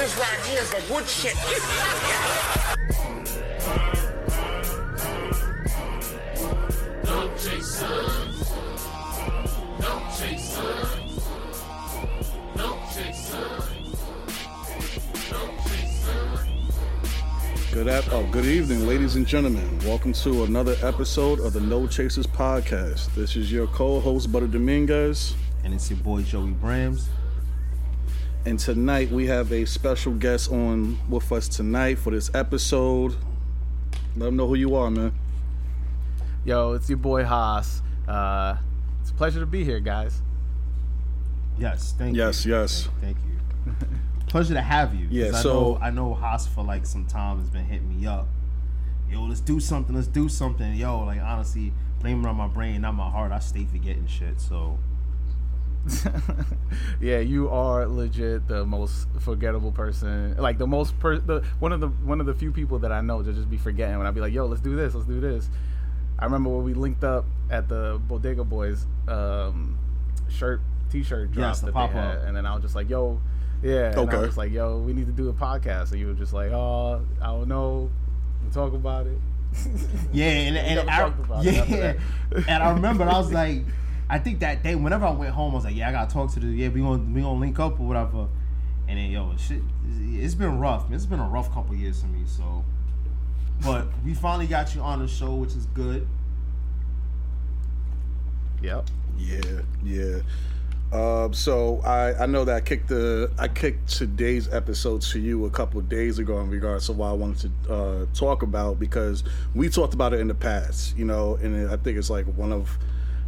This right here is the good shit. Good ap- oh, good evening, ladies and gentlemen. Welcome to another episode of the No Chasers podcast. This is your co-host Buttah Dominguez, and it's your boy Joey Brams. And tonight we have a special guest on with us tonight for this episode. Let them know who you are, man. Yo, it's your boy Hass. Uh, it's a pleasure to be here, guys. Yes, thank Yes, you. yes. Thank, thank you. Pleasure to have you. 'cause Yeah, I so- know, I know Hass for like some time has been hitting me up. Yo, let's do something. Let's do something. Yo, like honestly, blame it on my brain, not my heart. I stay forgetting shit. So yeah, you are legit the most forgettable person. Like the most per the one of the one of the few people that I know to just be forgetting when I be like, "Yo, let's do this. Let's do this." I remember when we linked up at the Bodega Boys um, shirt T-shirt drop Yes, the pop-up. had, and then I was just like, "Yo." Yeah, and Okay. I was like, "Yo, we need to do a podcast," and you were just like, "Oh, I don't know, we'll talk about it." yeah, and, and I, talked about it yeah, and I remember I was like, I think that day whenever I went home, I was like, yeah, I gotta talk to the yeah, we gonna we gonna link up or whatever. And then yo, shit, it's been rough. It's been a rough couple years for me. So, but we finally got you on the show, which is good. Yep. Yeah, yeah. Um, so I, I know that I kicked the I kicked today's episode to you a couple of days ago in regards to what I wanted to uh, talk about because we talked about it in the past, you know, and I think it's like one of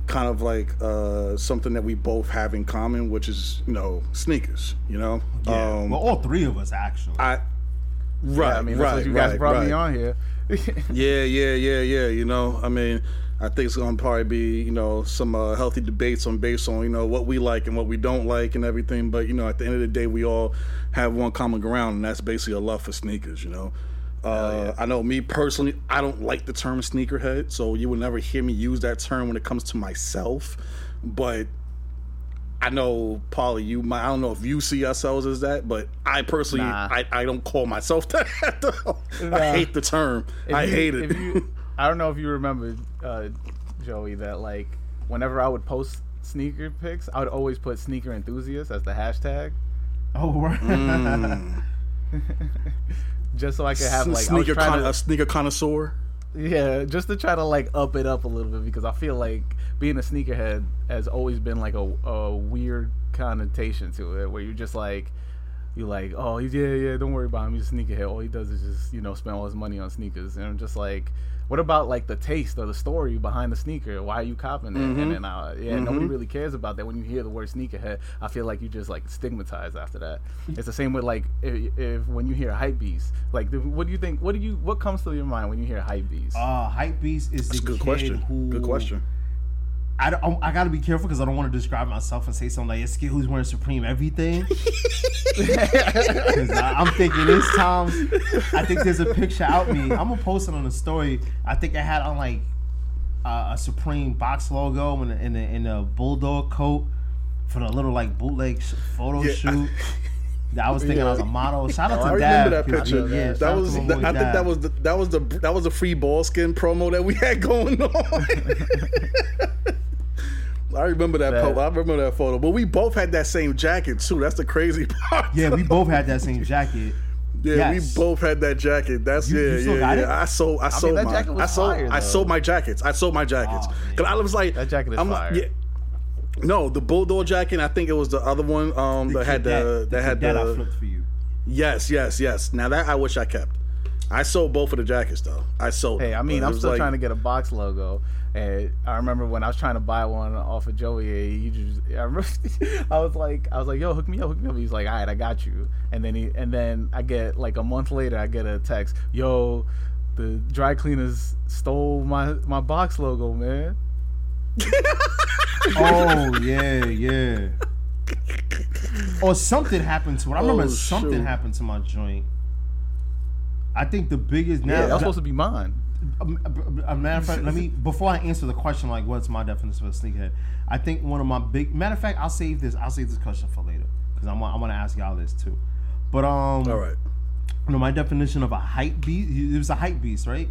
kind of like uh, something that we both have in common, which is you know sneakers, you know. Um, well, all three of us actually. I right, Yeah, I mean, that's right, what you guys right, brought right. me on here. Yeah, yeah, yeah, yeah. You know, I mean, I think it's gonna probably be you know some uh, healthy debates on based on you know what we like and what we don't like and everything. But you know, at the end of the day, we all have one common ground, and that's basically a love for sneakers. You know. Uh, I know me personally, I don't like the term sneakerhead, so you will never hear me use that term when it comes to myself. But I know, Polly, you might. I don't know if you see ourselves as that, but I personally, Nah. I, I don't call myself that. though. I hate the term. If I you- hate it. If you, I don't know if you remember, uh, Joey, that like whenever I would post sneaker pics, I would always put sneaker enthusiast as the hashtag, oh, right. Mm. just so I could have like sneaker con- to- a sneaker connoisseur. Yeah, just to try to like up it up a little bit because I feel like being a sneakerhead has always been like a, a weird connotation to it where you're just like you're like, oh yeah, yeah, don't worry about him, he's a sneakerhead. All he does is just, you know, spend all his money on sneakers. And I'm just like, what about like the taste or the story behind the sneaker? Why are you copping it? Mhm. And then uh, yeah, nobody Mhm. really cares about that. When you hear the word sneakerhead, I feel like you just like stigmatized after that. It's the same with like if, if when you hear hype beast, like the, what do you think? What do you what comes to your mind when you hear hype beast? Uh, hype beast is That's a good kid question. who Good question. I, don't- I gotta be careful because I don't want to describe myself and say something like kid who's wearing Supreme everything. 'Cause I, I'm thinking this times. I think there's a picture out me. I'm gonna post it on the story. I think I had on like uh, a Supreme box logo in a, in in a bulldog coat for the little like bootleg sh- photo Yeah. shoot. I was thinking I was a model. Shout out I to remember Dab. that picture. Yeah, that was. boy I think that was the that was the that was the free ball skin promo that we had going on. I remember that. That- po- I remember that photo. But we both had that same jacket too. That's the crazy part. Yeah, we both had that same jacket. Yeah, Yes. we both had that jacket. That's You- you yeah, still yeah, got yeah. it? I sold, I sold that mine. jacket was I sold, fire, I sold my jackets. I sold my jackets. Oh, Cause I was like, That jacket is I'm fire. Yeah. No, the bulldog jacket. I think it was the other one. Um, that had the that had that I the flipped for you. yes, yes, yes. Now that I wish I kept. I sold both of the jackets though. I sold. Hey, them, I mean, I'm still like- trying to get a box logo, and I remember when I was trying to buy one off of Joey, you just, I remember, I was like, I was like, yo, hook me up, hook me up. He's like, all right, I got you. And then he, and then I get like a month later, I get a text, yo, the dry cleaners stole my my box logo, man. Oh yeah, yeah. Or something happened to it. I remember Oh, something shoot. happened to my joint. I think the biggest now. Yeah, that was supposed to be mine. a, a matter of fact, let me before I answer the question, like what's my definition of a sneakerhead? I think one of my big matter of fact, I'll save this. I'll save this question for later because I want I want to ask y'all this too. But um, All right. you know, my definition of a hype beast. It was a hype beast, right?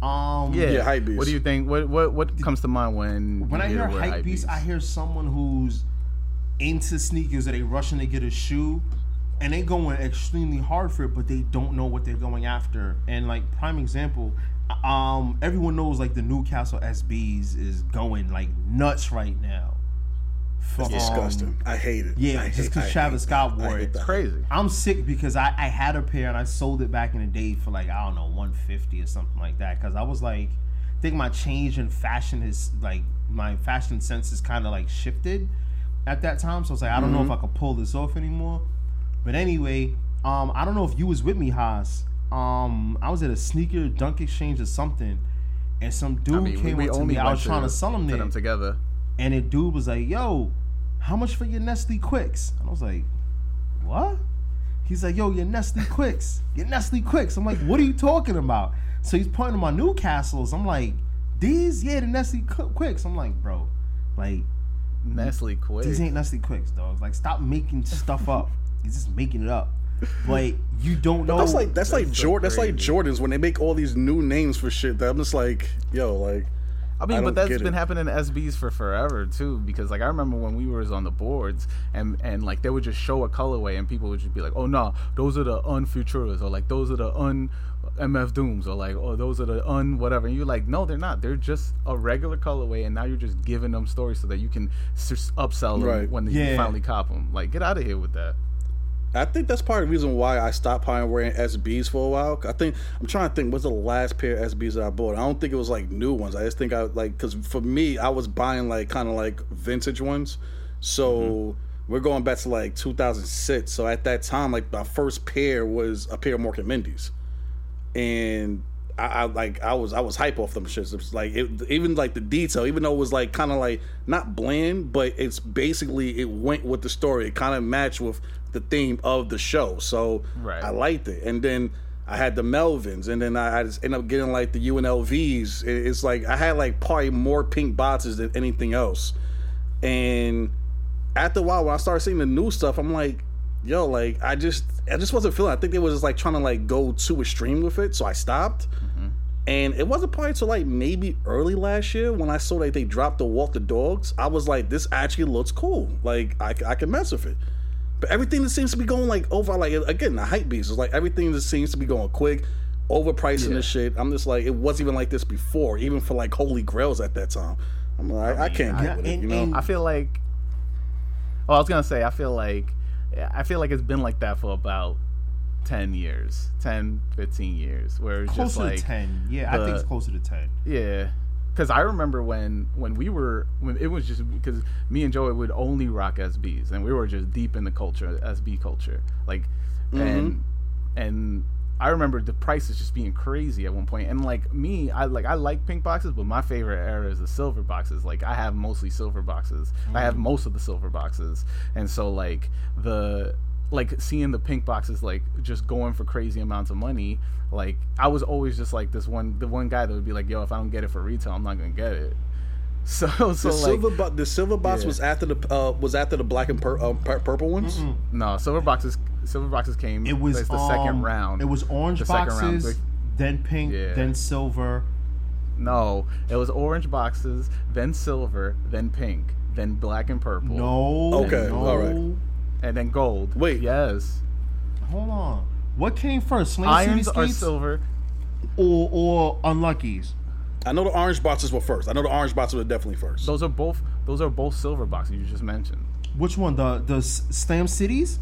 Um, Yeah, Yeah, hype beast. What do you think? What what what comes to mind when When you I hear the word hype beast, I hear someone who's into sneakers or they rushing to get a shoe and they going extremely hard for it, but they don't know what they're going after. And like prime example, um, everyone knows like the Newcastle SBs is going like nuts right now. For, um, Disgusting. I hate it. yeah, I just 'cause Travis Scott that. Wore it. that. crazy. I'm sick because I, I had a pair and I sold it back in the day for like I don't know 150 or something like that because I was like I think my change in fashion is like my fashion sense is kind of like shifted at that time so I was like I don't know if I could pull this off anymore but anyway um I don't know if you was with me Hass um I was at a sneaker dunk exchange or something and some dude I mean, came we, up to me I was trying to sell him to them together. and the dude was like, "Yo, how much for your Nestle Quicks?" And I was like, "What?" He's like, "Yo, your Nestle Quicks, your Nestle Quicks." I'm like, "What are you talking about?" So he's pointing to my Newcastles. I'm like, "These, yeah, the Nestle Quicks." I'm like, "Bro, like Nestle Quicks. these ain't Nestle Quicks, dog. Like, stop making stuff up. You're just making it up." But you don't know. That's like that's, like so Jordan. That's like. Jordans when they make all these new names for shit. That I'm just like, yo, like, I mean, I but that's been it. happening to SBs for forever too. Because like I remember when we was on the boards and and like they would just show a colorway and people would just be like, oh no, those are the unfuturas or like those are the un MF Dooms or like oh those are the un whatever. And you're like, no, they're not. They're just a regular colorway, and now you're just giving them stories so that you can s- upsell them Right. when Yeah. you finally cop them. Like get out of here with that. I think that's part of the reason why I stopped probably wearing SBs for a while. I think I'm trying to think what's the last pair of SBs that I bought. I don't think it was like new ones. I just think I like because for me I was buying like kind of like vintage ones. So mm-hmm. we're going back to like 2006. So at that time, like my first pair was a pair of Mork and Mindy's, and I, I like I was I was hype off them shits. It like it, even like the detail, even though it was like kind of like not bland, but it's basically it went with the story. It kind of matched with the theme of the show, so Right. I liked it. And then I had the Melvins, and then I, I just ended up getting like the UNLVs. It, it's like I had like probably more pink boxes than anything else. And after a while, when I started seeing the new stuff, I'm like, yo, like I just I just wasn't feeling. it. I think they was just like trying to like go too extreme with it, so I stopped. Mm-hmm. And it wasn't probably until like maybe early last year when I saw like they dropped the Walk the Dogs. I was like, this actually looks cool. Like I, I can mess with it. But everything that seems to be going like over, like again, the hype beast is like everything that seems to be going quick, overpricing Yeah. the shit. I'm just like, it wasn't even like this before, even for like Holy Grails at that time. I'm like, I, I can't get yeah, with it, you know. I feel like. Oh, I was gonna say I feel like, I feel like it's been like that for about 10 years 10 15 years where it's just closer like to 10. Yeah, I think it's closer to 10. yeah because i remember when when we were when it was just because me and joey would only rock sbs and we were just deep in the culture sb culture like mm-hmm. and and i remember the prices just being crazy at one point and like me i like i like pink boxes but my favorite era is the silver boxes like i have mostly silver boxes. I have mm. most of the silver boxes and so like the like seeing the pink boxes like just going for crazy amounts of money like i was always just like this one the one guy that would be like yo if i don't get it for retail i'm not gonna get it so so the like silver bo- the silver box Yeah. was after the uh, was after the black and pur- uh, pur- purple ones. no silver boxes silver boxes came It was it's the um, second round It was orange The second round, boxes, then pink, Yeah. then silver. no it was orange boxes then silver then pink then black and purple No. Okay, no. all right. And then gold Wait. yes Hold on. What came first, Slam irons City are silver or or Unluckies? I know the orange boxes were first. I know the orange boxes were definitely first. those are both those are both silver boxes you just mentioned Which one? The the Slam Cities?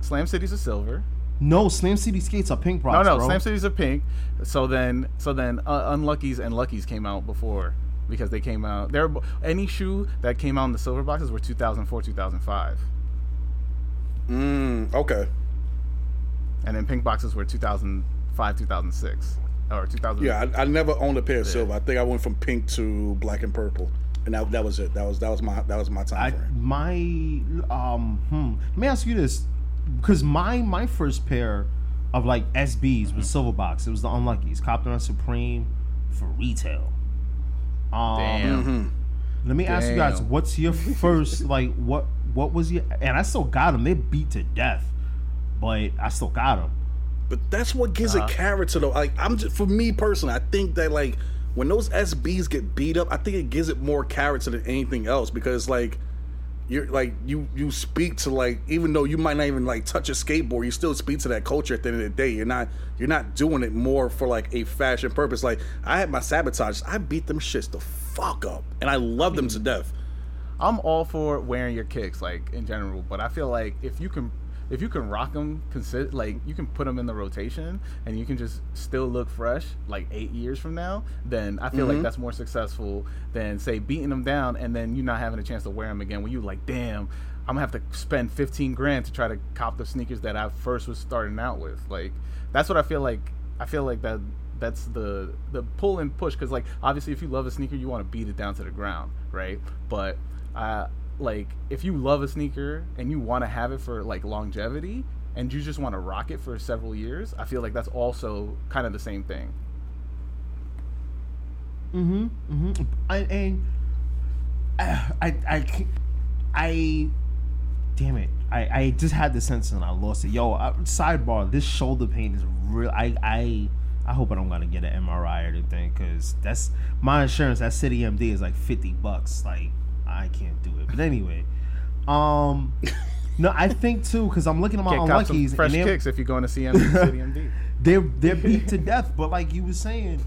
slam cities are silver No, Slam City Skates are pink boxes. No, no, bro. Slam Cities are pink. So then, so then, uh, Unluckies and Luckies came out before because they came out. There, any shoe that came out in the silver boxes were 2004, 2005, Mm, okay. and then pink boxes were 2005, 2006, or 2000. Yeah, I, I never owned a pair of silver. I think I went from pink to black and purple, and that, that was it. That was that was my that was my time I frame. my um hmm. Let me ask you this, because my my first pair of like SBs was silver box. It was the Unluckies, Copter on Supreme for retail. Um, Damn. Let me ask you guys, what's your first like? What what was your? And I still got them. They beat to death. but I still got them. But that's what gives Uh-huh. it character, though. Like I'm just for me personally, I think that like when those SBs get beat up, I think it gives it more character than anything else because like you're like you you speak to like even though you might not even like touch a skateboard, you still speak to that culture at the end of the day. You're not you're not doing it more for like a fashion purpose. Like I had my sabotage, I beat them shits the fuck up, and I love them to death. I'm all for wearing your kicks, like in general, but I feel like if you can, if you can rock them, consider like you can put them in the rotation, and you can just still look fresh, like eight years from now, then I feel like mm-hmm. that's more successful than say beating them down and then you not having a chance to wear them again. When you like, damn, I'm gonna have to spend 15 grand to try to cop the sneakers that I first was starting out with. Like that's what I feel like. I feel like that that's the the pull and push because like obviously if you love a sneaker you want to beat it down to the ground right but uh like if you love a sneaker and you want to have it for like longevity and you just want to rock it for several years i feel like that's also kind of the same thing Mm-hmm. Mm-hmm. I, and I, I, I, can't- I, damn it. I, I just had the sense and I lost it. Yo, uh, sidebar. This shoulder pain is real. I, I, I hope I don't gotta get an MRI or anything because that's my insurance. That City MD is like fifty bucks. Like I can't do it. But anyway, um, no, I think too because I'm looking at my Can't cop some unluckies. fresh and they're- kicks if you're going to CMD, City MD. they're they're beat to death. But like you were saying,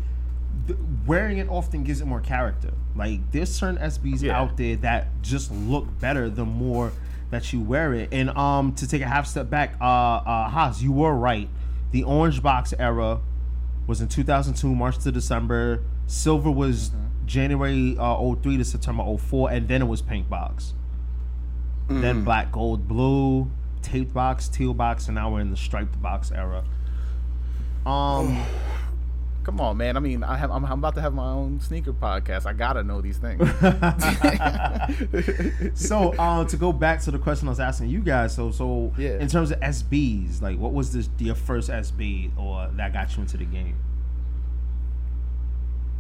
th- wearing it often gives it more character. Like there's certain SBs Yeah. out there that just look better the more that you wear it. And um, to take a half step back, uh, uh, Hass, you were right. The orange box era was in 2002, March to December. Silver was January uh, 03 to September 04, and then it was pink box. Then black, gold, blue, taped box, teal box, and now we're in the striped box era. Um, Come on, man. I mean, I have I'm, I'm about to have my own sneaker podcast. I gotta know these things. so uh, to go back to the question I was asking you guys, so so Yeah. in terms of SBs, like what was this your first SB or that got you into the game?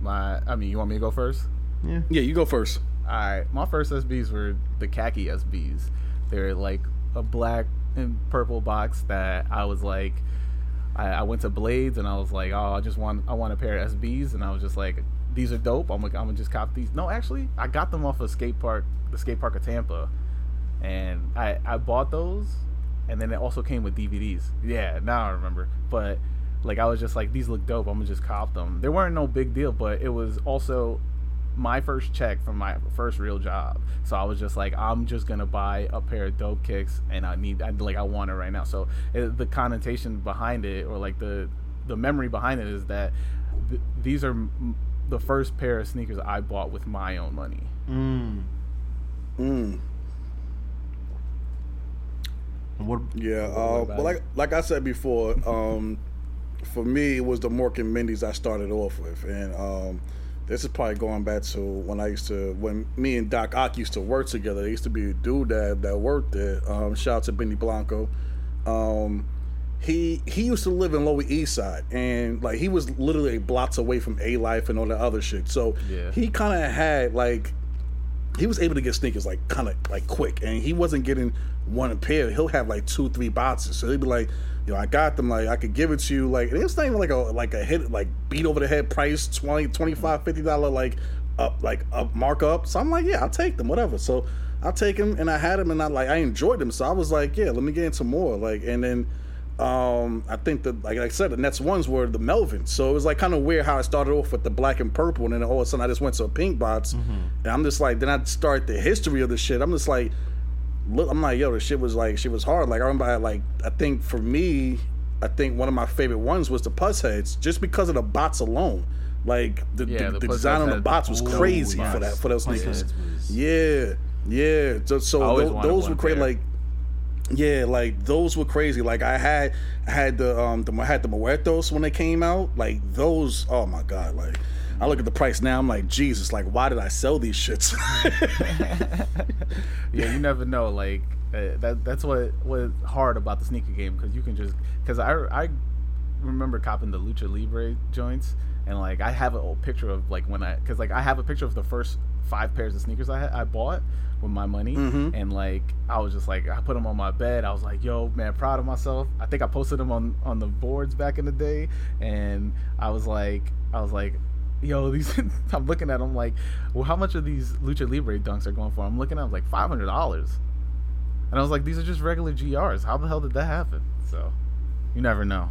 My, I mean, you want me to go first? Yeah. Yeah, you go first. All right, my first SBs were the khaki SBs. They're like a black and purple box that I was like, I, I went to Blades and I was like, oh, I just want I want a pair of SBs, and I was just like, these are dope. I'm like, I'm gonna just cop these. No, actually, I got them off of skate park, the skate park of Tampa, and I I bought those, and then it also came with DVDs. Yeah, now I remember, but. Like I was just like these look dope. I'm gonna just cop them. They weren't no big deal, but it was also my first check from my first real job. So I was just like, I'm just gonna buy a pair of dope kicks, and I need, I, like, I want it right now. So it, the connotation behind it, or like the the memory behind it, is that th- these are m- the first pair of sneakers I bought with my own money. Mm. Mm. What? Yeah, What uh, about but like like I said before, um, for me it was the Mork and Mindy's I started off with, and um, this is probably going back to when I used to when me and Doc Ock used to work together. There used to be a dude that that worked there. Um, shout out to Benny Blanco. Um, he he used to live in Lower East Side, and like he was literally blocks away from Alife and all that other shit. So Yeah. he kind of had like he was able to get sneakers like kind of like quick, and he wasn't getting one pair. He'll have like two, three boxes. So he'd be like, "Yo, I got them. Like, I could give it to you. Like, it's not even like a like a hit, like beat over the head price, 20 25 50 dollar like up like up markup. So I'm like, yeah, I'll take them, whatever. So I'll take them, and I had them, and I like I enjoyed them. So I was like, yeah, let me get into more. Like, and then. Um, I think that, like I said, the next ones were the Melvins. So it was like kind of weird how I started off with the black and purple, and then all of a sudden I just went to a pink box, and I'm just like, then I start the history of the shit. I'm just like, look, I'm like, yo, the shit was like, shit was hard. Like I remember, I, like I think for me, I think one of my favorite ones was the Pusheads, just because of the bots alone. Like the, Yeah, the, the the design on the bots was crazy yes. for that for those sneakers. was- Yeah, yeah. So, so I always tho- wanted those were crazy. Like, yeah, like those were crazy. Like I had, I had the um, the, I had the Muertos when they came out. Like those, oh my god. Like I look at the price now, I'm like, Jesus. Like why did I sell these shits? yeah, you never know. Like uh, that. That's what was hard about the sneaker game because you can just because I I remember copping the Lucha Libre joints and like I have a old picture of like when I because like I have a picture of the first five pairs of sneakers I had, I bought with my money, Mhm. and like I was just like I put them on my bed. I was like, "Yo, man, proud of myself." I think I posted them on on the boards back in the day, and I was like, I was like. Yo, these I'm looking at them like, well, how much of these lucha libre dunks are going for? I'm looking at them like five hundred dollars, and I was like, these are just regular GRs. How the hell did that happen? So, you never know.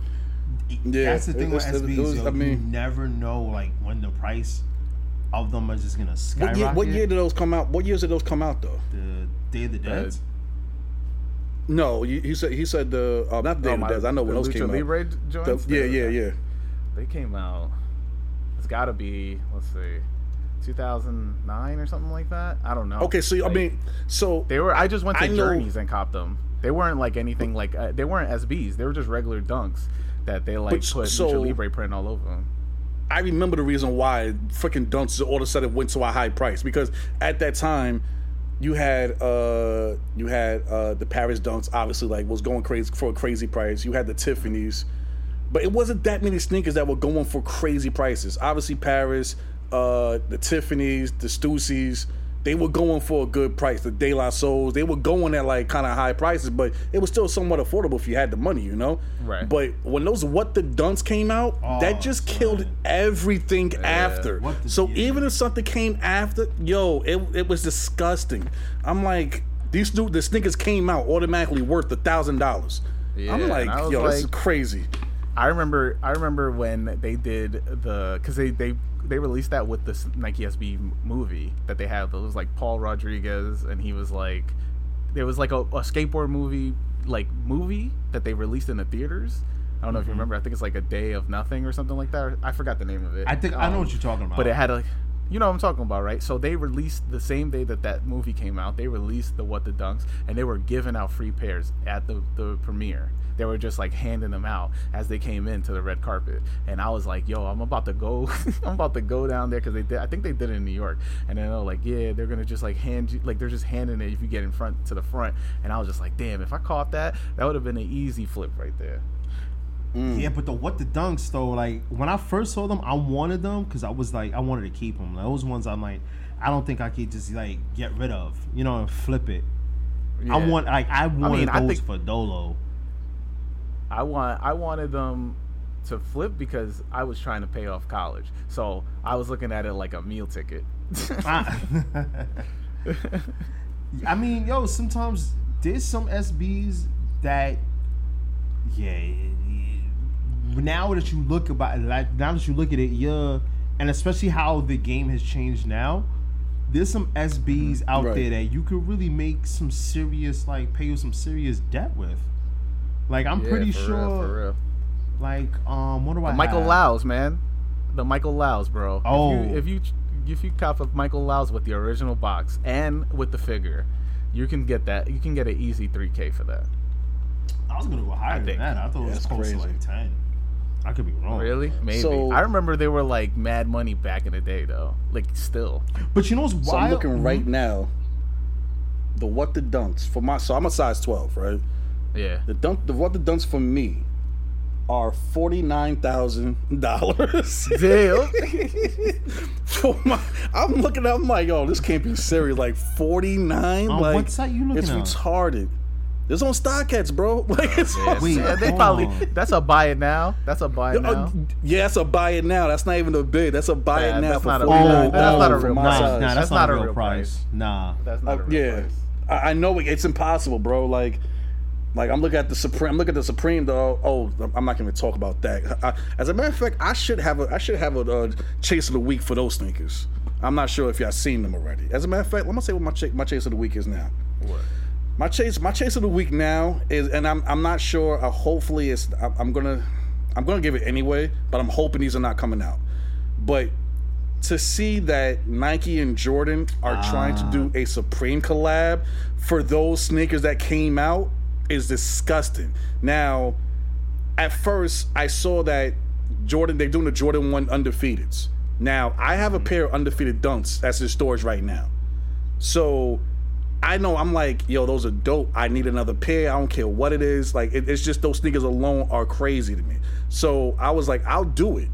Yeah, That's the thing with was- it SBs. was- yo, I you mean- never know like when the price of them is just gonna What skyrocket. year, what year did those come out? What years did those come out though? the Day of the Dead? No, he, he said he said the uh, not the Oh, Day of the Dead. I know when those Lucha came out. Libre The- joints. yeah, yeah, yeah. They came out. It's got to be let's see, 2009 or something like that. I don't know. Okay, so I mean, so they were. I just went to I know- and copped them. They weren't like anything like uh, they weren't SBs. They were just regular dunks that they like put so- Lucha Libre print all over them. I remember the reason why freaking dunks all of a sudden went to a high price because at that time you had uh you had uh the Paris dunks obviously like was going crazy for a crazy price. You had the Tiffany's, but it wasn't that many sneakers that were going for crazy prices. Obviously Paris, uh the Tiffany's, the Stussies, they were going for a good price. The De La Souls, they were going at like kind of high prices, but it was still somewhat affordable if you had the money, you know. Right. But when those what the dunks came out, Oh, that just son. killed everything after. So yeah. even if something came after, yo, it, it was disgusting. I'm like, these new the sneakers came out automatically worth a thousand dollars. Yeah, I'm like, and I was yo, this is crazy. I remember I remember when they did the because they they they released that with this Nike SB movie that they had. It was like Paul Rodriguez and he was like there was like a, a skateboard movie like movie that they released in the theaters. I don't know if Mm-hmm. you remember. I think it's like a day of nothing or something like that. I forgot the name of it. I think I know Um, what you're talking about. but it had a you know what I'm talking about, right? So they released the same day that that movie came out. They released the What the Dunks, and they were giving out free pairs at the the premiere. They were just like handing them out as they came into the red carpet, and I was like, "Yo, I'm about to go. I'm about to go down there because they did. I think they did it in New York, and then they're like, yeah, they're gonna just like hand you like they're just handing it if you get in front to the front." And I was just like, "Damn, if I caught that, that would have been an easy flip right there." Mm. Yeah, but the what the dunks though, like when I first saw them, I wanted them because I was like, I wanted to keep them. Those ones I'm like, I don't think I could just like get rid of, you know, and flip it. I want like I wanted mean, I those think- for Dolo. I want I wanted them to flip because I was trying to pay off college. So I was looking at it like a meal ticket. I, ah. I mean, yo, sometimes there's some SBs that, yeah. Now that you look about, like now that you look at it, yeah, and especially how the game has changed now, there's some SBs mm-hmm. out Right. there that you could really make some serious, like, pay you some serious debt with. Like, I'm Yeah, pretty for sure, real, for real. like, um, what do I? Michael have? Laus, man. The Michael Laus, bro. Oh. If you if you if you cop a Michael Laus with the original box and with the figure, you can get that. You can get an easy 3K for that. I was gonna go higher than think. that. I thought it was That's close to crazy. like ten. I could be wrong. Really? Maybe. So- I remember they were like mad money back in the day, though. Like still. But you know what's So wild? I'm looking right Mhm. now. The what the dunks for my so I'm a size 12, right? Yeah. The dunk the what the dunks for me are forty nine thousand dollars. Damn. for my, I'm looking at. I'm like, oh, this can't be serious. Like 49. On like what site you looking it's at? retarded. It's on StockX, bro. Like it's Yeah, on Wait, yeah, they probably. That's a buy it now. That's a buy it Uh, now. yeah, that's a buy it now. That's not even a bid. That's a buy Yeah, it now that's for not a- forty nine Oh, That's not a real Nah, price. size. nah, that's, That's not, not a a real real price. price. Nah. That's not Uh, a real yeah, price. I, I know it- it's impossible, bro. Like, like I'm looking at the Supreme. I'm looking at the Supreme. Though, oh, I'm not going to talk about that. I, as a matter of fact, I should have a I should have a uh, chase of the week for those sneakers. I'm not sure if y'all seen them already. As a matter of fact, let me say what my ch- my chase of the week is now. What? My chase, my chase of the week now is, and I'm I'm not sure. Uh, hopefully, it's I'm, I'm gonna I'm gonna give it anyway, but I'm hoping these are not coming out. But to see that Nike and Jordan are trying to do a Supreme collab for those sneakers that came out is disgusting. Now, at first, I saw that Jordan they're doing the Jordan One undefeateds. Now, I have a mm. pair of undefeated dunks that's in storage right now. So I know I'm like, yo, those are dope. I need another pair. I don't care what it is. Like, it, it's just those sneakers alone are crazy to me. So I was like, I'll do it.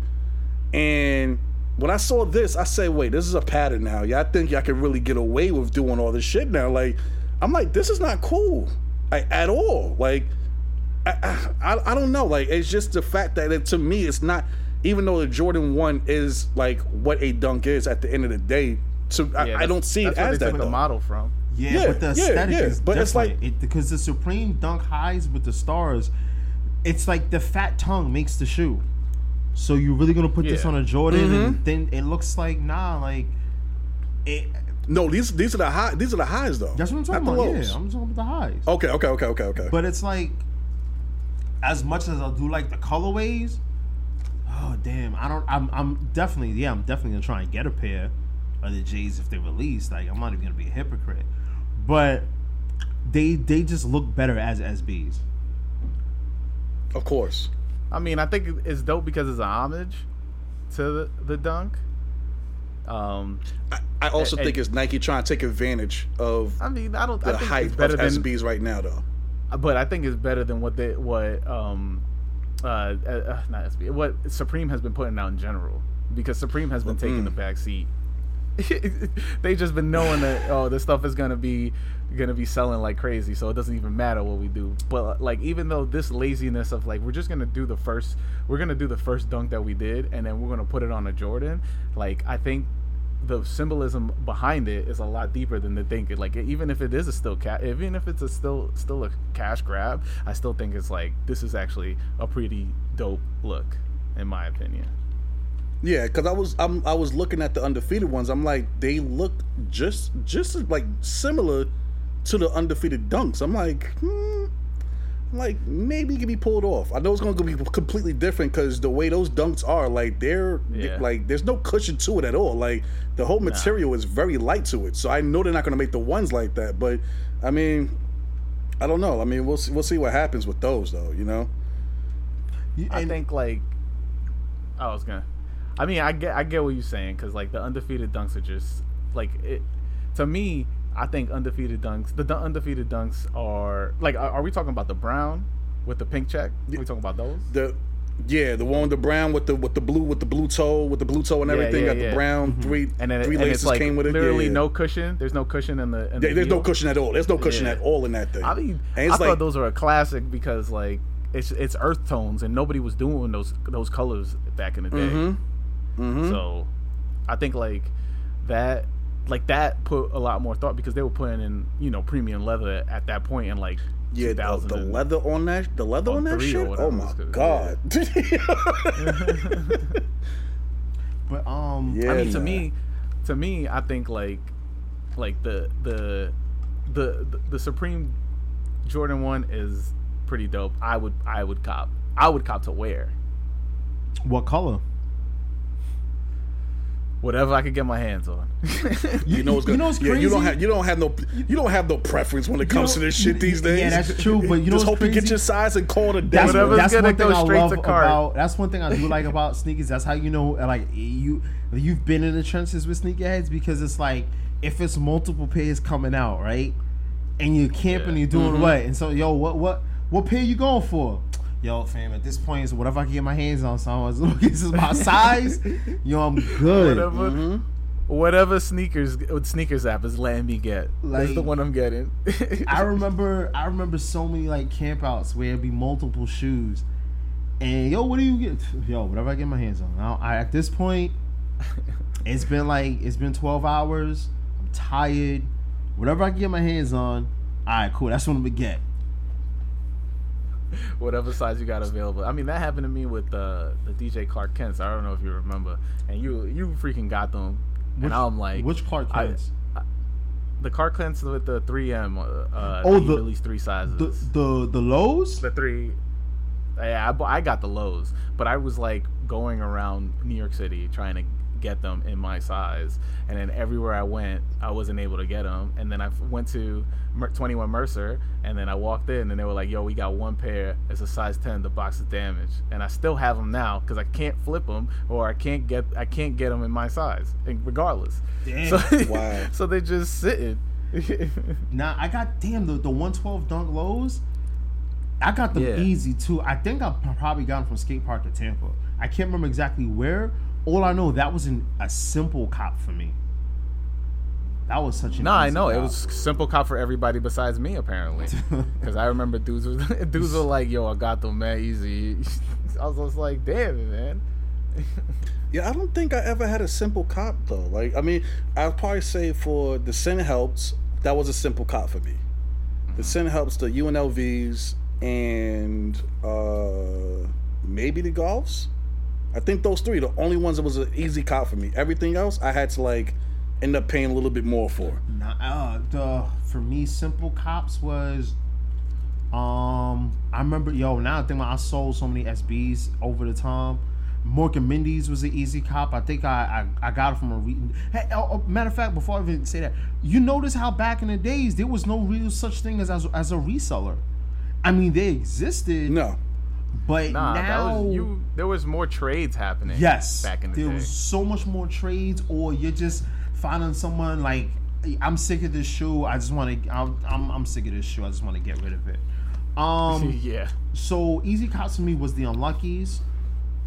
And when I saw this, I say, wait, this is a pattern now. Y'all think y'all can really get away with doing all this shit now? Like, I'm like, this is not cool, like at all. Like, I, I, I don't know. Like, it's just the fact that it, to me, it's not. Even though the Jordan One is like what a dunk is at the end of the day, so I, Yeah, I don't see it that's where as they that. took the model from. Yeah, Yeah, but the yeah, aesthetic yeah, is but it's different. like- it, because the Supreme Dunk highs with the stars, it's like the fat tongue makes the shoe. So you're really gonna put this on a Jordan, Mm-hmm. and then it looks like nah, like it. No, these these are the high. These are the highs though. That's what I'm talking not the about. lows. Yeah, I'm talking about the highs. Okay, okay, okay, okay, okay. But it's like, as much as I do like the colorways, oh damn, I don't. I'm, I'm definitely, yeah, I'm definitely gonna try and get a pair of the J's if they release. Like, I'm not even gonna be a hypocrite, but they they just look better as SBs. of course. I mean, I think it's dope because it's a homage to the, the dunk. Um, I, I also And- think it's Nike trying to take advantage of I mean, I don't. the I think hype it's of better than, SBs right now, though. but I think it's better than what they what um uh, uh uh, not SB what Supreme has been putting out in general because Supreme has been taking the back seat. they just been knowing that oh this stuff is gonna be gonna be selling like crazy so it doesn't even matter what we do. But uh, like even though this laziness of like we're just gonna do the first we're gonna do the first dunk that we did and then we're gonna put it on a jordan like i think the symbolism behind it is a lot deeper than they think it like even if it is a still cat even if it's a still still a cash grab i still think it's like this is actually a pretty dope look in my opinion. Yeah, because I was I'm, I was looking at the undefeated ones. I'm like, they look just just like similar to the undefeated dunks. I'm like, hmm, I'm like maybe it can be pulled off. I know it's going to be completely different because the way those dunks are, like they're Yeah. like there's no cushion to it at all. Like the whole material is very light to it. So I know they're not going to make the ones like that. But I mean, I don't know. I mean, we'll see, we'll see what happens with those though. You know. I And- think like I was gonna. I mean, I get I get what you're saying because like the undefeated dunks are just like it. To me, I think undefeated dunks. The undefeated dunks are like. Are, are we talking about the brown with the pink check? Are we talking about those? The yeah, the one with the brown with the with the blue with the blue toe with the blue toe and Yeah, everything. yeah, got the yeah. brown three And then it- three and laces like came with it. literally yeah. no cushion. There's no cushion in the. In Yeah, the there's no cushion at all. There's no cushion Yeah. at all in that thing. I mean, I it's thought those were a classic because like it's it's earth tones and nobody was doing those those colors back in the day. Mm-hmm. So I think like that like that put a lot more thought because they were putting in you know premium leather at that point in like yeah, the, the leather on that, the leather or on that three shit. Oh my it's called, god. but um, Yeah. I mean to nah. me to me I think like like the the the the, the Supreme Jordan 1 is pretty dope. I would I would cop. I would cop to wear. what color? Whatever I could get my hands on. You know what's you good. know what's yeah, you don't have you don't have no you don't have no preference when it comes to know- this shit these days. Yeah, that's true. But you know just what's hope you get your size and call it a day. That's, Whatever's that's gonna one thing go I straight love to cart. about. That's one thing I do like about sneakers. That's how you know, like you, you've been in the trenches with sneakerheads because it's like if it's multiple pairs coming out, right, and you're camping, Yeah. you're doing mm-hmm. what, and so yo, what, what, what pair you going for? Yo, fam, at this point, it's whatever I can get my hands on. So as long as this is my size, yo, I'm good. whatever Mm-hmm. whatever sneakers sneakers app is letting me get. That's the one I'm getting. I remember I remember so many like campouts where it'd be multiple shoes. And yo, what do you get? Yo, whatever I get my hands on. Now, I, at this point, it's been like it's been twelve hours. I'm tired. Whatever I can get my hands on, all right, cool. That's what I'm gonna get. whatever size you got available. I mean, that happened to me with uh, the DJ Clark Kents. I don't know if you remember, and you you freaking got them, and I'm like, Which Clark I- Kents? the Clark Kents with the 3M. Uh, uh, Oh, the- released three sizes. the the the lows. the three. Yeah, I, I got the lows, but I was like going around New York City trying to get them in my size, and then everywhere I went, I wasn't able to get them. And then I went to 21 Mercer, and then I walked in, and they were like, "Yo, we got one pair. It's a size 10. The box is damaged." And I still have them now because I can't flip them, or I can't get I can't get them in my size, regardless. Damn. So, Wow. so they're just sitting. Now I got damn the the one twelve dunk lows. I got them Yeah. easy too. I think I probably got them from skate park to Tampa. I can't remember exactly where, all I know that was an, a simple cop for me. That was such an No, I easy know it was simple cop for everybody besides me apparently, because I remember dudes was dudes were like, "Yo, I got them man easy." I was just like, "Damn, man." Yeah, I don't think I ever had a simple cop though. Like, I mean, I'd probably say for the Send Helps, that was a simple cop for me. The Send Helps, the UNLVs, and uh maybe the Golfs. I think those three, the only ones that was an easy cop for me. Everything else, I had to like end up paying a little bit more for. Nah, uh, the for me, simple cops was. Um, I remember, yo. Now I think I sold so many SBs over the time. Mork and Mindy's was an easy cop. I think I I, I got it from a re- hey, oh, oh, matter of fact, before I even say that, you notice how back in the days there was no real such thing as as, as a reseller. I mean, they existed, No, but Nah, now was you. There was more trades happening. Yes. back in the day. there day. was so much more trades, or you're just finding someone like, I'm sick of this shoe. I just want to. I'm, I'm I'm sick of this shoe. I just want to get rid of it. Um. yeah. so easy cops for me was the Unluckies.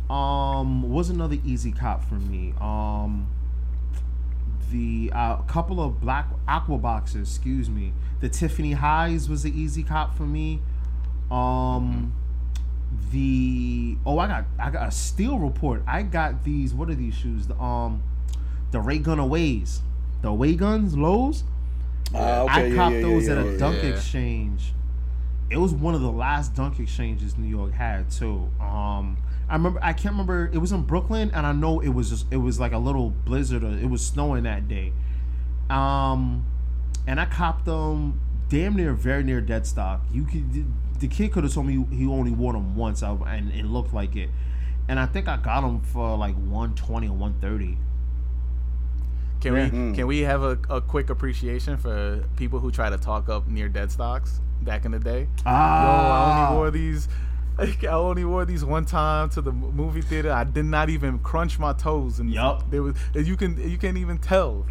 Um. Was another easy cop for me. Um. The uh, couple of black aqua boxes. Excuse me. The Tiffany Highs was the easy cop for me. Um the oh I got I got a steel report. I got these what are these shoes? The um the Ray Gun Aways. The Away Guns Lows. Ah, okay, I yeah, copped yeah, those yeah, at a yeah, dunk yeah. exchange. It was one of the last dunk exchanges New York had too. Um I remember I can't remember it was in Brooklyn and I know it was just it was like a little blizzard or it was snowing that day. Um and I copped them damn near very near dead stock. You could the kid could have told me he only wore them once, I, and it looked like it. And I think I got them for like one twenty or one thirty. Can Yeah. we Mm. can we have a, a quick appreciation for people who try to talk up near dead stocks back in the day? Ah, Yo, I only wore these. I only wore these one time to the movie theater. I did not even crunch my toes, and Yup. there was you can you can't even tell.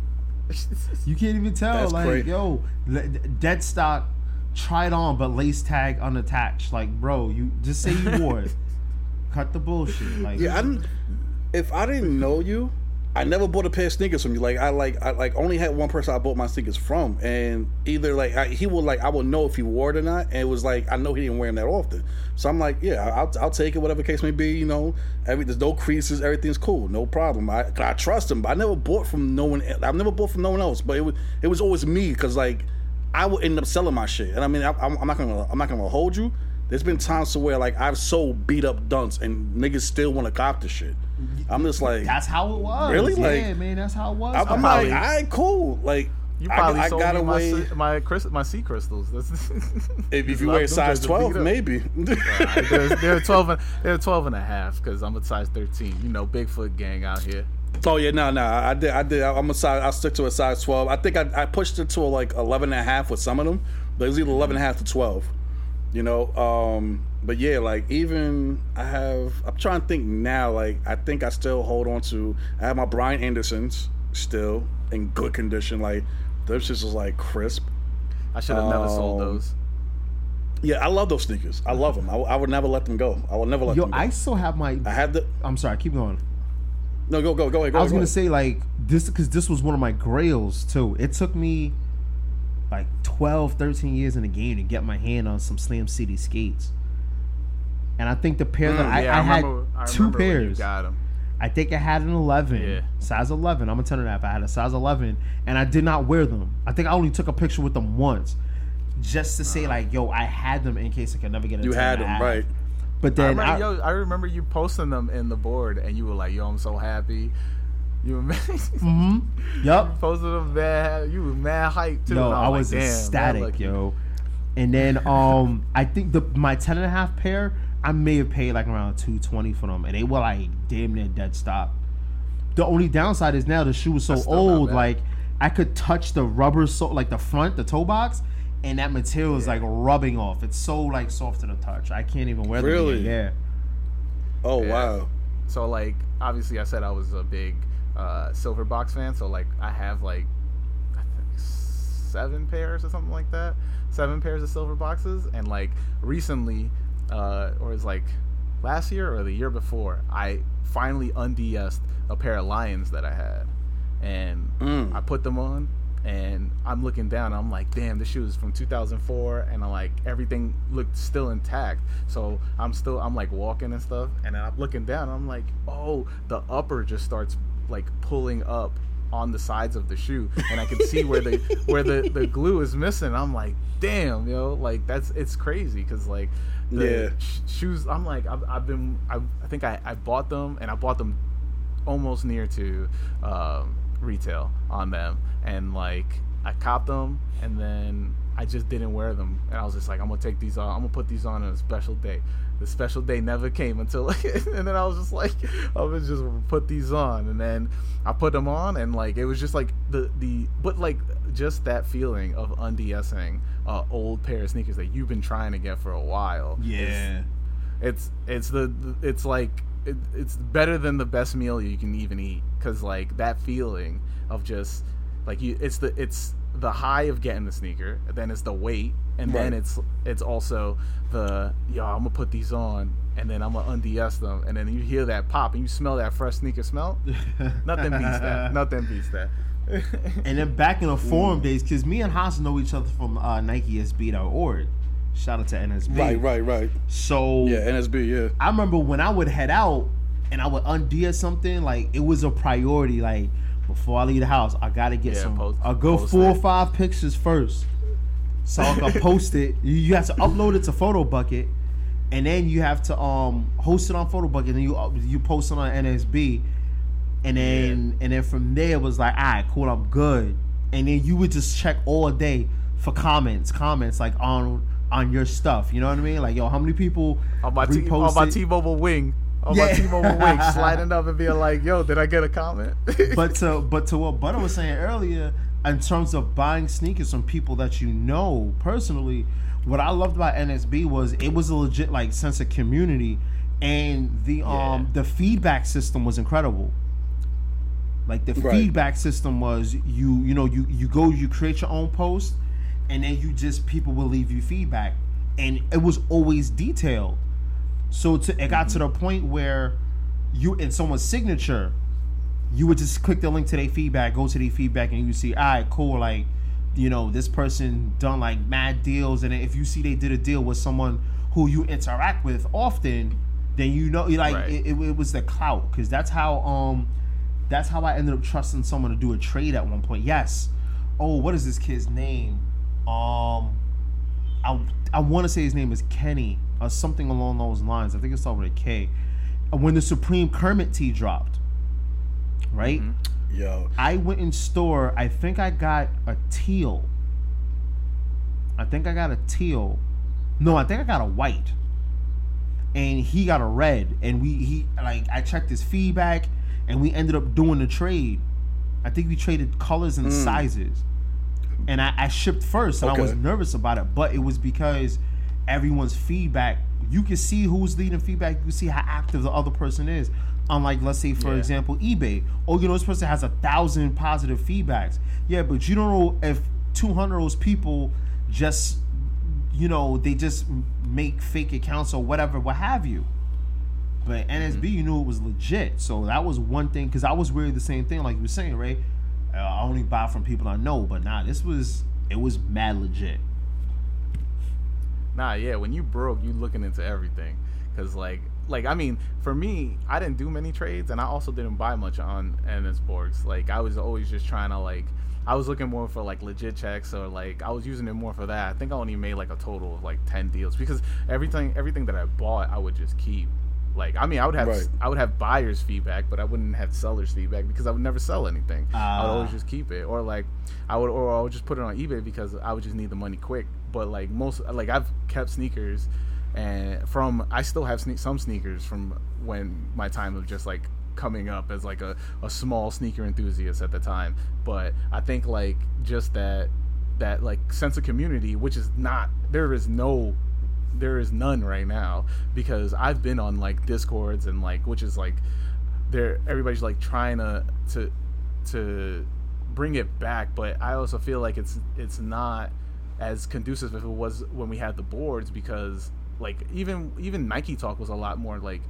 You can't even tell. That's like, great. yo, le- dead stock, tried on, but lace tag unattached. Like, bro, you just say you wore it. Cut the bullshit. Like, Yeah, I didn't. If I didn't know you, I never bought a pair of sneakers from you. Like I like I like only had one person I bought my sneakers from, and either like I, he would like I would know if he wore it or not, and it was like I know he didn't wear them that often. So I'm like, yeah, I'll, I'll take it, whatever case may be. You know, every there's no creases, everything's cool, no problem. I I trust him, but I never bought from no one. I've never bought from no one else, but it was it was always me because like I would end up selling my shit, and I mean I, I'm, I'm not gonna I'm not gonna hold you. There's been times to where like I've sold beat up dunks and niggas still want to cop the shit. I'm just like that's how it was. Really? Yeah, Like- man, that's how it was. I'm, I'm probably- like, all right, cool. Like You I- probably I, sold got me my away. C- my crys- my sea crystals. That's, if, if you Them wear size 12, up. maybe. they're, they're 12 and, they're 12 and a half because I'm a size 13. You know, Bigfoot gang out here. Oh yeah, no, no. I did. I did. I'm a size. I stick to a size 12. I think I, I pushed it to a, like 11 and a half with some of them, but it was either 11 and a half to 12. You know. Um. But yeah, like even I have. I'm trying to think now. Like I think I still hold on to. I have my Brian Andersons still in good condition. Like those just was like crisp. I should have never sold Um, those. Yeah, I love those sneakers. I love them. I, I would never let them go. I will never let Yo, them go. I still have my. I have the I'm sorry. Keep going. No go go go ahead. Go I was ahead, gonna go say like this because this was one of my grails too. It took me like 12, 13 years in the game to get my hand on some Slam City skates. And I think the pair that Mm, I, yeah, I, had I two remember when you pairs. I think I had an 11, Yeah. size 11. I'm a 10 and a half. I had a size 11, and I did not wear them. I think I only took a picture with them once, just to say like, yo, I had them in case I could never get a You 10 had and them half. right. But I then remember, I, yo, I remember you posting them in the board, and you were like, "Yo, I'm so happy." You were mad. Mhm. Yup. posted them mad. You was mad hype too. And I was "Damn, man, ecstatic, lucky." yo. And then um I think the my 10 and a half pair, I may have paid like around 220 for them and they were like damn near dead stop. The only downside is now the shoe is so That's still not old like I could touch the rubber so like the front, the toe box and that material is like rubbing off. It's so like soft to the touch. I can't even wear them. Really? Yeah. Oh Yeah. wow. So like, obviously, I said I was a big uh, silver box fan. So like, I have like, I think seven pairs or something like that. Seven pairs of silver boxes, and like recently, uh, or it's like last year or the year before, I finally unds'd a pair of Lions that I had, and Mm. I put them on, and I'm looking down. I'm like, damn, this shoe is from 2004, and I'm like, everything looked still intact. So I'm still, I'm like walking and stuff, and then I'm looking down. I'm like, oh, the upper just starts like pulling up on the sides of the shoe, and I can see where the where the the glue is missing. I'm like, damn, yo, like that's it's crazy because like the Yeah. sh- shoes. I'm like, I've, I've been, I, I think I, I bought them, and I bought them almost near to um, retail on them, and like I copped them, and then I just didn't wear them, and I was just like, I'm gonna take these on, I'm gonna put these on on a special day. The special day never came until, and then I was just like, I was just put these on, and then I put them on, and like it was just like the the, but like just that feeling of undsing uh, old pair of sneakers that you've been trying to get for a while. Yeah. it's it's the it's like it, it's better than the best meal you can even eat because like that feeling of just like you it's the it's the high of getting the sneaker then it's the weight and then it's it's also the yo i'm gonna put these on and then i'm gonna unds them and then you hear that pop and you smell that fresh sneaker smell nothing beats that nothing beats that And then back in the forum days, because me and Hass know each other from uh, NikeSB.org. Shout out to NSB. Right, right, right. So Yeah, NSB. Yeah. I remember when I would head out and I would undo something, like it was a priority. Like before I leave the house, I gotta get Yeah, some post- a good four or five pictures first, so I can post it. You, you have to upload it to Photobucket, and then you have to um host it on Photobucket, and you up- you post it on NSB, and then and then from there it was like, all right, cool, I'm good. And then you would just check all day for comments, comments like on on your stuff. You know what I mean? Like, yo, how many people on my T- on my? T-Mobile wing on my Yeah. T-Mobile wing sliding up and being like yo did I get a comment but to but to what Buttah was saying earlier, in terms of buying sneakers from people that you know personally, what I loved about NSB was it was a legit like sense of community, and the um the feedback system was incredible. Like the Right. feedback system was you you know you you go you create your own post, and then you just people will leave you feedback, and it was always detailed. So to, it got to the point where you in someone's signature, you would just click the link to their feedback, go to their feedback, and you see, all right, cool, like, you know, this person done like mad deals, and if you see they did a deal with someone who you interact with often, then you know, like, Right. it, it, it was the clout, because that's how, um, that's how I ended up trusting someone to do a trade at one point. Yes. Oh, what is this kid's name? Um, I I want to say his name is Kenny or something along those lines. I think it's over with a K. When the Supreme Kermit tee dropped, right? Mm-hmm. Yo. I went in store. I think I got a teal. I think I got a teal. No, I think I got a white. And he got a red. And we he like I checked his feedback, and we ended up doing the trade. I think we traded colors and mm. sizes. And I, I shipped first, and I was nervous about it, but it was because everyone's feedback. You can see who's leading feedback. You can see how active the other person is. Unlike, let's say, for Yeah. example, eBay. Oh, you know, this person has a thousand positive feedbacks. Yeah, but you don't know if 200 of those people just, you know, they just make fake accounts or whatever, what have you. But NSB, you knew it was legit. So that was one thing, because I was really the same thing, like you were saying, Ray. Uh, I only buy from people I know, but nah, this was, it was mad legit. Nah, yeah. When you broke, you looking into everything, cause like, like I mean, for me, I didn't do many trades, and I also didn't buy much on NS Borgs. Like, I was always just trying to like, I was looking more for like legit checks, or like I was using it more for that. I think I only made like a total of like ten deals because everything, everything that I bought, I would just keep. Like, I mean, I would have, Right. I would have buyers' feedback, but I wouldn't have sellers' feedback because I would never sell anything. I would always Ah. just keep it, or like I would, or I would just put it on eBay because I would just need the money quick. But like most, like I've kept sneakers, and from I still have sne- some sneakers from when my time of just like coming up as like a, a small sneaker enthusiast at the time. But I think like just that that like sense of community, which is not there is no there is none right now because I've been on like discords and like which is like there everybody's like trying to to to bring it back but I also feel like it's it's not as conducive as it was when we had the boards because like even even Nike talk was a lot more like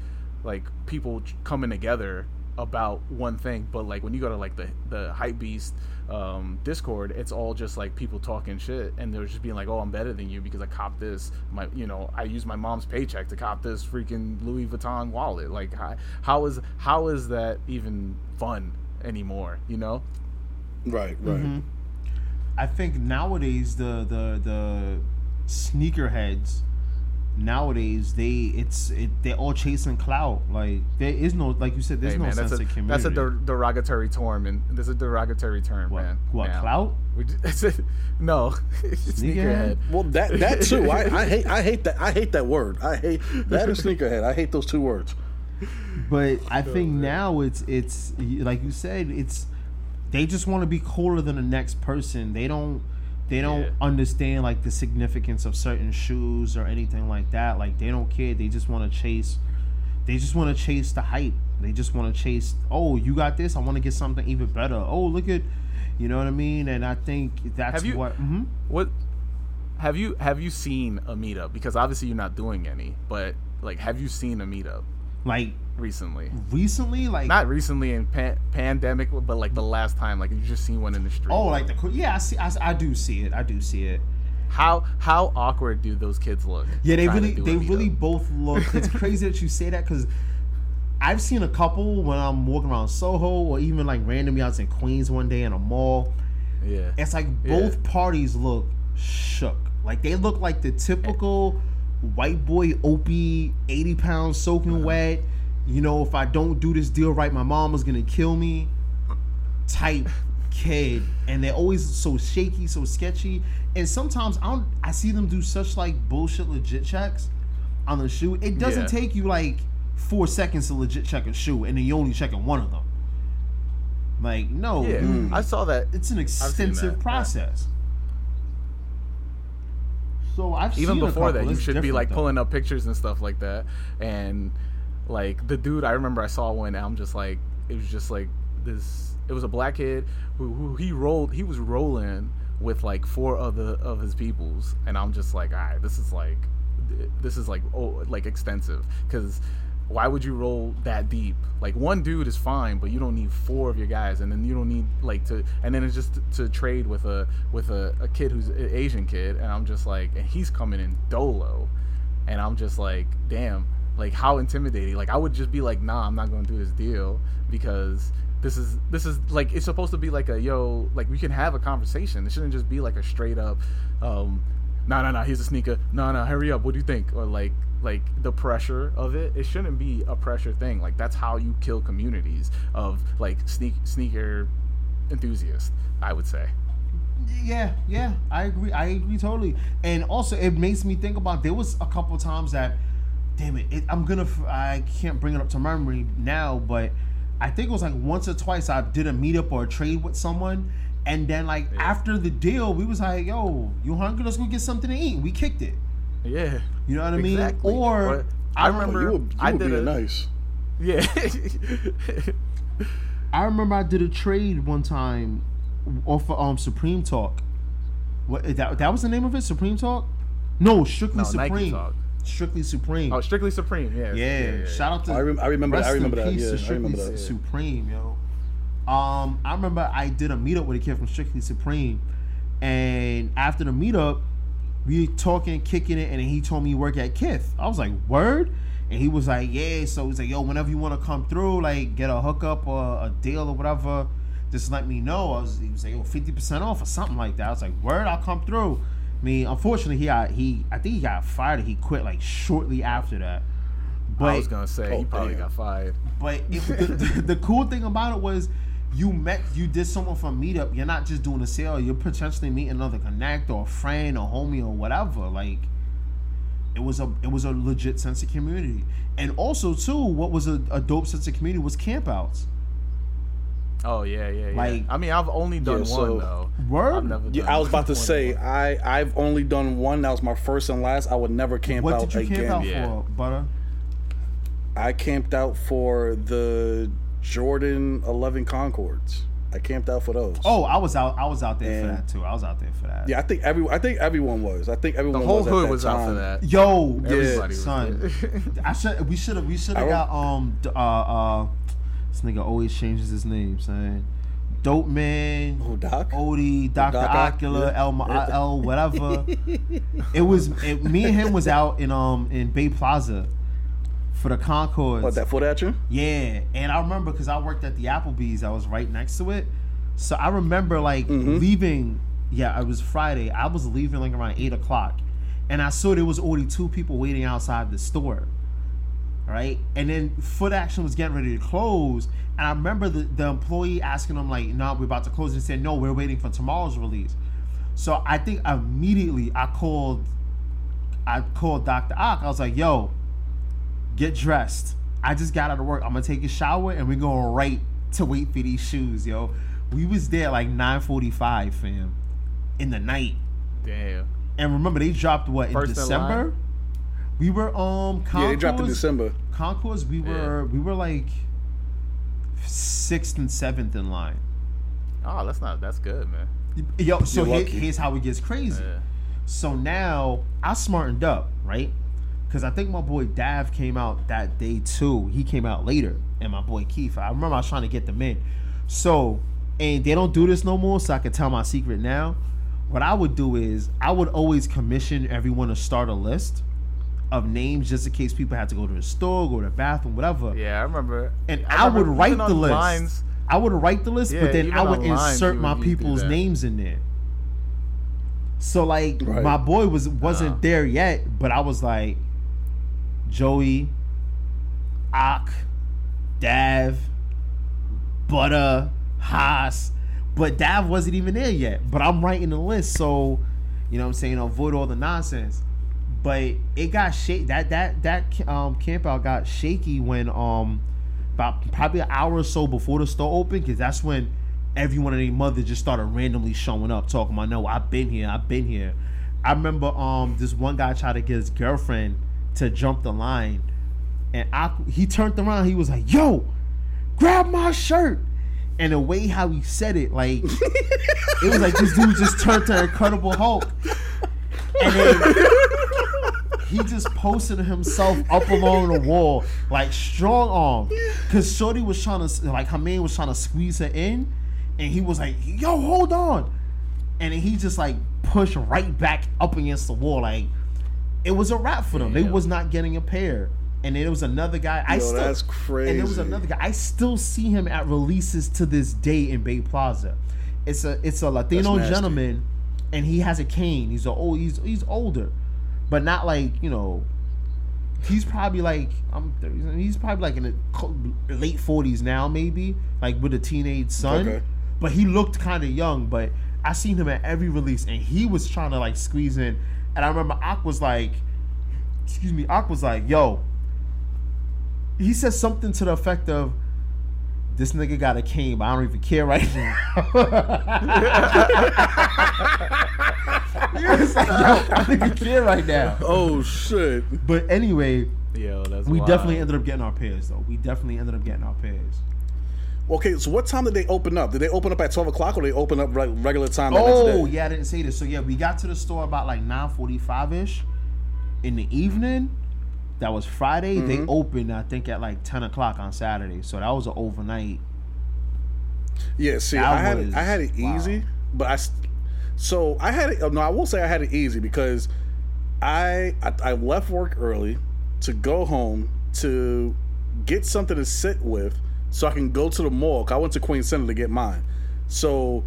like people coming together about one thing. But like when you go to like the the Hypebeast um, Discord, it's all just like people talking shit, and they're just being like, "Oh, I'm better than you because I cop this. My, you know, I use my mom's paycheck to cop this freaking Louis Vuitton wallet. Like, how, how is how is that even fun anymore? You know? Right, right. I think nowadays the the the sneakerheads nowadays they it's it they're all chasing clout. Like there is no like you said, there's hey no man, sense that's a of community. that's a der- derogatory term, and there's a derogatory term, what, man. what Now, clout? Just, no, sneakerhead. Well, that that too. I, I hate I hate that I hate that word. I hate that and sneakerhead. I hate those two words. But I think now it's it's like you said, it's they just want to be cooler than the next person. They don't they don't Yeah. understand like the significance of certain shoes or anything like that. Like they don't care. They just want to chase they just want to chase the hype. They just want to chase, "Oh, you got this. I want to get something even better." Oh, look at you know what I mean? And I think that's you- what mhm. What have you have you seen a meetup? Because obviously you're not doing any, but like, have you seen a meetup like recently? recently like Not recently in pan- pandemic, but like the last time, like you just seen one in the street. Oh, like the yeah, I see. I, I do see it. I do see it. how how awkward do those kids look? Yeah, they really they really both look. It's crazy that you say that because I've seen a couple when I'm walking around Soho or even like randomly I was in Queens one day in a mall. yeah. It's like Yeah. both parties look shook. Like they look like the typical white boy opie, eighty pounds soaking Uh-huh. wet. You know, if I don't do this deal right, my mom is gonna kill me. Type kid, and they're always so shaky, so sketchy. And sometimes I don't. I see them do such like bullshit legit checks on the shoe. It doesn't Yeah. take you like four seconds to legit check a shoe, and then you only checking one of them. Like no, Yeah, dude, mm. I saw that. it's an extensive that, yeah. process. So I've even before that you should be like though. pulling up pictures and stuff like that and like the dude i remember i saw one i'm just like it was just like this it was a black kid who, who he rolled he was rolling with like four other of his peoples and i'm just like all right this is like this is like oh like extensive. Because why would you roll that deep? Like one dude is fine but you don't need four of your guys and then you don't need like to and then it's just to, to trade with a with a, a kid who's an asian kid and i'm just like and he's coming in dolo and i'm just like damn like how intimidating. Like i would just be like nah i'm not gonna do this deal because this is this is like it's supposed to be like a yo like we can have a conversation. It shouldn't just be like a straight up um no no no here's a sneaker. No no hurry up. What do you think? Or like like the pressure of it. It shouldn't be a pressure thing. Like that's how you kill communities of like sneak sneaker enthusiasts i would say. Yeah, yeah, I agree. I agree totally. And also, it makes me think about there was a couple times that, damn it, it I'm gonna f- I can't bring it up to memory now, but I think it was like once or twice I did a meetup or a trade with someone, and then like Yeah. after the deal, we was like, yo, you hungry? Let's go get something to eat. We kicked it. yeah You know what I mean? Or But I I don't- remember you were, you I did a, nice. yeah I remember I did a trade one time off of um Supreme Talk. What that that was the name of it? Supreme Talk? No, Strictly No, Nike Supreme. Talk. Strictly Supreme. oh strictly supreme yeah yeah, shout out to I rem- I remember- I rest in remember that, peace yeah, to I Strictly remember that. Supreme, yo. Um, I remember I did a meetup with a kid from Strictly Supreme, and after the meetup, we talking, kicking it, and then he told me he work at Kith. I was like, word. And he was like, yeah. So he's like, yo, whenever you want to come through, like get a hookup or a deal or whatever, just let me know. I was, he was like, yo, fifty percent off or something like that. I was like, word, I'll come through. I mean, unfortunately, he got he, I think he got fired. He quit like shortly after that. But i was gonna say Oh, he probably damn. got fired but it, the, the, the cool thing about it was you met you did someone from meetup. You're not just doing a sale. You're potentially meeting another connect or a friend or homie or whatever. Like it was a it was a legit sense of community. And also too, what was a, a dope sense of community was campouts. Oh yeah yeah yeah Like- i mean i've only done Yeah, one though Word? I've never Yeah, I was about to say one. I I've only done one. That was my first and last. I would never camp what out did you again. camp out Yeah. for, Buttah? I camped out for the Jordan 11 Concords. I camped out for those. Oh, I was out. I was out there for that too. I was out there for that. yeah, I think every I think everyone was. I think everyone. The whole was at hood that was out for that. Yo, Everybody was son. I should. We should have. We should have got um. Uh, uh. This nigga always changes his name, son. Dope man. Who, Doc? Odie, Doctor Doc, Ocula, yeah. El Ma- El whatever. it was it, me and him was out in um in Bay Plaza for the Concords. What that foot you? Yeah, and I remember because I worked at the Applebee's, I was right next to it. So I remember like Mm-hmm. leaving. Yeah, it was Friday. I was leaving like around eight o'clock, and I saw there was already two people waiting outside the store. Right, and then Foot Action was getting ready to close, and I remember the, the employee asking them like, "No, we're about to close." And said, "No, we're waiting for tomorrow's release." So I think immediately I called, I called Doctor Ock. I was like, "Yo, get dressed. I just got out of work. I'm gonna take a shower and we're going right to wait for these shoes, yo. We was there like 9:45, fam, in the night. Damn. And remember, they dropped what in First in December. Line? We were um Concourse, Yeah, they dropped in December. Concourse, we were we were like sixth and seventh in line. Oh, that's not. That's good, man. Yo, so here, here's how it gets crazy. Yeah. So now I smartened up, right? Because I think my boy Dav came out that day too. He came out later, and my boy Keith. I remember I was trying to get them in. So, and they don't do this no more, so I can tell my secret now. What I would do is I would always commission everyone to start a list of names just in case people had to go to the store, go to the bathroom, whatever. Yeah, I remember. And I, would remember write the list. Lines, I would write the list, Yeah, but then I would on lines, insert you my would people's names in there. So like Right. my boy was wasn't Ah. there yet, but I was like Joey, Ak, Dav, Buttah, Hass, but Dav wasn't even there yet. But I'm writing the list, so you know what I'm saying avoid all the nonsense. But it got shake that that that um camp out got shaky when um about probably an hour or so before the store opened because that's when everyone and their mother just started randomly showing up talking about no I've been here I've been here. I remember um this one guy tried to get his girlfriend to jump the line, and I, he turned around he was like yo, grab my shirt. And the way how he said it, like it was like this dude just turned to Incredible Hulk, and then he just posted himself up along the wall like strong arm. Because shorty was trying to like her man was trying to squeeze her in and he was like yo hold on. And then he just like pushed right back up against the wall like it was a wrap for them. They was not getting a pair. And then there was another guy i still that's crazy. and there was another guy i still see him at releases to this day in bay plaza. It's a it's a latino gentleman and he has a cane he's a old he's he's older but not like you know. He's probably like I'm. 30, he's probably like in the late 40s now, maybe like with a teenage son. Okay. But he looked kind of young. But I seen him at every release, and he was trying to like squeeze in. And I remember Ak was like, excuse me, Ak was like, yo. He said something to the effect of, "This nigga got a cane, but I don't even care right now." was like, "Yo, I don't even care right now." Oh shit! But anyway, Yo, that's we wild. definitely ended up getting our pairs though. We definitely ended up getting our pairs. Okay, so what time did they open up? Did they open up at twelve o'clock or they open up re- regular time? Oh yeah, I didn't say this. So yeah, we got to the store about like nine forty five ish in the evening. That was Friday. They Mm-hmm. opened I think at like ten o'clock on Saturday. So that was an overnight. Yeah, see, I had was- I had it wow. easy, but I so I had it. No, I will say I had it easy because I, I I left work early to go home to get something to sit with, so I can go to the mall. I went to Queen Center to get mine, so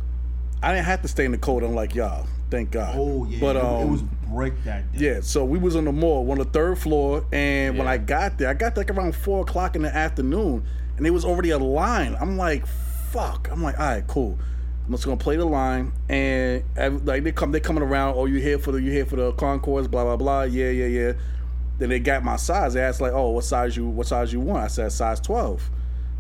I didn't have to stay in the cold. Unlike y'all, thank God. Oh yeah, but it, um, it was break that day. yeah, so we was on the mall, on the third floor, and when I got there, I got there like around four o'clock in the afternoon, and it was already a line. I'm like, fuck. I'm like, all right, cool. I'm just gonna play the line, and ev- like they come, they coming around. Oh, you here for the, you here for the concourse? Blah blah blah. Yeah, yeah, yeah. Then they got my size. They asked like, oh, what size you, what size you want? I said size twelve.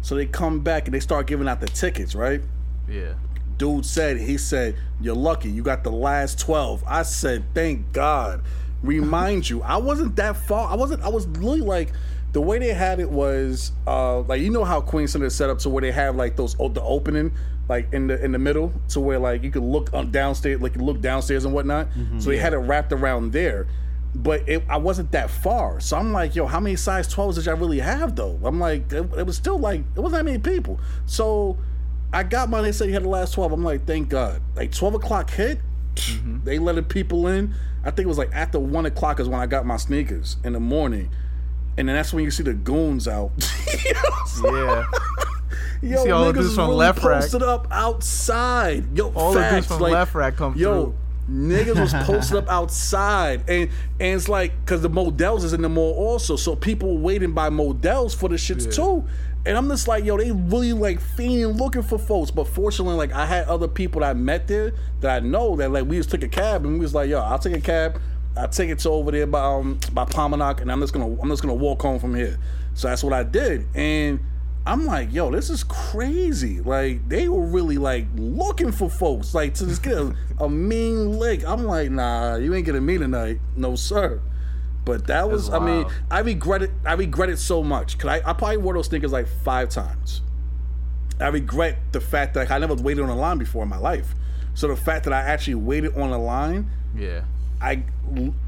So they come back and they start giving out the tickets, right? Yeah. Dude said he said you're lucky you got the last 12 i said thank god remind you i wasn't that far i wasn't i was literally like the way they had it was uh, like you know how Queen Center is set up to where they have like those the opening like in the in the middle to where like you could look on downstairs like you look downstairs and whatnot. so they had it wrapped around there. But it, I wasn't that far, so I'm like, yo, how many size 12s did y'all really have though? I'm like, it, it was still like it wasn't that many people. So I got mine. They said you had the last 12. I'm like, thank God. Like 12 o'clock hit, mm-hmm. they letting people in. I think it was like after one o'clock is when I got my sneakers in the morning. And then that's when you see the goons out. Yeah. Yo, see all the niggas dudes was from really Lefrak. posted up outside. Yo, All the dudes facts, from like, Lefrak come Yo, through. niggas was posted up outside, and and it's like because the Models is in the mall also, so people waiting by Models for the shits Yeah. too. And I'm just like, yo, they really like fiending looking for folks. But fortunately, like I had other people that I met there that I know that like we just took a cab and we was like, yo, I'll take a cab. I'll take it to over there by um by Pominock, and I'm just gonna I'm just gonna walk home from here. So that's what I did, and I'm like, yo, this is crazy. Like they were really like looking for folks, like to just get a, a mean lick. I'm like, nah, you ain't getting me tonight, no sir. But that was, I mean, I regret it. I regret it so much. Cause I, I probably wore those sneakers like five times. I regret the fact that I never waited on a line before in my life. So the fact that I actually waited on a line, Yeah. I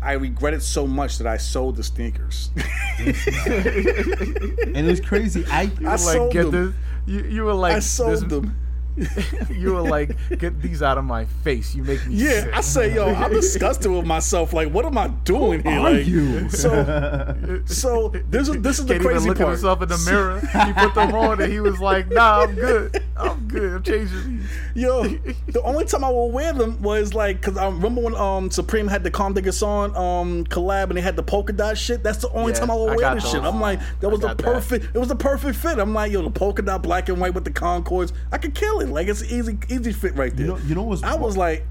I regret it so much that I sold the sneakers. And it's crazy. I, I like sold get them. this. You, you were like I sold this- them. you were like get these out of my face. You make me Yeah, sick. I say, yo, I'm disgusted with myself. Like, what am I doing here? are like, you? So, so this is this is the Can't even crazy look at himself in the mirror. He put them on and he was like, "Nah, I'm good. I'm good. I'm changing these." Yo, the only time I will wear them was like, cause I remember when um Supreme had the Comme des Garçons um collab and they had the polka dot shit. That's the only Yeah, time I will I wear got this shit. I'm like, that was the got that. perfect. It was the perfect fit. I'm like, yo, the polka dot black and white with the Concords. I could kill it. Like it's an easy, easy fit right there. You know- you know what's I was like,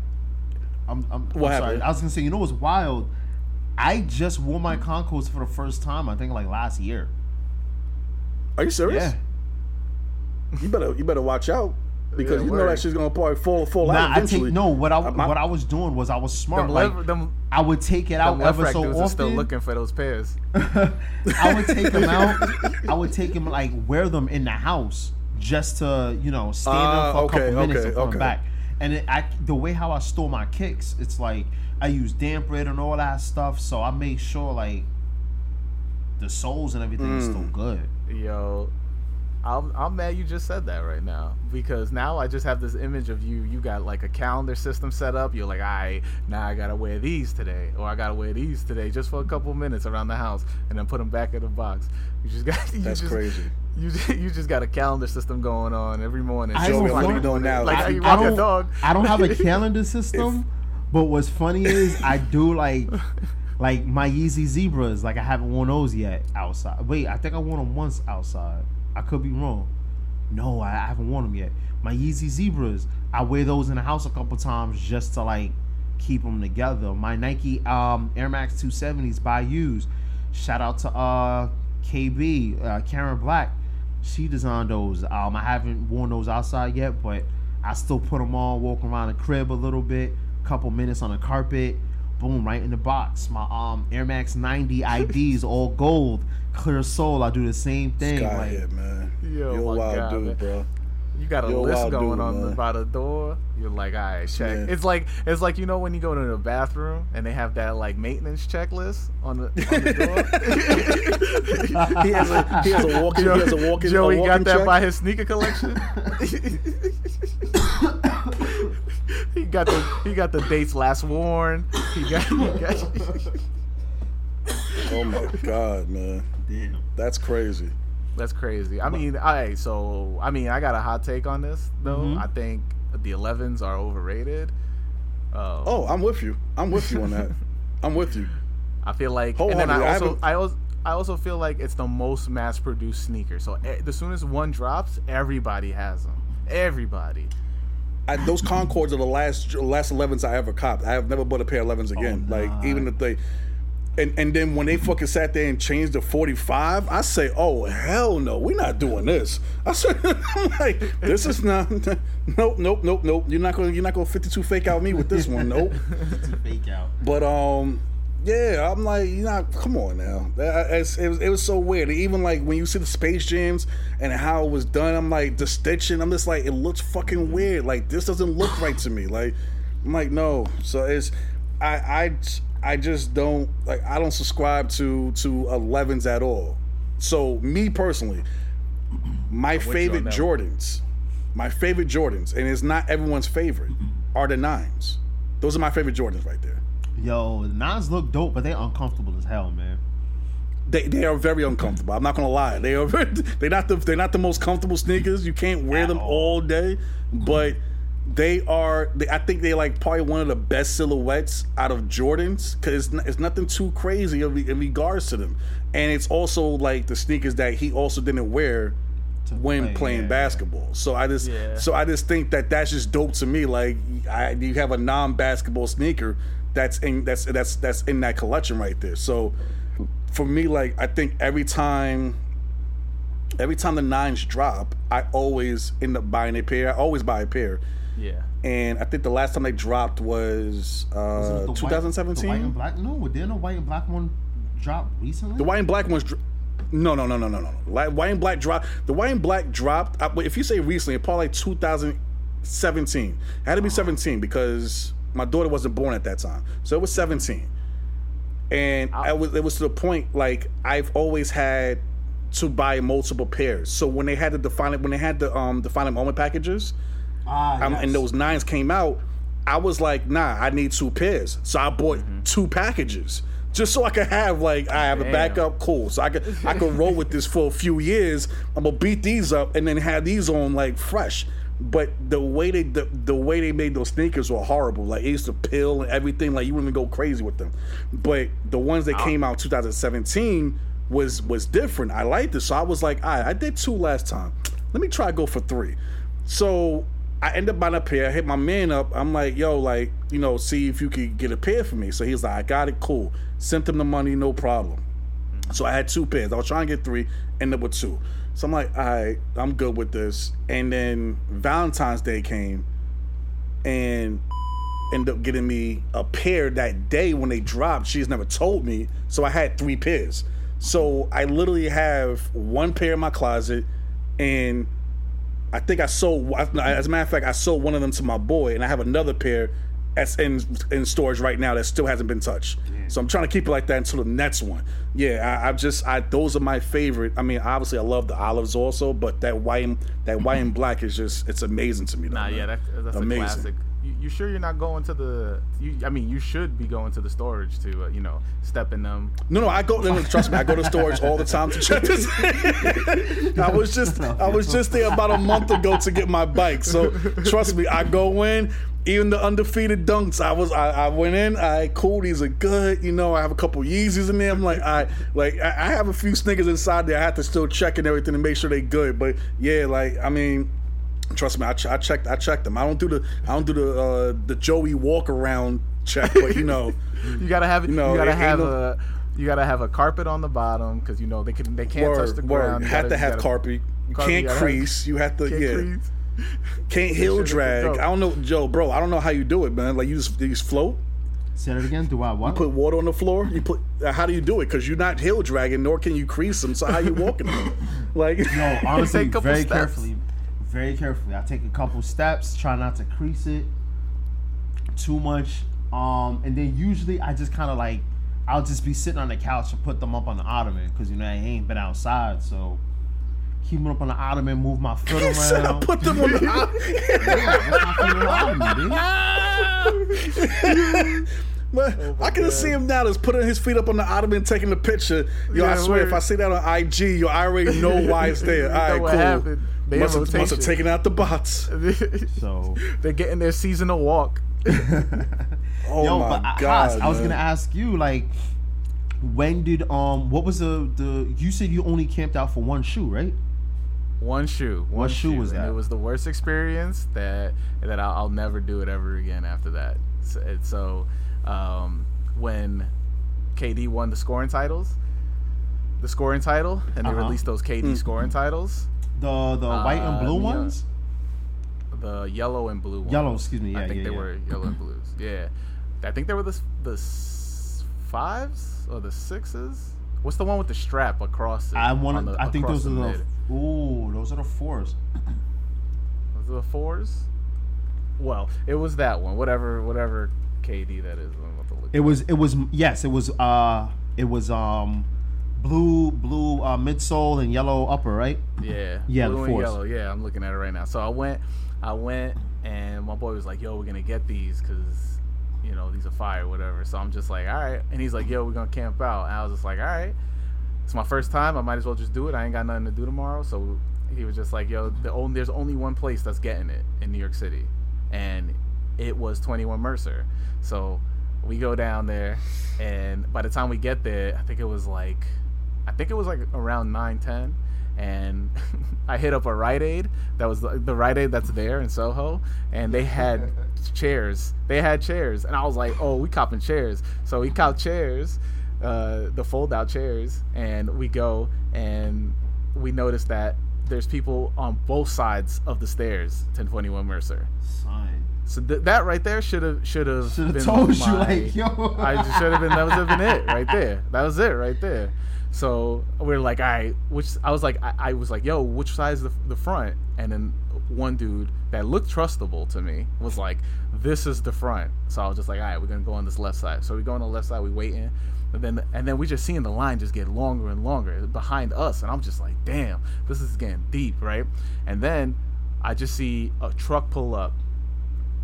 I'm, I'm, What I'm sorry. happened? I was gonna say, you know what's wild? I just wore my Concords for the first time. I think like last year. are you serious? Yeah. You better, you better watch out because Yeah, you know that shit's gonna probably fall, fall Nah, out I eventually. take no. What I Uh, my- what I was doing was I was smart. Them, Like them, I would take it out them left ever rack so often. are still looking for those pairs. I would take them out. I would take them like wear them in the house just to you know stand Ah, up for a okay, couple minutes okay, and okay. them back. And it, I the way how I store my kicks, it's like I use DampRid and all that stuff. So I make sure like the soles and everything is Mm. still good. Yo, I'm, I'm mad you just said that right now because now I just have this image of you. You got like a calendar system set up. You're like, all right, now I gotta wear these today, or I gotta wear these today just for a couple minutes around the house, and then put them back in the box. You just got. You That's just, crazy. You just, you just got a calendar system going on every morning. I don't what know. you doing now? Like Like, how you I don't, dog. I don't have a calendar system, but what's funny is I do like like my Yeezy Zebras. Like I haven't worn those yet outside. Wait, I think I wore them once outside. I could be wrong. No, I, I haven't worn them yet. My Yeezy Zebras. I wear those in the house a couple times just to like keep them together. My Nike um, Air Max 270s by use. Shout out to uh, KB uh, Karen Black. She designed those. Um, I haven't worn those outside yet, but I still put them on, walk around the crib a little bit, couple minutes on the carpet, boom, right in the box. My um Air Max 90 IDs, all gold, clear sole. I do the same thing. Guy like, here, man. Yo, You're a wild God, dude, man. bro. You got a You're list going dude, on man. by the door. You're like, all right, check. Man. It's like it's like you know when you go to the bathroom and they have that like maintenance checklist on the, on the door. he has a he has a walking he has a walking Joey a walking got that check. by his sneaker collection. he got the he got the dates last worn. He got, he got Oh my god, man, damn. that's crazy. That's crazy. I mean, I so I mean, I got a hot take on this though. Mm-hmm. Mhm. I think the 11s are overrated. Uh, Oh, I'm with you. I'm with you on that. I'm with you. I feel like, and then I I also, haven't- I also, I also feel like it's the most mass-produced sneaker. So as soon as one drops, everybody has them. Everybody. I, those Concords are the last last 11s I ever copped. I have never bought a pair of 11s again. Oh, Like even if they. And, and then when they fucking sat there and changed to 45, I say, oh, hell no, we're not doing this. I said, I'm like, this is not, nope, nope, nope, nope. You're not gonna, you're not gonna 52 fake out me with this one, nope. Fake out. But um, Yeah, I'm like, you know, come on now. That- It's, it, was, it was so weird. Even like when you see the Space Jams and how it was done, I'm like, the stitching, I'm just like, it looks fucking weird. Like, this doesn't look right to me. Like, I'm like, no. So it's, I, I, I just don't, like, I don't subscribe to, to 11s at all. So, me personally, my favorite Jordans, my favorite Jordans, and it's not everyone's favorite, are the nines. Those are my favorite Jordans right there. Yo, the nines look dope, but they're uncomfortable as hell, man. They, they are very uncomfortable. I'm not gonna lie. They are they're not the they're not the most comfortable sneakers. You can't wear At them all. all day, but they are. They, I think they're like probably one of the best silhouettes out of Jordans because it's, it's nothing too crazy in, in regards to them, and it's also like the sneakers that he also didn't wear when play, playing yeah. basketball. So I just Yeah. so I just think that that's just dope to me. Like I, you have a non-basketball sneaker that's in that's that's that's in that collection right there. So for me, like I think every time every time the nines drop, I always end up buying a pair. I always buy a pair. Yeah. And I think the last time they dropped was Was uh, the white- 2017. the white and black? No, didn't a white and black one drop recently? The white and black ones. Dr- no, no, no, no, no, no. Like white and black dropped. The white and black dropped. Uh, if you say recently, it probably like 2017. It had to be 17 because my daughter wasn't born at that time, so it was 17. And I was it was to the point like I've always had to buy multiple pairs. So when they had the define when they had the um defining moment packages, ah, yes. and those nines came out, I was like, nah, I need two pairs. So I bought two packages just so I could have like I have a backup. Cool. So I could I could roll with this for a few years. I'm gonna beat these up and then have these on like fresh. But the way they the, the way they made those sneakers were horrible. Like it used to pill and everything. Like you wouldn't even go crazy with them. But the ones that came out 2017 was was different. I liked it. So I was like, right, I did two last time. Let me try to go for three. So I end up buying a pair. I hit my man up. I'm like, yo, like, you know, see if you could get a pair for me. So he's like, I got it, cool. Sent him the money, no problem. Mm-hmm. So I had two pairs. I was trying to get three, ended up with two. So I'm like, all right, I'm good with this. And then Valentine's Day came and ended up getting me a pair that day when they dropped. She's never told me. So I had three pairs. So I literally have one pair in my closet and I think I sold. As a matter of fact, I sold one of them to my boy, and I have another pair that's in in storage right now that still hasn't been touched. So I'm trying to keep it like that until the next one. Yeah, I, I just I those are my favorite. I mean, obviously I love the olives also, but that white and that white and black is just it's amazing to me. though, Nah, man. yeah, that, that's Amazing. a classic. You, you sure you're not going to the? You, I mean, you should be going to the storage to, uh, you know, step in them. No, no, I go. No, no, trust me, I go to storage all the time to check this. I was just, I was just there about a month ago to get my bike. So trust me, I go in. Even the undefeated dunks, I was, I, I went in. I cool, these are good. You know, I have a couple Yeezys in there. I'm like, I like, I, have a few sneakers inside there. I have to still check and everything to make sure they good. But yeah, like, I mean. Trust me, I, ch- I checked. I checked them. I don't do the. I don't do the uh, the Joey walk around check, but you know, You gotta have. You, know, gotta have a. You gotta have a carpet on the bottom because you know they can. They can't touch the word. ground. You You have gotta- to have gotta- carpet. You carpet, can't you gotta have- crease. You have to yeah. crease. Can't heel drag. I don't know, Joe, bro. I don't know how you do it, man. Like you just you just float. Say it again. Do I what? Put water on the floor. You put. uh, How do you do it? Because you're not heel dragging, nor can you crease them. So how you walking? them? Like No, honestly, Take a couple very steps. carefully. Very carefully. I take a couple steps, try not to crease it too much. Um, and then usually I just kind of like, I'll just be sitting on the couch and put them up on the ottoman because you know I ain't been outside, so keep them up on the ottoman, move my foot He said I around. put them on the. Yeah, that's my favorite ottoman, dude. Man, I can see him now just putting his feet up on the ottoman, taking the picture. Yo, I swear, word. if I see that on IG, yo, I already know why it's there. All right, cool. happened. They Must have, must have taken out the bots. So, They're getting their seasonal walk. Oh yo, my but I- god! Hass, I was gonna ask you like, when did um, what was the the? You said you only camped out for one shoe, right? One shoe. One What shoe was and that? It was the worst experience that that I'll, I'll never do it ever again after that. So, so um, when KD won the scoring titles, the scoring title, and they Uh-huh. released those KD scoring titles, The the white and Uh, blue yeah. ones. the yellow and blue ones. Yellow, excuse me. Yeah, I think yeah, they yeah. were yellow and blues. Yeah, I think they were the the fives or the sixes? What's the one with the strap across it? I want. I think those are the the. mid? Ooh, those are the fours. those are the fours? Well, it was that one. Whatever, whatever KD that is. I'm about to look It was. It was. Yes, it was. Uh, it was. Um, blue, blue uh, midsole and yellow upper, right? Yeah. Yeah, the blue and yellow. Yeah, I'm looking at it right now. So I went, I went, and my boy was like, "Yo, we're gonna get these because, you know, these are fire, whatever." So I'm just like, "All right," and he's like, "Yo, we're gonna camp out." And I was just like, "All right." It's my first time. I might as well just do it. I ain't got nothing to do tomorrow. So he was just like, "Yo, the only, there's only one place that's getting it in New York City, and it was 21 Mercer." So we go down there, and by the time we get there, I think it was like, I think it was like around 9, 10 and I hit up a Rite Aid that was the, the Rite Aid that's there in Soho, and they had chairs. They had chairs, and I was like, "Oh, we copping chairs." So we cop chairs, uh, the fold-out chairs, and we go and we notice that there's people on both sides of the stairs. 1021 Mercer. Sign. So th- that right there should have should have been told you, like, yo. I should have been. That was been it right there. That was it right there. So we're like, all right. Which I was like, I, I was like, yo, which side is the, the front? And then one dude that looked trustable to me was like, this is the front. So I was just like, all right, we're gonna go on this left side. So we go on the left side. We waiting. And then and then we just seeing the line just get longer and longer behind us, and I'm just like, damn, this is getting deep, right? And then I just see a truck pull up,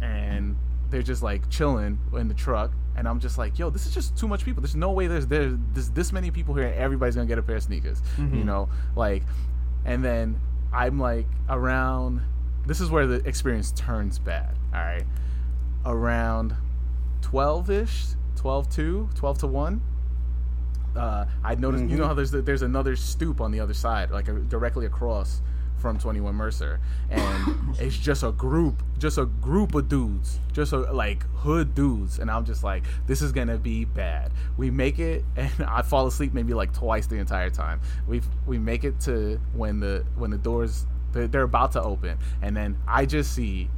and they're just like chilling in the truck. And i'm just like yo this is just too much people. There's no way there's there's this, this many people here and everybody's gonna get a pair of sneakers you mm-hmm. know? Like and then i'm like around this is where the experience turns bad all right? Around 12ish 12 to 12 to 1 uh, I noticed, you know how there's there's another stoop on the other side, like uh directly across from 21 Mercer, and it's just a group, just a group of dudes, just a, like hood dudes, and I'm just like, this is gonna be bad. We make it, and I fall asleep maybe like twice the entire time. We we make it to when the when the doors they're, they're about to open, and then I just see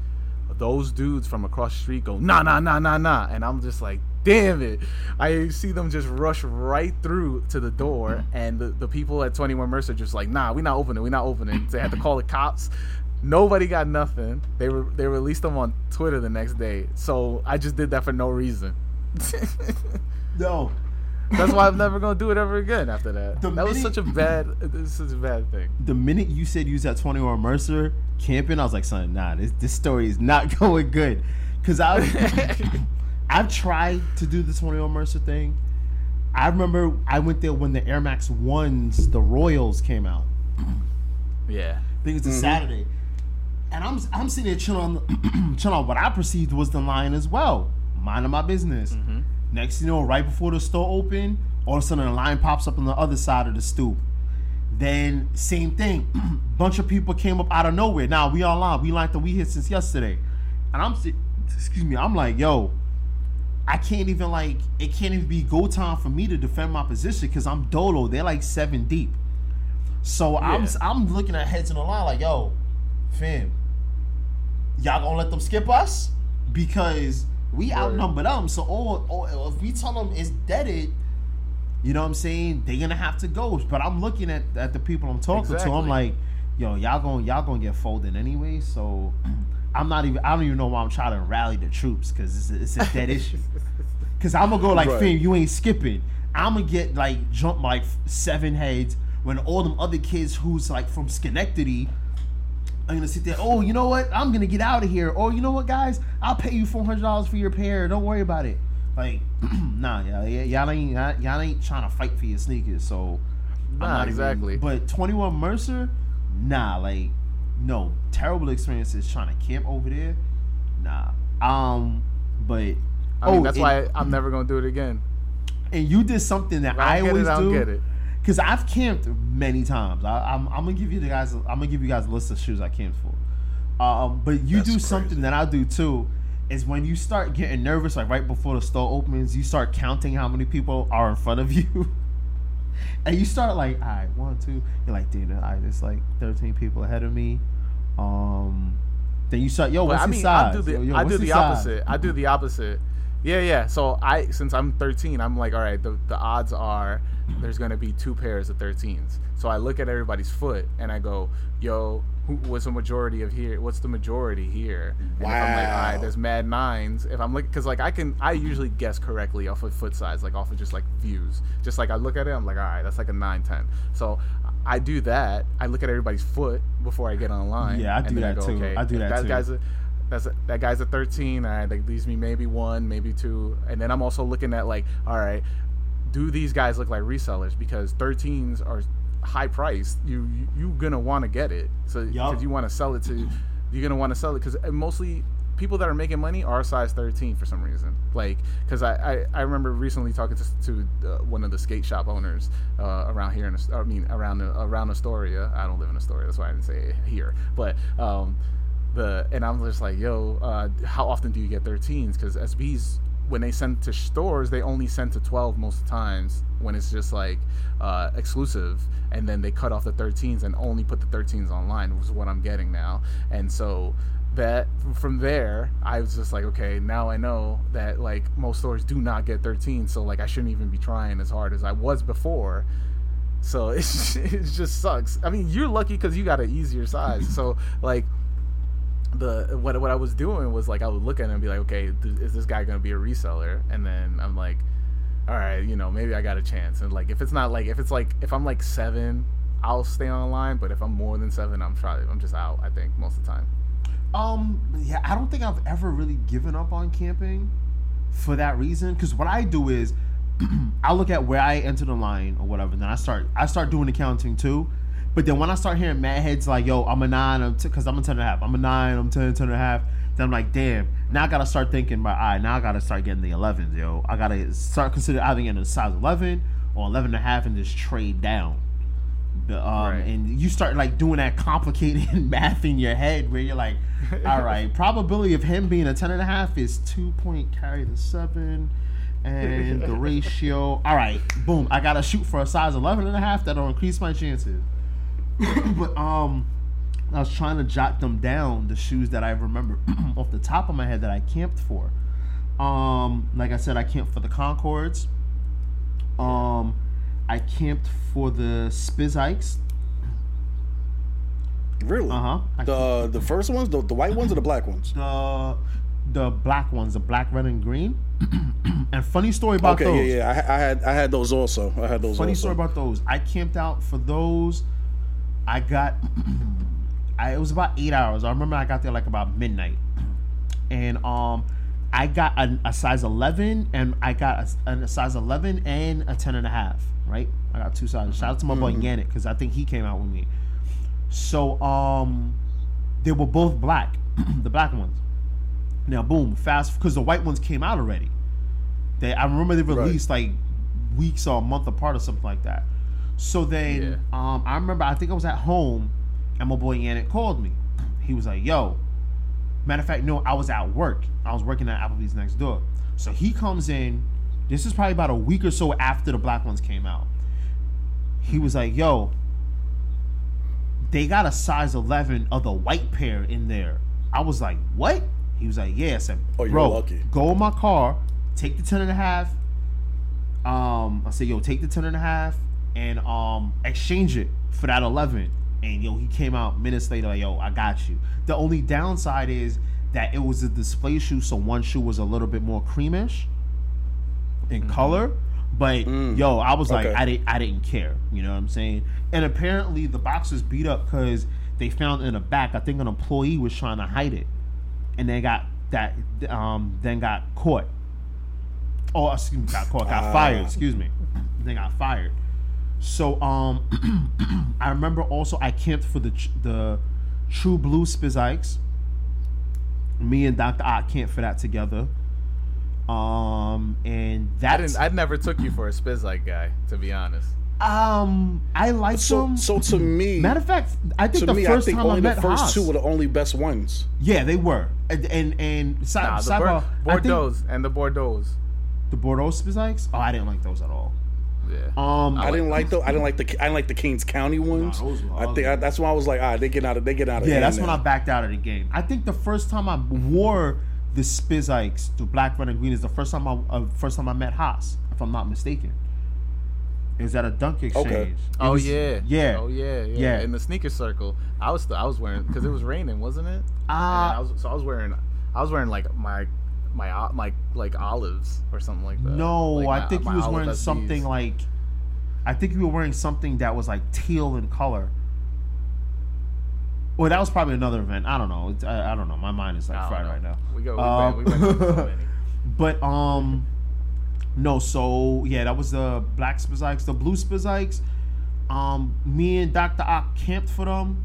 those dudes from across the street go nah nah nah nah nah. And i'm just like damn it. I see them just rush right through to the door mm. and the, the people at 21 mercer just like nah we not opening we not opening. They had to call the cops. Nobody got nothing. They were they released them on twitter the next day. So i just did that for no reason. No. that's why i'm never gonna do it ever again after that. The that was such a bad is a bad thing. The minute you said you was at 21 Mercer camping, I was like, son, nah, this, this story is not going good. Cause I I've tried to do the 21 Mercer thing. I remember I went there when the Air Max ones, the Royals came out. yeah I think it's a mm-hmm. Saturday. And I'm I'm sitting there chilling on chilling on what I perceived was the line as well. Minding my business. Mm-hmm. Next you know, right before the store opened, all of a sudden a line pops up on the other side of the stoop. Then same thing. Bunch of people came up out of nowhere. Now we online. We like the we hit since yesterday. And I'm si- excuse me, I'm like, yo, I can't even like it can't even be go time for me to defend my position because I'm dolo. They're like seven deep. So I'm I'm looking at heads in the line like, yo, fam, y'all gonna let them skip us because we outnumber them. So all, all if we tell them it's deaded, you know what I'm saying? They're gonna have to go. But I'm looking at, at the people I'm talking to. I'm like, yo, y'all gonna y'all gonna get folded anyway. So I'm not even. I don't even know why I'm trying to rally the troops because it's a, it's a dead issue. Cause I'm gonna go like, Right. fam, you ain't skipping. I'm gonna get like jump like seven heads when all them other kids who's like from Schenectady I'm gonna sit there. Oh, you know what? I'm gonna get out of here. Or you know what, guys? I'll pay you four hundred dollars for your pair. Don't worry about it. Like, nah, y'all, y'all ain't y'all, ain't trying to fight for your sneakers. So, I'm Nah, not even- exactly. but Twenty One Mercer, nah, like, no terrible experiences trying to camp over there. Nah. Um, but i mean oh, that's and- why i'm never gonna do it again and you did something that I I, always it, I don't do. get it. Cause I've camped many times. I, I'm, I'm gonna give you the guys. I'm gonna give you guys a list of shoes I camped for. Um, but you That's do crazy. something that I do too. Is when you start getting nervous, like right before the store opens, you start counting how many people are in front of you, and you start like, all right, one, two. You're like, dude, right, there's like 13 people ahead of me. Um, then you start, yo, what's I his size? I do the Yo, yo, I do the size? opposite. I do the opposite, Yeah, yeah. So I, since I'm 13, I'm like, all right. The the odds are there's gonna be two pairs of 13s. So I look at everybody's foot and I go, yo, who, what's the majority of here? What's the majority here? And if I'm like, all Wow. there's mad nines. If I'm looking, because like I can, I usually guess correctly off of foot size, like off of just like views. Just like I look at it, I'm like, all right, that's like a nine, ten. So I do that. I look at everybody's foot before I get online. Yeah, I do that go, too. Okay, I do that too. Guy's a, that's a, that guy's a 13. All right, that leaves me maybe one, maybe two, and then I'm also looking at like, all right, do these guys look like resellers? Because 13s are high price, You you, you gonna want to get it, so because you want to sell it to, you're gonna want to sell it because mostly people that are making money are size 13 for some reason. Like, because I, I I remember recently talking to to uh, one of the skate shop owners uh, around here in I mean around around Astoria. I don't live in Astoria, that's why I didn't say here, but um the and I'm just like, yo, uh, how often do you get 13s? Because SBs when they send to stores, they only send to 12 most of the times when it's just like uh, exclusive, and then they cut off the 13s and only put the 13s online, which is what I'm getting now. And so that from there, I was just like, okay, now I know that like most stores do not get 13, so like I shouldn't even be trying as hard as I was before. So it's, it just sucks. I mean, you're lucky because you got an easier size. So like the what what I was doing was like I would look at it and be like, okay, th- is this guy gonna be a reseller? And then I'm like, all right, you know, maybe I got a chance. And like if it's not like if it's like if I'm like seven, I'll stay online. But if I'm more than seven, I'm trying. I'm just out. I think most of the time. Um, yeah, I don't think I've ever really given up on camping for that reason. Because what I do is, I look at where I enter the line or whatever, and then I start I start doing the counting too. But then when I start hearing mad heads like, "Yo, I'm a nine, I'm because I'm a ten and a half, I'm a nine, I'm 10, 10 and a half," then I'm like, "Damn!" Now I gotta start thinking, "By all right, now I gotta start getting the 11s, yo. I gotta start considering either getting a size 11 or 11 and a half and just trade down." The, um, Right. and you start like doing that complicated math in your head where you're like, all right, probability of him being a 10 and a half is two point carry the seven and the ratio. All right, boom. I got to shoot for a size 11 and a half. That'll increase my chances. but, um, I was trying to jot them down, the shoes that I remember off the top of my head that I camped for. Um, like I said, I camped for the Concords. Um, I camped for the Spizikes. Really? Uh-huh. I The the first ones, the, the white ones or the black ones? the the black ones, the black, red, and green. and funny story about Okay, those. yeah, yeah. I, I had I had those also. I had those. Funny also. story about those. I camped out for those. I got. I, it was about eight hours. I remember I got there like about midnight, and um, I got a, a size eleven, and I got a, a size eleven and a ten and a half. Right, I got two sizes. Shout out to my boy Yannick because I think he came out with me. So um, they were both black, the black ones. Now, boom, fast because the white ones came out already. They I remember they released like weeks or a month apart or something like that. So then, um, I remember I think I was at home, and my boy Yannick called me. He was like, "Yo." Matter of fact, no, I was at work. I was working at Applebee's next door. So he comes in. This is probably about a week or so after the black ones came out. He was like, "Yo, they got a size 11 of the white pair in there." I was like, "What?" He was like, "Yeah." I said, Oh, you're "Bro, lucky. go in my car, take the 10 and a half. Um, I said, "Yo, take the 10 and a half and um exchange it for that 11." And yo, he came out minutes later like, "Yo, I got you." The only downside is that it was a display shoe, so one shoe was a little bit more creamish in color. But yo, I was like, Okay. I didn't, I didn't care. You know what I'm saying? And apparently, the box was beat up because they found in the back. I think an employee was trying to hide it, and they got that, um, then got caught. Oh, excuse me, got caught, got Ah. fired. Excuse me, they got fired. So, um, I remember also I camped for the the True Blue Spizikes. Me and Dr. Ott camped for that together. Um, and I that is—I never took you for a Spizike guy, to be honest. um, I like So them. so to me, Matter of fact, I think the me, first I think time I only the first Hass, two were the only best ones. yeah, they were, and and, and si- Nah, the sidebar, Bor- think Bordeaux and the Bordeaux. the Bordeaux Spizikes. Oh, I didn't like those at all. Yeah. Um, I didn't like the I didn't like the. I didn't like the Kings County ones. those were I think. I, that's why I was like, ah, they get out of. They get out of. yeah, hand that's when. I backed out of the game. I think the first time I wore the Spizikes, the black, red, and green is the first time I uh, first time I met Hass, if I'm not mistaken. Is that a dunk exchange. It Oh was- yeah, yeah, oh yeah, yeah. Yeah. In the sneaker circle, I was I was wearing because it was raining, wasn't it? And Ah. I was, so I was wearing I was wearing like my my my like olives or something like that. No, Like, I my- think my you was wearing something like. I think you were wearing something that was like teal in color. Well, that was probably another event. I don't know. I, I don't know. My mind is like fried know. right now. We go. We, Um, went, we went so many. But um, no. So yeah, that was the black Spizikes. The blue Spizikes. Um, me and Doctor Ock camped for them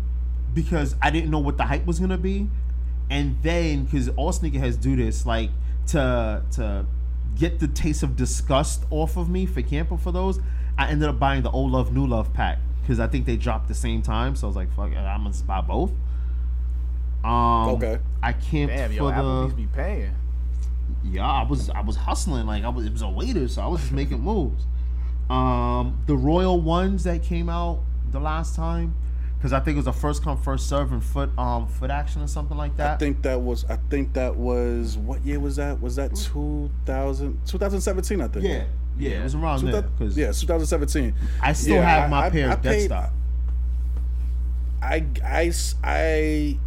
because I didn't know what the hype was gonna be, and then because all sneakerheads do this, like to to get the taste of disgust off of me for camping for those, I ended up buying the old love new love pack because I think they dropped the same time. So I was like, fuck, it, I'm gonna just buy both. Um, Okay. I camped Damn, yo, for the. Applebee's be paying. Yeah, I was I was hustling like I was it was a waiter, so I was just making moves. Um, the Royal ones that came out the last time, because I think it was a first come first serve and foot um foot action or something like that. I think that was. I think that was. What year was that? Was that 2000, 2017? I think. yeah, yeah, it was around there. Because yeah, 2017. I still Yeah, have my I- pair I of Death paid- I,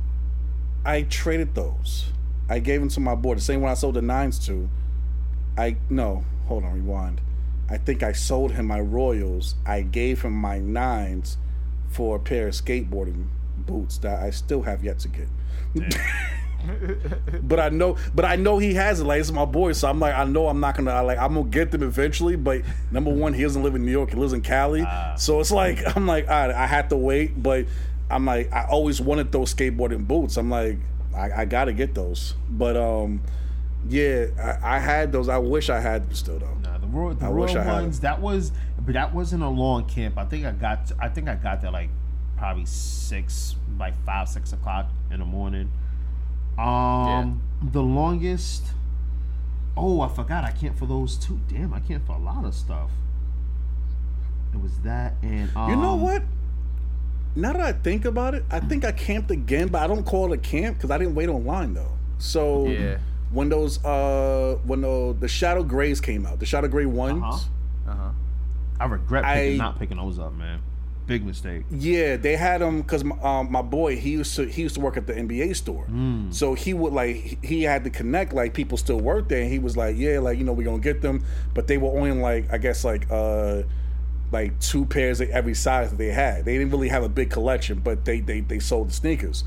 I traded those. I gave them to my boy. The same one I sold the nines to. I no, hold on, rewind. I think I sold him my Royals. I gave him my nines for a pair of skateboarding boots that I still have yet to get. but I know, but I know he has it. Like it's my boy, so I'm like, I know I'm not gonna I, like I'm gonna get them eventually. But number one, he doesn't live in New York; he lives in Cali. so it's like I'm like, right, I had to wait. But I'm like, I always wanted those skateboarding boots. I'm like, I, I gotta get those. But um, yeah, I, I had those. I wish I had them still though. Nah, the Royal, the I wish Royal I had ones that was, but that wasn't a long camp. I think I got I think I got there like probably six, like five six o'clock in the morning. Um, the longest. Oh, I forgot. I can't for those two. Damn, I can't for a lot of stuff. It was that and um, You know what? Now that I think about it, I think I camped again, but I don't call it a camp because I didn't wait online though. So Yeah. When those uh when the, the Shadow Grays came out, the Shadow Gray ones, Uh-huh. Uh huh. I regret picking, I- not picking those up, man. Big mistake. yeah, they had them because my, um, my boy he used to he used to work at the NBA store, so he would like he- he had to connect like people still work there, and he was like, yeah, like you know we're gonna get them, but they were only like I guess like uh like two pairs of every size that they had. They didn't really have a big collection, but they they they sold the sneakers.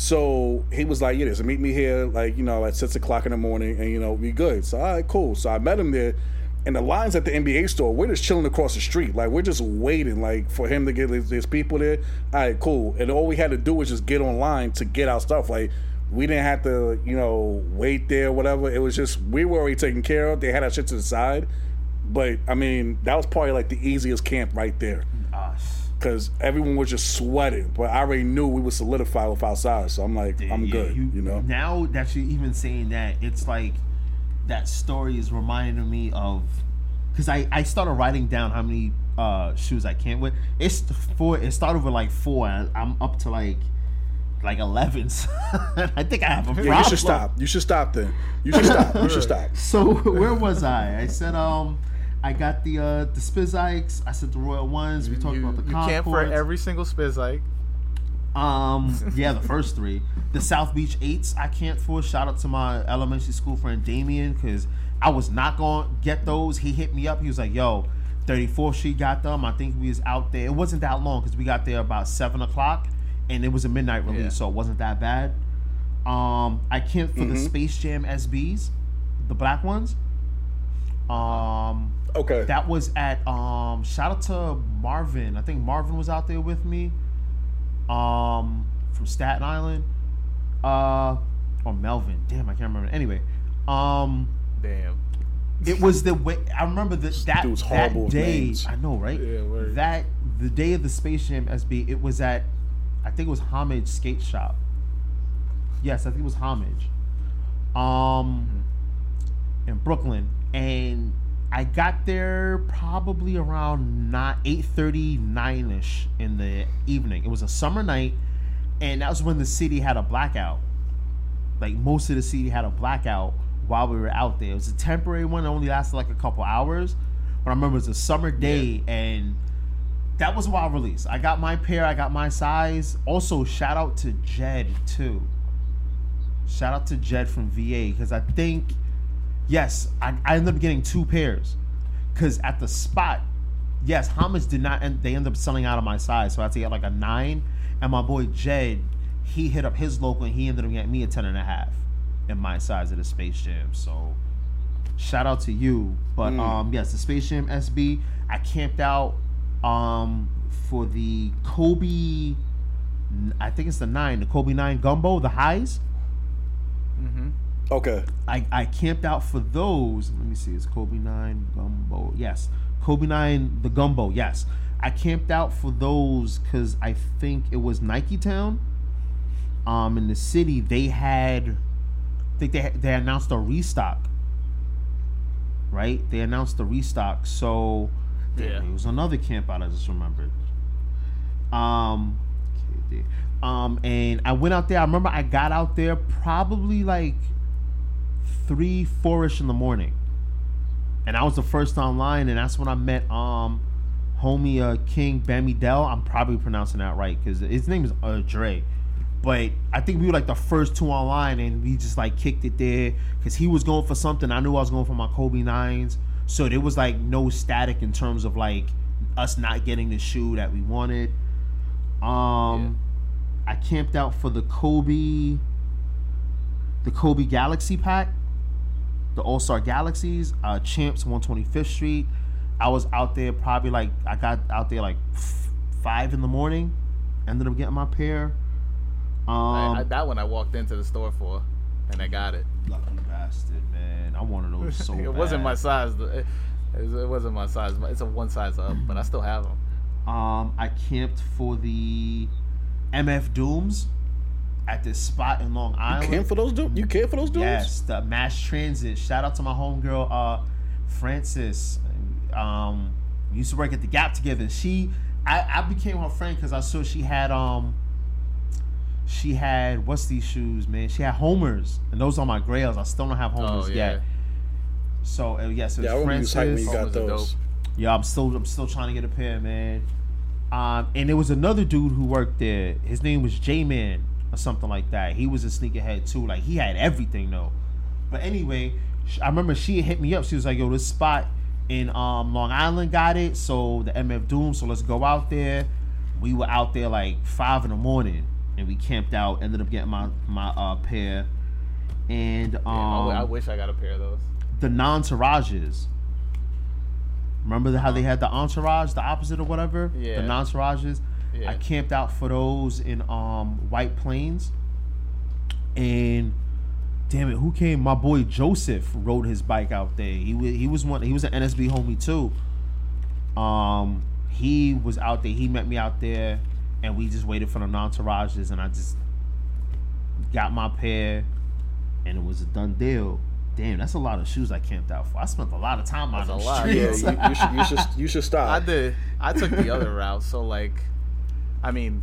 So he was like, yeah, so meet me here like you know at six o'clock in the morning, and you know be good. So all right, cool. So I met him there. And the lines at the NBA store, we're just chilling across the street. Like we're just waiting, like for him to get his, his people there. All right, cool. And all we had to do was just get online to get our stuff. Like we didn't have to, you know, wait there, whatever. It was just we were already taken care of. They had our shit to the side. But I mean, that was probably like the easiest camp right there Us. Because everyone was just sweating. But I already knew we would solidify with outside, so I'm like, I'm Yeah, good. You, know, Now that you're even saying that, it's like that story is reminding me of because I I started writing down how many uh shoes I can't with. It's four. It started with like four. And I'm up to like like eleven. I think I have a problem. yeah, you should stop. You should stop then. You should stop. You should stop. So where was I? I said um. I got the uh the Spizikes. I said the Royal Ones. We talked You, about the you camp for every single Spizike. Um, yeah, the first three. The South Beach Eights I can't for. Shout out to my elementary school friend Damien because I was not going to get those. He hit me up. He was like, yo, 34th Street got them. I think we was out there. It wasn't that long because we got there about 7 o'clock and it was a midnight release, Yeah. so it wasn't that bad. Um, I can't for the Space Jam SBs, the black ones. Um, Okay. that was at um shout out to Marvin. I think Marvin was out there with me. Um from Staten Island. Uh or Melvin. Damn, I can't remember. Anyway. Um Damn. it was the way I remember that that, dude's that horrible with day. names. I know, right? Yeah, word. that the day of the Space Jam SB, it was at I think it was Homage Skate Shop. Yes, I think it was Homage. Um in Brooklyn. And I got there probably around not eight thirty nine ish in the evening. It was a summer night, and that was when the city had a blackout. like most of the city had a blackout while we were out there. It was a temporary one, it only lasted like a couple hours. But I remember it was a summer day and that was a wild release. I got my pair, I got my size. Also, shout out to Jed too. Shout out to Jed from VA because I think, yes, I, I ended up getting two pairs. Because at the spot, yes, Homage did not, end, they ended up selling out of my size. So I had to get like a nine. And my boy Jed, he hit up his local and he ended up getting me a 10 and a half in my size of the Space Jam. So shout out to you. But um, yes, the Space Jam SB, I camped out um for the Kobe, I think it's the nine, the Kobe nine gumbo, the highs. Okay. I, I camped out for those. Let me see. It's Kobe 9 Gumbo. Yes. Kobe 9, the Gumbo. Yes. I camped out for those because I think it was Nike Town. Um, in the city, they had, I think they, they announced a restock. Right? They announced the restock. So, damn, Yeah. it was another camp out I just remembered. Um, okay, there. um, and I went out there. I remember I got out there probably like three, four-ish in the morning, and I was the first online, and that's when I met um, homie uh, King Bammy Dell. I'm probably pronouncing that right because his name is uh, Dre. But I think we were like the first two online, and we just like kicked it there because he was going for something. I knew I was going for my Kobe nines, so there was like no static in terms of like us not getting the shoe that we wanted. Um, I camped out for the Kobe, the Kobe Galaxy pack, the All Star Galaxies, uh, Champs 125th Street. I was out there probably like I got out there like f- five in the morning. Ended up getting my pair. Um, I, I, that one I walked into the store for, and I got it. lucky bastard, man. I wanted those so it wasn't my size. It, it wasn't my size. It's a one size up, but I still have them. Um, I camped for the MF Dooms at this spot in Long Island. Camp for those dudes? You care for those dudes? Yes, the mass transit. Shout out to my homegirl, uh, Francis. Um, we used to work at the Gap together. She, I, I became her friend because I saw she had um, she had what's these shoes, man? She had Homers, and those are my grails. I still don't have Homers Oh yeah. yet. So uh, yes, it was Yeah, I remember you was hyped when you Francis. got those. Yeah, I'm still I'm still trying to get a pair, man. Um, and there was another dude who worked there. His name was J Man or something like that. He was a sneakerhead too. Like he had everything though. But anyway, I remember she hit me up. She was like, "Yo, this spot in um, Long Island got it. So the MF Doom. So let's go out there." We were out there like five in the morning, and we camped out. Ended up getting my my uh, pair, and um, Yeah, I w- I wish I got a pair of those. the non-tourages. Remember the, how they had the entourage, the opposite or whatever? Yeah. The non-tourages. Yeah. I camped out for those in um White Plains. And damn it, who came? My boy Joseph rode his bike out there. He was he was one he was an NSB homie too. Um he was out there. He met me out there and we just waited for the non-tourages and I just got my pair and it was a done deal. Damn, that's a lot of shoes I camped out for. I spent a lot of time on That's a the lot. Yeah, you, you should you should you should stop. I did. I took the other route. So like, I mean,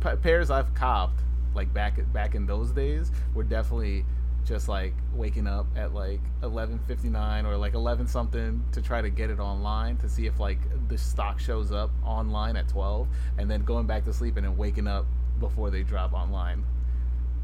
pa- pairs I've copped like back back in those days were definitely just like waking up at like 11:59 or like 11 something to try to get it online to see if like the stock shows up online at 12 and then going back to sleep and then waking up before they drop online.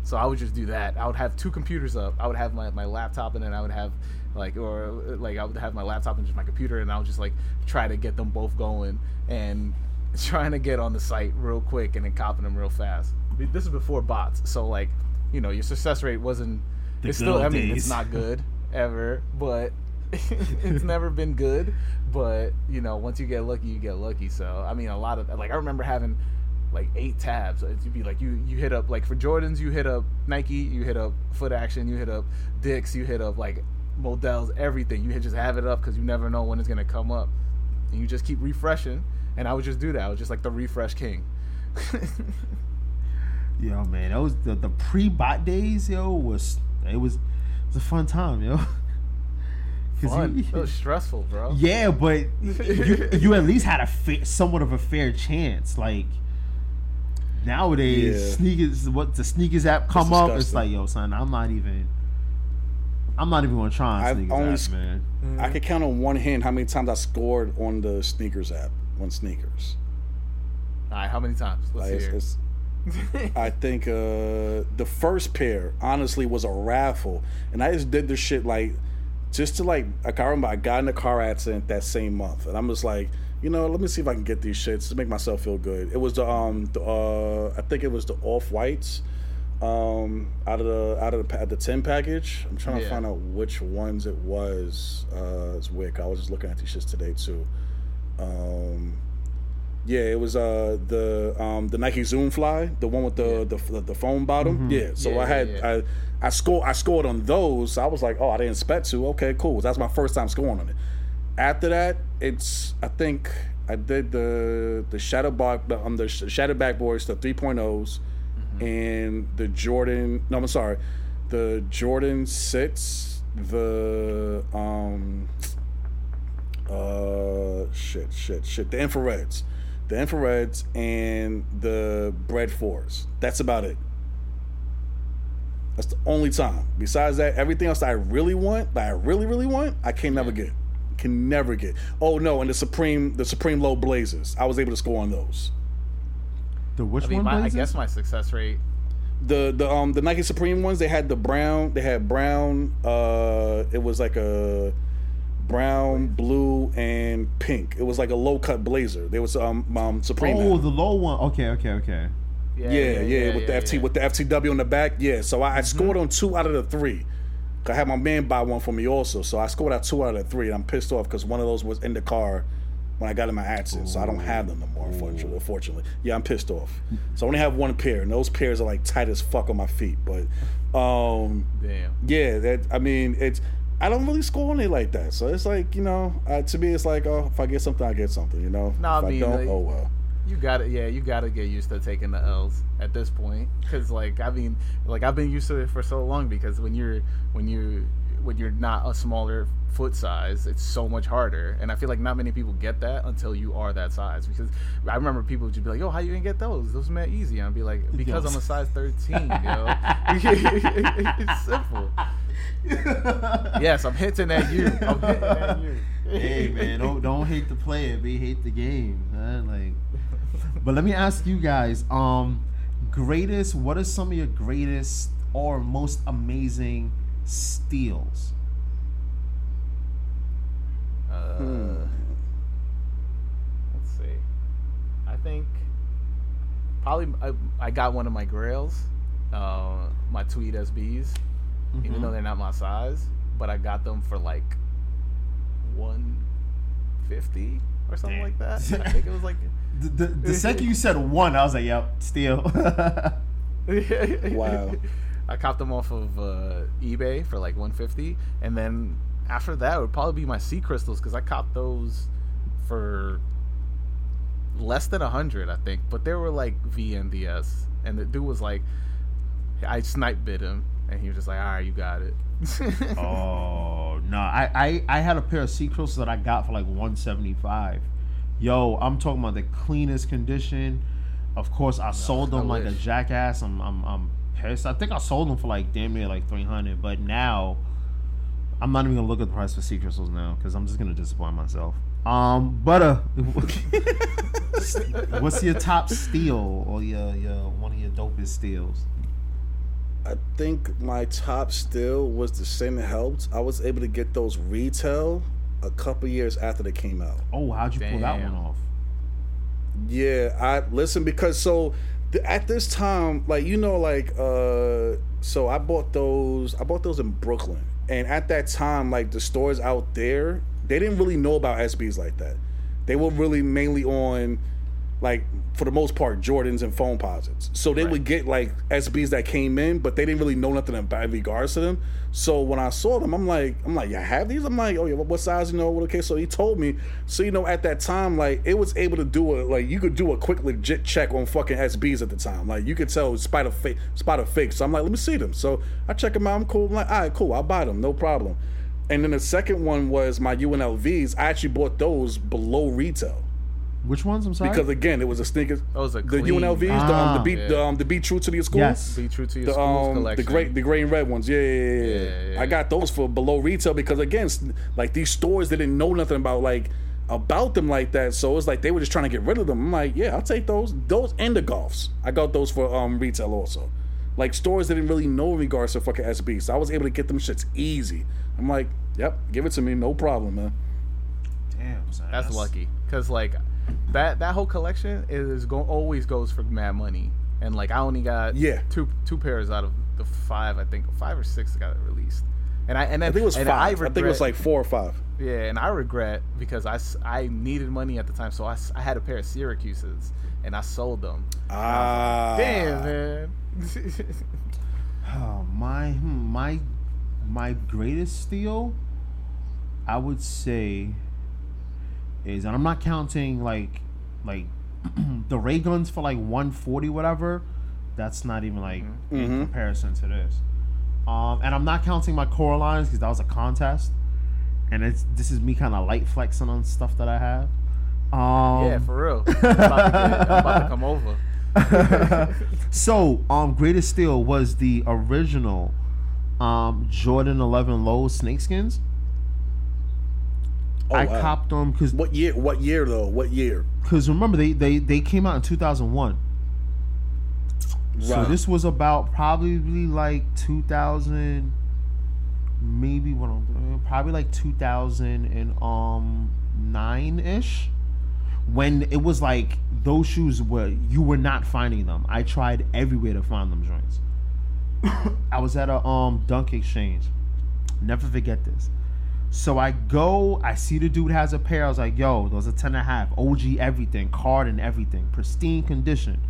So I would just do that. I would have two computers up. I would have my, my laptop and then I would have like or like I would have my laptop and just my computer and I would just like try to get them both going and trying to get on the site real quick and then copying them real fast. This is before bots, so like you know your success rate wasn't. The it's still. I mean, it's not good ever, but it's never been good. But you know, once you get lucky, you get lucky. So I mean, a lot of like I remember having like eight tabs. It'd be like you you hit up like for Jordans, you hit up Nike, you hit up Foot Action, you hit up Dick's, you hit up like Modell's, everything. You just have it up because you never know when it's gonna come up, and you just keep refreshing. And I would just do that. I was just like the refresh king. Yo, man, that was the, the pre-bot days. Yo, was it was it was a fun time, yo. 'Cause Fun. you- it was stressful, bro. yeah, but you, you at least had a fa- somewhat of a fair chance. Like nowadays Yeah. sneakers what the sneakers app come up it's like yo son i'm not even i'm not even gonna try on I've sneakers only app, man I could count on one hand how many times I scored on the sneakers app on sneakers. All right, how many times? Let's Like, see it's, here. it's, I think uh, the first pair honestly was a raffle, and I just did this shit like just to like. I remember I got in a car accident that same month, and I'm just like, you know, let me see if I can get these shits to make myself feel good. It was the um, the, uh, I think it was the off whites. Um, out of the out of the, the ten package, I'm trying to find out which ones it was. Uh, it's wick I was just looking at these shits today too. Um, yeah, it was uh the um the Nike Zoom Fly, the one with the the, the, the foam bottom. Yeah, so Yeah, I had yeah, I I scored I scored on those. So I was like, oh, I didn't expect to. Okay, cool. That's my first time scoring on it. After that, it's I think I did the the shadow back the, um the sh- shadow backboards, the 3.0s, and the Jordan. No, I'm sorry, the Jordan six, the um uh shit shit shit. The infrareds. The infrareds and the bread fours. That's about it. That's the only time. Besides that everything else that i really want that i really really want i can never get. Can never get. Oh no and the supreme the supreme low blazers. I was able to score on those. The which I mean, one my, I guess my success rate. the the um the Nike Supreme ones they had the brown they had brown uh it was like a brown blue and pink. It was like a low cut blazer. There was um, um Supreme oh had. the low one. Okay okay okay. Yeah, yeah, yeah, with the FT yeah. with the FTW on the back? Yeah so I, I scored on two out of the three. I had my man buy one for me also so I scored out two out of the three and I'm pissed off because one of those was in the car when I got in my accident so I don't have them no more unfortunately unfortunately yeah I'm pissed off. So I only have one pair and those pairs are like tight as fuck on my feet but um Damn. yeah, that I mean, it's I don't really score on it like that. So it's like you know, uh, to me, it's like oh, if I get something, I get something. You know, No, I if mean, I don't, like- oh well. You got to Yeah, you got to get used to taking the L's at this point. Because like, I mean, like I've been used to it for so long. Because when you're when you when you're not a smaller foot size, it's so much harder. And I feel like not many people get that until you are that size. Because I remember people would just be like, "Yo, how you gonna get those? Those met easy." And I'd be like, "Because I'm a size 13, yo." it's simple. Yes, I'm hinting at you. I'm hinting at you. hey man don't don't hate the player be hate the game man like but let me ask you guys um greatest what are some of your greatest or most amazing steals Uh, Let's see. I think probably I, I got one of my grails, uh, my Tweed SBs, even though they're not my size, but I got them for like one fifty or something like that. I think it was like. the, the, the second you said one i was like yep steal Wow. I copped them off of uh, eBay for like 150, and then after that it would probably be my sea crystals because I copped those for less than a hundred, I think. But they were like VNDS, and the dude was like, I snipe bid him, and he was just like, "All right, you got it." Oh no! I, I I had a pair of sea crystals that I got for like one seventy five. Yo, I'm talking about the cleanest condition. Of course, I sold I them like a jackass. I'm I'm I'm pissed. I think I sold them for like damn near like three hundred. But now, I'm not even gonna look at the price for sea crystals now because I'm just gonna disappoint myself. Um, but uh, what's your top steal or your your one of your dopest steals? I think my top still was the Send Helps. I was able to get those retail a couple years after they came out. Oh, how'd you pull that one off? Yeah, I listen because so at this time, like you know, like uh, so I bought those. I bought those in Brooklyn, and at that time, like the stores out there, they didn't really know about SBs like that. They were really mainly on, like for the most part, Jordans and Foamposites. So they would get like SBs that came in, but they didn't really know nothing about in regards to them. So when I saw them, I'm like, I'm like, yeah, have these? I'm like, oh yeah, what, what size? You know, what? Okay, so he told me. So you know, at that time, like it was able to do a like you could do a quick legit check on fucking SBs at the time. Like you could tell spot of fake, spot of fake. So I'm like, let me see them. So I check them out. I'm cool. I'm like, all right, cool. I'll buy them, no problem. And then the second one was my UNLVs. I actually bought those below retail. Which ones? I'm sorry. Because again, it was a sneakers. Those are the clean. UNLVs, the, um, Ah. the be the, um, the be true to your school. yes. Be true to your The school's um collection. the gray the gray and red ones, yeah, yeah, yeah, yeah. Yeah, yeah. I got those for below retail because again, like these stores they didn't know nothing about like about them like that, so it's like they were just trying to get rid of them. I'm like, yeah, I'll take those, those and the golfs. I got those for um retail also. Like stores didn't really know in regards to fucking SB, so I was able to get them shits easy. I'm like, yep, give it to me, no problem, man. Damn, son, That's lucky, cause like that that whole collection is go always goes for mad money, and like I only got Yeah. two two pairs out of the five I think five or six got released, and I and then I think it was and five. I, regret, think it was like four or five. yeah, and I regret because I, I needed money at the time, so I, I had a pair of Syracuses and I sold them. Ah, Damn man, Oh, my hmm, my my greatest steal, I would say, is and I'm not counting like like the ray guns for like 140 whatever. That's not even like in Mhm. comparison to this. Um, and I'm not counting my Coralines because that was a contest, and it's this is me kind of light flexing on stuff that I have. Um, yeah, for real. I'm about, to get, I'm about to come over. so, um, greatest steal was the original, um, Jordan 11 low snakeskins. Oh, I wow. copped them because What year? What year though? What year? because remember they, they they came out in 2001. So this was about probably like 2000, maybe what I'm doing, probably like 2000 and um nine ish, when it was like those shoes were you were not finding them. I tried everywhere to find them joints. I was at a um dunk exchange. Never forget this. So I go, I see the dude has a pair. I was like, yo, those are 10 and a half. OG everything, card and everything, pristine condition.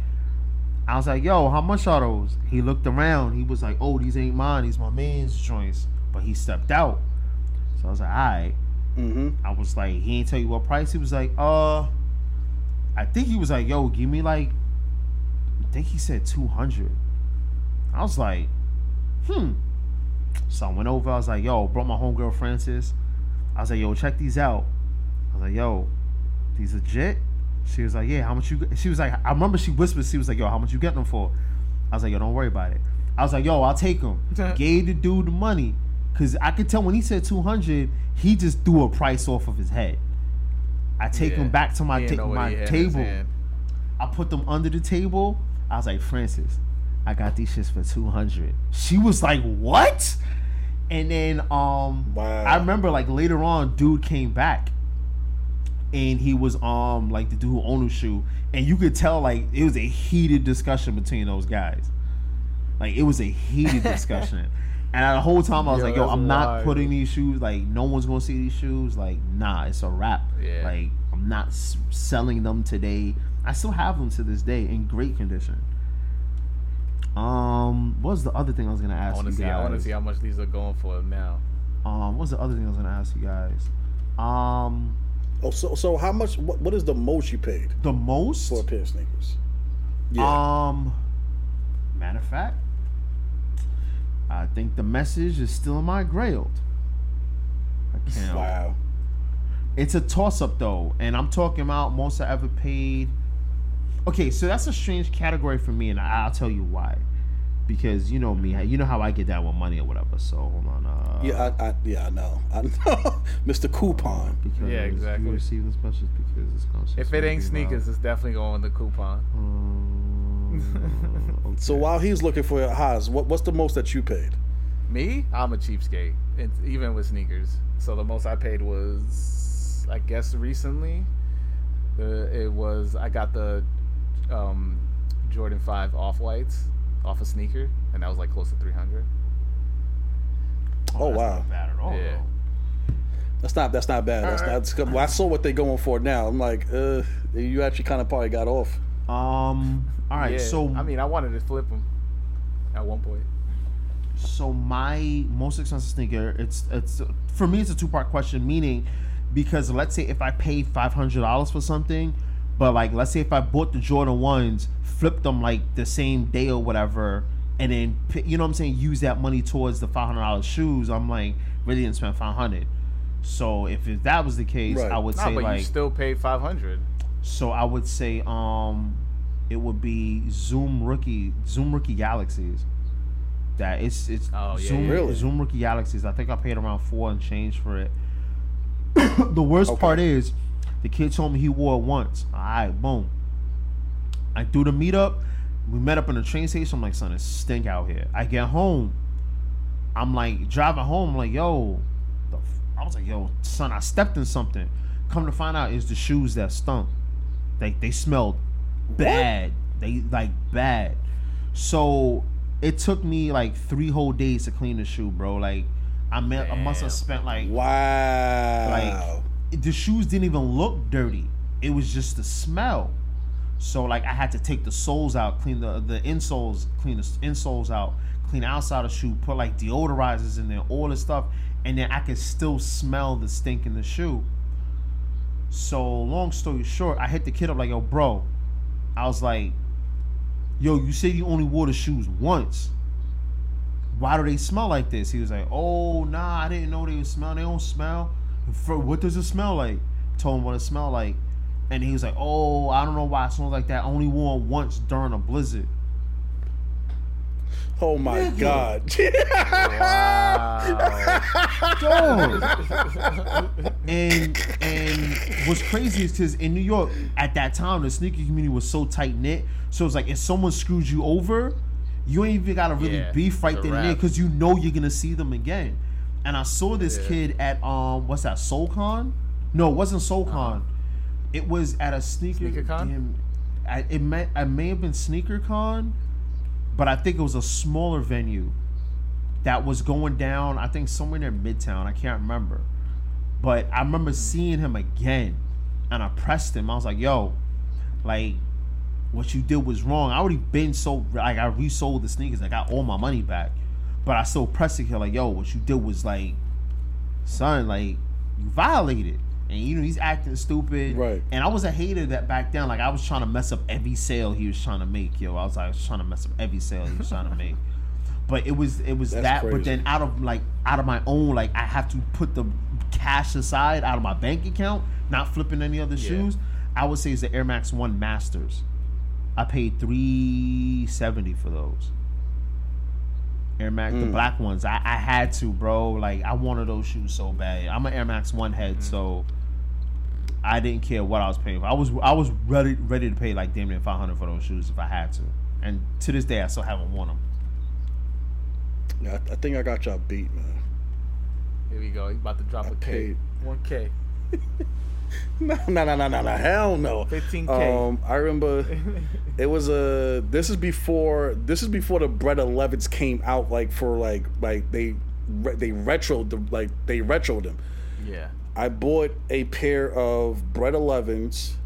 I was like, yo, how much are those? He looked around. He was like, oh, these ain't mine. These my man's joints. But he stepped out. So I was like, all right. Mm-hmm. I was like, he ain't tell you what price. He was like, uh, I think he was like, yo, give me like, I think he said 200. I was like, hmm. So I went over. I was like, yo, brought my homegirl Francis. I was like, yo, check these out. I was like, yo, these legit? She was like, yeah, how much you? get-" She was like, I remember she whispered. She was like, yo, how much you getting them for? I was like, yo, don't worry about it. I was like, yo, I'll take them. Gave the dude the money. Cause I could tell when he said 200, he just threw a price off of his head. I take Yeah. him back to my ta- didn't know what my he had in his table. I put them under the table. I was like, Francis, I got these shits for 200. She was like, what? And then um Wow. I remember like later on, dude came back. And he was um like the dude who owned the shoe. And you could tell like it was a heated discussion between those guys. Like it was a heated discussion. And the whole time I was Yo, like, yo, I'm not wild. putting these shoes, like no one's gonna see these shoes. Like, nah, it's a wrap. Yeah. Like I'm not s- selling them today. I still have them to this day in great condition. Um, what was the other thing I was gonna I ask want you to see. I want to see how much these are going for now. Um, what was the other thing I was gonna ask you guys? Um, Oh, so so how much? What, what is the most you paid the most. for a pair of sneakers? Yeah. Um, matter of fact, I think the message is still in my grailed account. wow. It's a toss up though, and I'm talking about most I ever paid. Okay, so that's a strange category for me, and I- I'll tell you why. Because you know me, you know how I get down with money or whatever. So hold on. Uh, Yeah, I, I yeah I know. I know, Mr. Coupon. Because Yeah, exactly. You receiving specials because it's conscious. If it ain't sneakers, it's definitely going with the coupon. Um, So while he's looking for your Hass, what what's the most that you paid? Me, I'm a cheapskate, it's, even with sneakers. So the most I paid was, I guess, recently. The it was I got the um, Jordan Five off whites off a sneaker, and that was like close to three hundred. Oh, that's wow. not bad at all. Yeah. That's not that's not bad. That's that's good. Well, I saw what they're going for now. I'm like, uh, you actually kind of probably got off. Um. All right. Yeah, So I mean, I wanted to flip them at one point. so my most expensive sneaker it's it's for me it's a two part question meaning because let's say if i paid $500 for something but like let's say if i bought the jordan ones flipped them like the same day or whatever and then you know what i'm saying use that money towards the $500 shoes i'm like really didn't spend 500 so if, if that was the case Right. i would Nah, say but like you still paid five hundred. So I would say um it would be Zoom Rookie Zoom Rookie Galaxies. That it's it's Oh, yeah, Zoom yeah, Really? Zoom Rookie Galaxies. I think I paid around four and change for it. the worst Okay. part is the kid told me he wore it once. Alright, boom. I do the meetup. We met up in the train station. I'm like, son, it's stink out here. I get home. I'm like driving home. I'm like, yo? I was like, yo, son, I stepped in something. Come to find out, it's the shoes that stunk. They they smelled bad. They like bad. So it took me like three whole days to clean the shoe, bro. Like I meant I must have spent like Wow. like the shoes didn't even look dirty. It was just the smell. So like I had to take the soles out, clean the the insoles, clean the insoles out, clean outside of the shoe, put like deodorizers in there, all this stuff, and then I could still smell the stink in the shoe. So long story short, I hit the kid up like, yo, bro. I was like, yo, you said you only wore the shoes once. Why do they smell like this? He was like, oh nah, I didn't know they would smell. They don't smell. For what does it smell like? Told him what it smelled like, and he was like, oh, I don't know why it smells like that. I only wore once during a blizzard. Oh my god. Wow. And and what's crazy is because in New York at that time the sneaker community was so tight knit. So it's like if someone screws you over, you ain't even gotta really Yeah, beef right it's then there because you know you're gonna see them again. And I saw this Yeah. kid at um what's that SoulCon? No, it wasn't SoulCon. It was at a sneaker. Uh-huh. SneakerCon? Damn, I, it may I may have been SneakerCon, but I think it was a smaller venue that was going down. I think somewhere near Midtown. I can't remember, but I remember seeing him again, and I pressed him. I was like, "Yo, like, what you did was wrong. I already been so like I resold the sneakers. I got all my money back, but I still pressed him like, "Yo, what you did was like, son, like, you violated." And you know he's acting stupid, Right. And I was a hater that back then, like I was trying to mess up every sale he was trying to make, yo. I was like, I was trying to mess up every sale he was trying to make. But it was it was That's that, but then out of like out of my own, like I have to put the cash aside out of my bank account, not flipping any other Yeah. shoes. I would say it's the Air Max One Masters. I paid three seventy for those. Air Max, Mm. the black ones. I, I had to, bro. Like I wanted those shoes so bad. I'm an Air Max One Mm. head, so I didn't care what I was paying for. I was I was ready ready to pay like damn near five hundred for those shoes if I had to. And to this day, I still haven't worn them. Yeah, I, I think I got y'all beat, man. Here we go. He's about to drop I a K. paid. One K. No, no, no, no, no, no, hell no. 15K. Um, I remember it was a. This is before. This is before the Bread Elevens came out. Like for like like they they retroed the like they retroed them. Yeah. I bought a pair of Bread Elevens.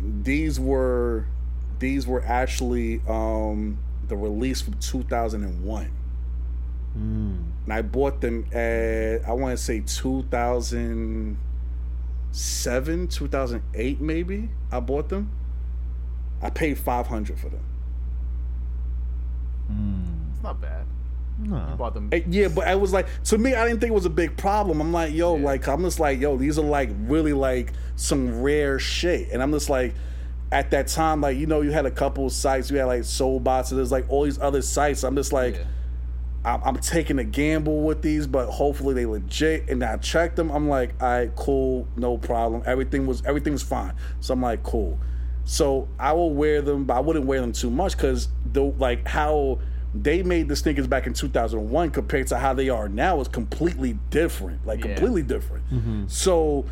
These were these were actually um the release from 2001. And I bought them at I want to say 2007, 2008 maybe. I bought them. I paid 500 for them. Hmm. It's not bad. You No. bought them. Yeah, but I was like, to me, I didn't think it was a big problem. I'm like, yo, Yeah. like, I'm just like, yo, these are like really like some rare shit. And I'm just like, at that time, like, you know, you had a couple of sites, you had like Soulbots, and there's like all these other sites. I'm just like, Yeah. I'm, I'm taking a gamble with these, but hopefully they legit. And I checked them. I'm like, all right, cool, no problem. Everything was everything was fine. So I'm like, cool. So I will wear them, but I wouldn't wear them too much because the like how they made the sneakers back in 2001 compared to how they are now is completely different. Like Yeah. completely different. Mm-hmm. So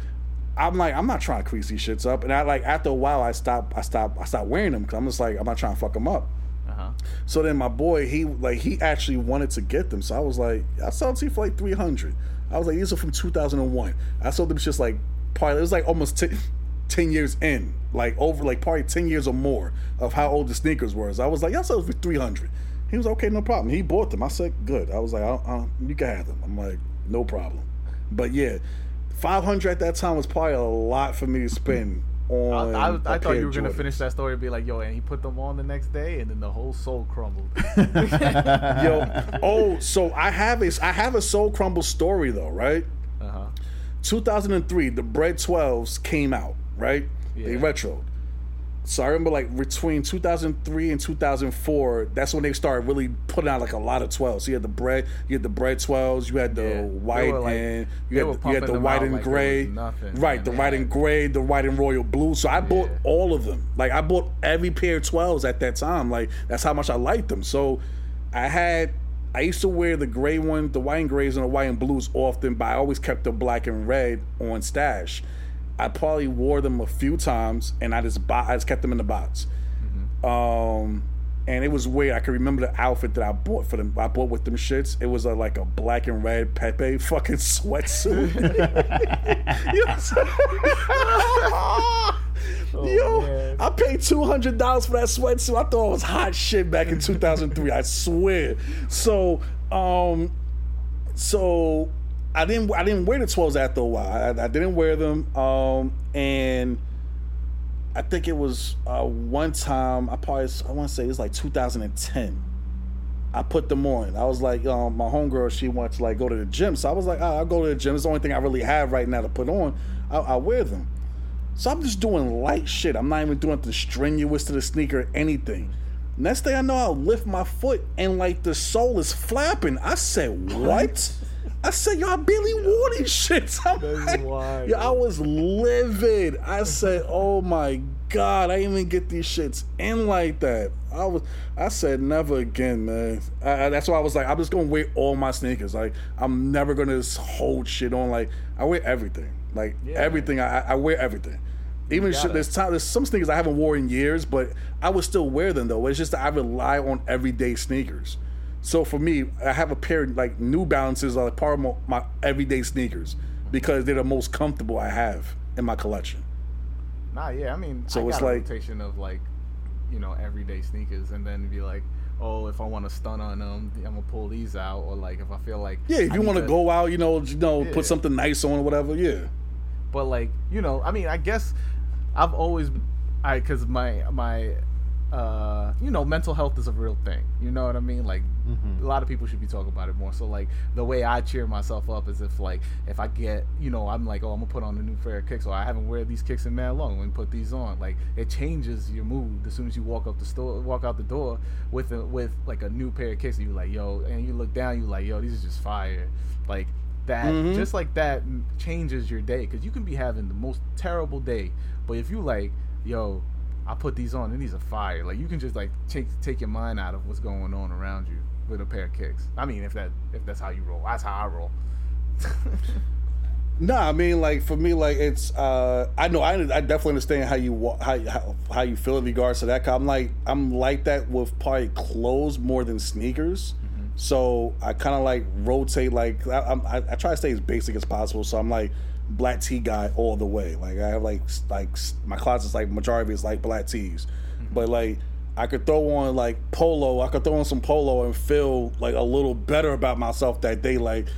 I'm like, I'm not trying to crease these shits up. And I like after a while, I stop, I stop, I stop wearing them because I'm just like, I'm not trying to fuck them up. Uh huh. So then my boy, he like he actually wanted to get them. So I was like, I sold you for like three hundred. I was like, these are from two thousand and one. I sold them just like probably it was like almost 10, 10 years in, like over like probably ten years or more of how old the sneakers were. So I was like, I sold them for three hundred. He was okay, no problem. He bought them. I said, good. I was like, I, I, you can have them. I'm like, no problem. But yeah, five hundred at that time was probably a lot for me to spend on. I, a I pair thought you were gonna finish that story and be like, yo, and he put them on the next day, and then the whole sole crumbled. Yo, oh, so I have a I have a Sole Crumble story though, right? Uh huh. 2003, the Bread 12s came out, right? They Yeah. retroed. So I remember like between 2003 and 2004, that's when they started really putting out like a lot of 12s. So you had the bread, you had the bread 12s, you had the Yeah. White like- and you had, you had the white and like gray. nothing, right, man. the white and gray, the white and royal blue. So I bought Yeah. all of them. Like I bought every pair of 12s at that time. Like that's how much I liked them. So I had I used to wear the gray one, the white and grays and the white and blues often, but I always kept the black and red on stash. I probably wore them a few times, and I just bought, I just kept them in the box. Um, and it was weird. I can remember the outfit that I bought for them. I bought with them shits. It was a, like a black and red Pepe fucking sweatsuit. You know what I'm saying? Yo, man. I paid two hundred dollars for that sweatsuit. I thought it was hot shit back in two thousand three. I swear. So, um, so I didn't I didn't wear the twelves after a while. I, I didn't wear them. Um, and I think it was uh, one time. I probably I want to say it was like 2010. I put them on. I was like, um, my homegirl, she wants to like go to the gym, so I was like, oh, I'll go to the gym. It's the only thing I really have right now to put on. I'll, I'll wear them. So I'm just doing light shit. I'm not even doing the strenuous to the sneaker, or anything. Next thing I know, I'll lift my foot and like the sole is flapping. I said, what? I said, y'all barely wore these shits. I'm That's like, wild. yo, I was livid. I said, oh my God, I didn't even get these shits in like that. I was, I said, never again, man. I, I- that's why I was like, I'm just gonna wear all my sneakers. Like, I'm never gonna hold shit on. Like, I wear everything. Like Yeah. everything. I, I wear everything. Even shit, there's time, there's some sneakers I haven't worn in years, but I would still wear them though. It's just that I rely on everyday sneakers. So for me, I have a pair of, like New Balances are part of my, my everyday sneakers because they're the most comfortable I have in my collection. Nah, yeah, I mean, So I it's like- rotation of like, you know, everyday sneakers, and then be like, oh, if I want to stun on them, I'm gonna pull these out, or like if I feel like Yeah, if I you want to go out, you know, you know, Yeah. put something nice on or whatever. Yeah, but like you know, I mean, I guess I've always, I because my my, uh, you know, mental health is a real thing. You know what I mean? Like Mhm. a lot of people should be talking about it more. So like the way I cheer myself up is if like if I get you know I'm like oh I'm gonna put on a new pair of kicks or I haven't wear these kicks in mad long. Me put these on. Like it changes your mood as soon as you walk up the store, walk out the door with a, with like a new pair of kicks. And you like yo, and you look down, you like yo, these are just fire. Like that, Mhm. just like that changes your day because you can be having the most terrible day, but if you like yo. I put these on and these are fire. Like you can just like take take your mind out of what's going on around you with a pair of kicks. I mean, if that if that's how you roll, that's how I roll. No, I mean like for me, like it's uh I know I, I definitely understand how you how, how how you feel in regards to that. 'cause I'm like I'm like that with probably clothes more than sneakers. So I kind of like rotate. Like I, I, I try to stay as basic as possible. So I'm like black tee guy all the way. Like I have like like my closet's like majority is like black tees, but like. I could throw on like polo. I could throw on some polo and feel like a little better about myself that day. Like,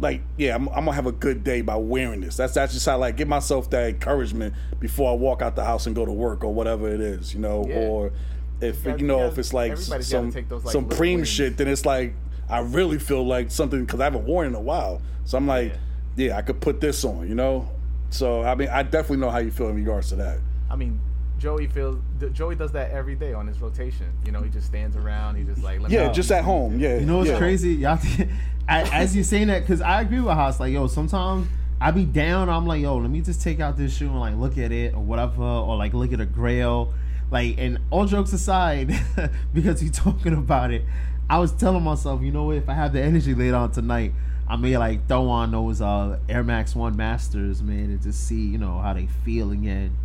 like yeah, I'm, I'm gonna have a good day by wearing this. That's that's just how like give myself that encouragement before I walk out the house and go to work or whatever it is, you know. Yeah. Or if gotta- you know you if gotta- it's like some those, like, some preem wins. shit, then it's like I really feel like something because I haven't worn in a while. So I'm like, yeah. I could put this on, you know. So I mean, I definitely know how you feel in regards to that. I mean, Joey feels Joey does that every day on his rotation. You know, he just stands around. He just like let Yeah, know. just at home. Yeah, You know what's yeah. crazy? Y'all, as you saying that, because I agree with Hass. Like, yo, sometimes I be down. I'm like, yo, let me just take out this shoe and like look at it or whatever, or like look at a grail. Like, and all jokes aside, because you talking about it, I was telling myself, you know what? If I have the energy later on tonight, I may like throw on those uh Air Max One Masters, man, and just see, you know, how they feel again.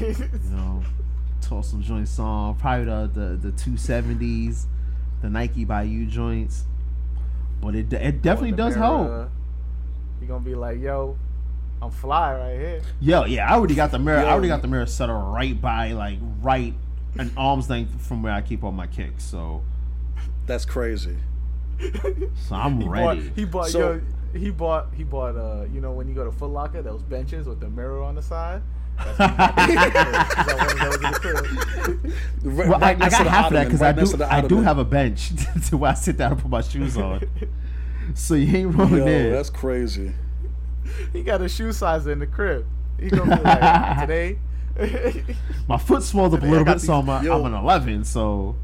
You know, toss some joints on. Probably the the, the two seventies, the Nike by you joints. But it it definitely in the does mirror, help. He gonna be like, yo, I'm fly right here. Yo, yeah, I already got the mirror. I already got the mirror set up right by like right an arm's length from where I keep all my kicks. So That's crazy. So I'm He bought, ready. he bought, So- yo, he bought, he bought. Uh, you know, when you go to Foot Locker, those benches with the mirror on the side. That's what he got in the crib. He got one of those in the crib. Right, Well, I, right I next got the half of that because right I do I do have a bench to where I sit down and put my shoes on. so you ain't wrong Yo, there. that's crazy. he got a shoe size in the crib. He gonna be like, today My foot swelled up a little got bit, so I'm, a, Yo. I'm an 11. So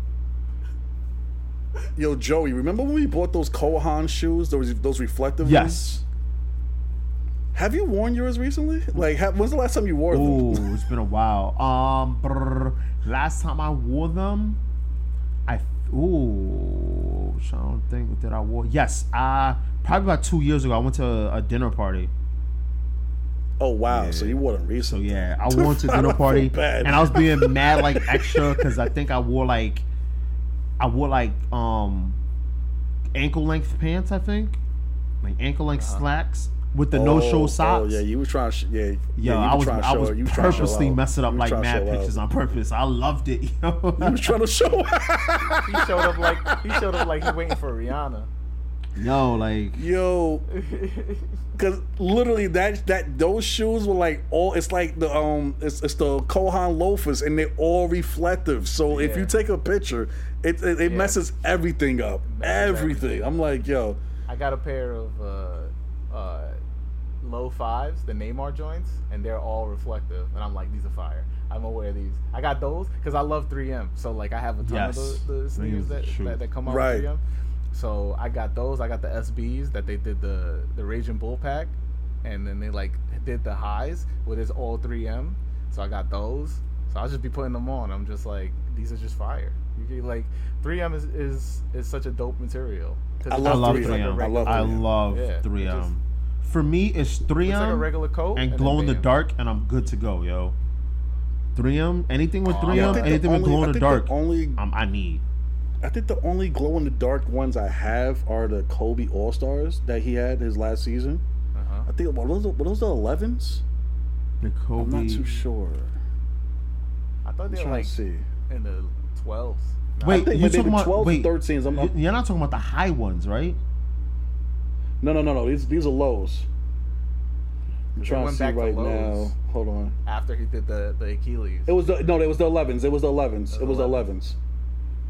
Yo, Joey, remember when we bought those Kohan shoes? Those those reflective ones? yes. Have you worn yours recently? Like, ha when's the last time you wore them? Ooh, it's been a while. Um, brr, last time I wore them, I ooh, I don't think that I wore. Yes, uh probably about two years ago. I went to a, a dinner party. Oh wow, Yeah. so you wore them So recently? yeah, I went to I dinner party, and I was being mad like extra because I think I wore like, I wore like um, ankle length pants. I think, like ankle length slacks with the no show Oh, socks. Oh yeah, you were trying to. Sh- yeah, Yo, yeah, you I was trying to I was you was to purposely messing up like mad show out. pictures on purpose. I loved it. Yo. You was trying to show he showed up like he showed up like he's waiting for Rihanna. Yo, like Yo, because literally that that those shoes were like all. It's like the um, it's, it's the Kohan loafers, and they're all reflective. So if you take a picture, it it, it Yeah. messes everything up. Everything I'm like, yo, I got a pair of uh, uh, low fives, the Neymar joints, and they're all reflective. And I'm like, these are fire. I'm gonna wear these. I got those because I love 3M. So like, I have a ton Yes. of the, the sneakers that, that that come out Right. with 3M. So I got those. I got the SBs that they did the the Raging Bull pack, and then they like did the highs with its all 3M. So I got those. So I'll just be putting them on. I'm just like, these are just fire. You like 3M is, is is such a dope material. 'Cause I love I love 3M. looks like a 3M. I love 3M. love Yeah, 3M. just- For me, it's 3M Looks like a regular coat and and glow in the dark, and I'm good to go, yo. 3M, anything with Aw, 3M, I think the anything with only- glow in the think dark, only um, I need. I think the only glow in the dark ones I have are the Kobe All Stars that he had his last season. Uh-huh. I think what those were those the 11s? The Kobe. I'm not too sure. I thought I'm they were like to see. in the 12s. No, Wait, you maybe talking about 12s wait? and 13s. I'm, y- I'm, You're not talking about the high ones, right? no, no, no, no. These these are lows. I'm trying to see back to right lows. now. Hold on. after he did the the Achilles. It was the no. It was the 11s. It was the 11s. It was the 11s.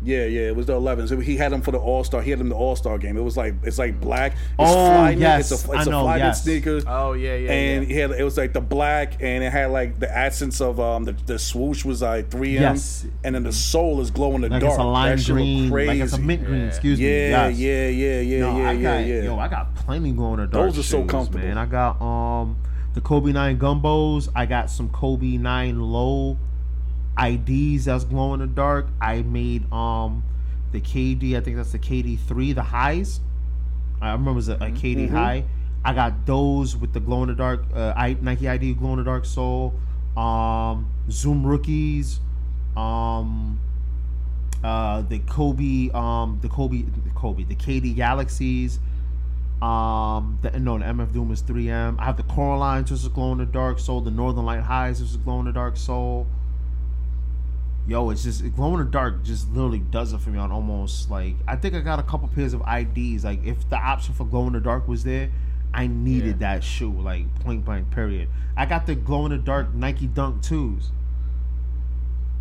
11s. Yeah, yeah, it was the 11s. He had them for the All Star. He had them the All Star game. It was like it's like black. It's Oh, fly yes, it's a, I it's a know, fly knit yes. sneaker. oh yeah, yeah, and yeah. he had it was like the black, and it had like the essence of um the, the swoosh was like 3M, Yes. and then the sole is glow in the Like dark. it's a lime that green, crazy. like it's a mint green. Yeah. Excuse me. yeah, yes. yeah, yeah, yeah, No, yeah, I yeah, got, yeah. Yo, I got plenty going in the dark. Those are so shoes, comfortable. Man, I got um the Kobe Nine Gumbos. I got some Kobe Nine Low IDs that's glow in the dark. I made um the KD. I think that's the KD three, the highs. I remember it was a, a KD Mhm. high. I got those with the glow in the dark uh, I, Nike ID glow in the dark sole. Um, Zoom rookies. Um, uh, the Kobe, um, the Kobe, the Kobe, the KD Galaxies. Um, the no, the MF Doom is 3M. I have the Coralines, which is glow in the dark soul. The Northern Light Highs, which is glow in the dark soul. Yo, it's just glow in the dark. Just literally does it for me on almost like I think I got a couple pairs of IDs. Like if the option for glow in the dark was there, I needed that shoe. Like point blank. Period. I got the glow in the dark Nike Dunk twos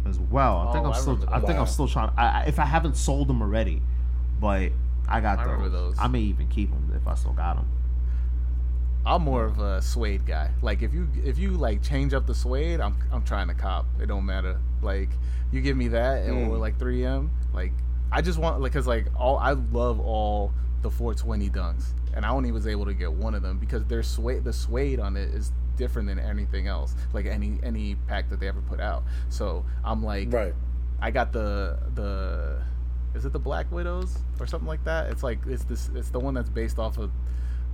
as well. I think Oh, I'm I still. I think. I'm still trying. I, I, if I haven't sold them already, but I got I those. those. I may even keep them if I still got them. I'm more of a suede guy. Like if you if you like change up the suede, I'm I'm trying to cop. It don't matter. Like you give me that and Mm. or like 3M. Like I just want like cause like all I love all the 420 dunks, and I only was able to get one of them because their suede the suede on it is different than anything else. Like any any pack that they ever put out. So I'm like right. I got the the is it the Black Widows or something like that? It's like it's this it's the one that's based off of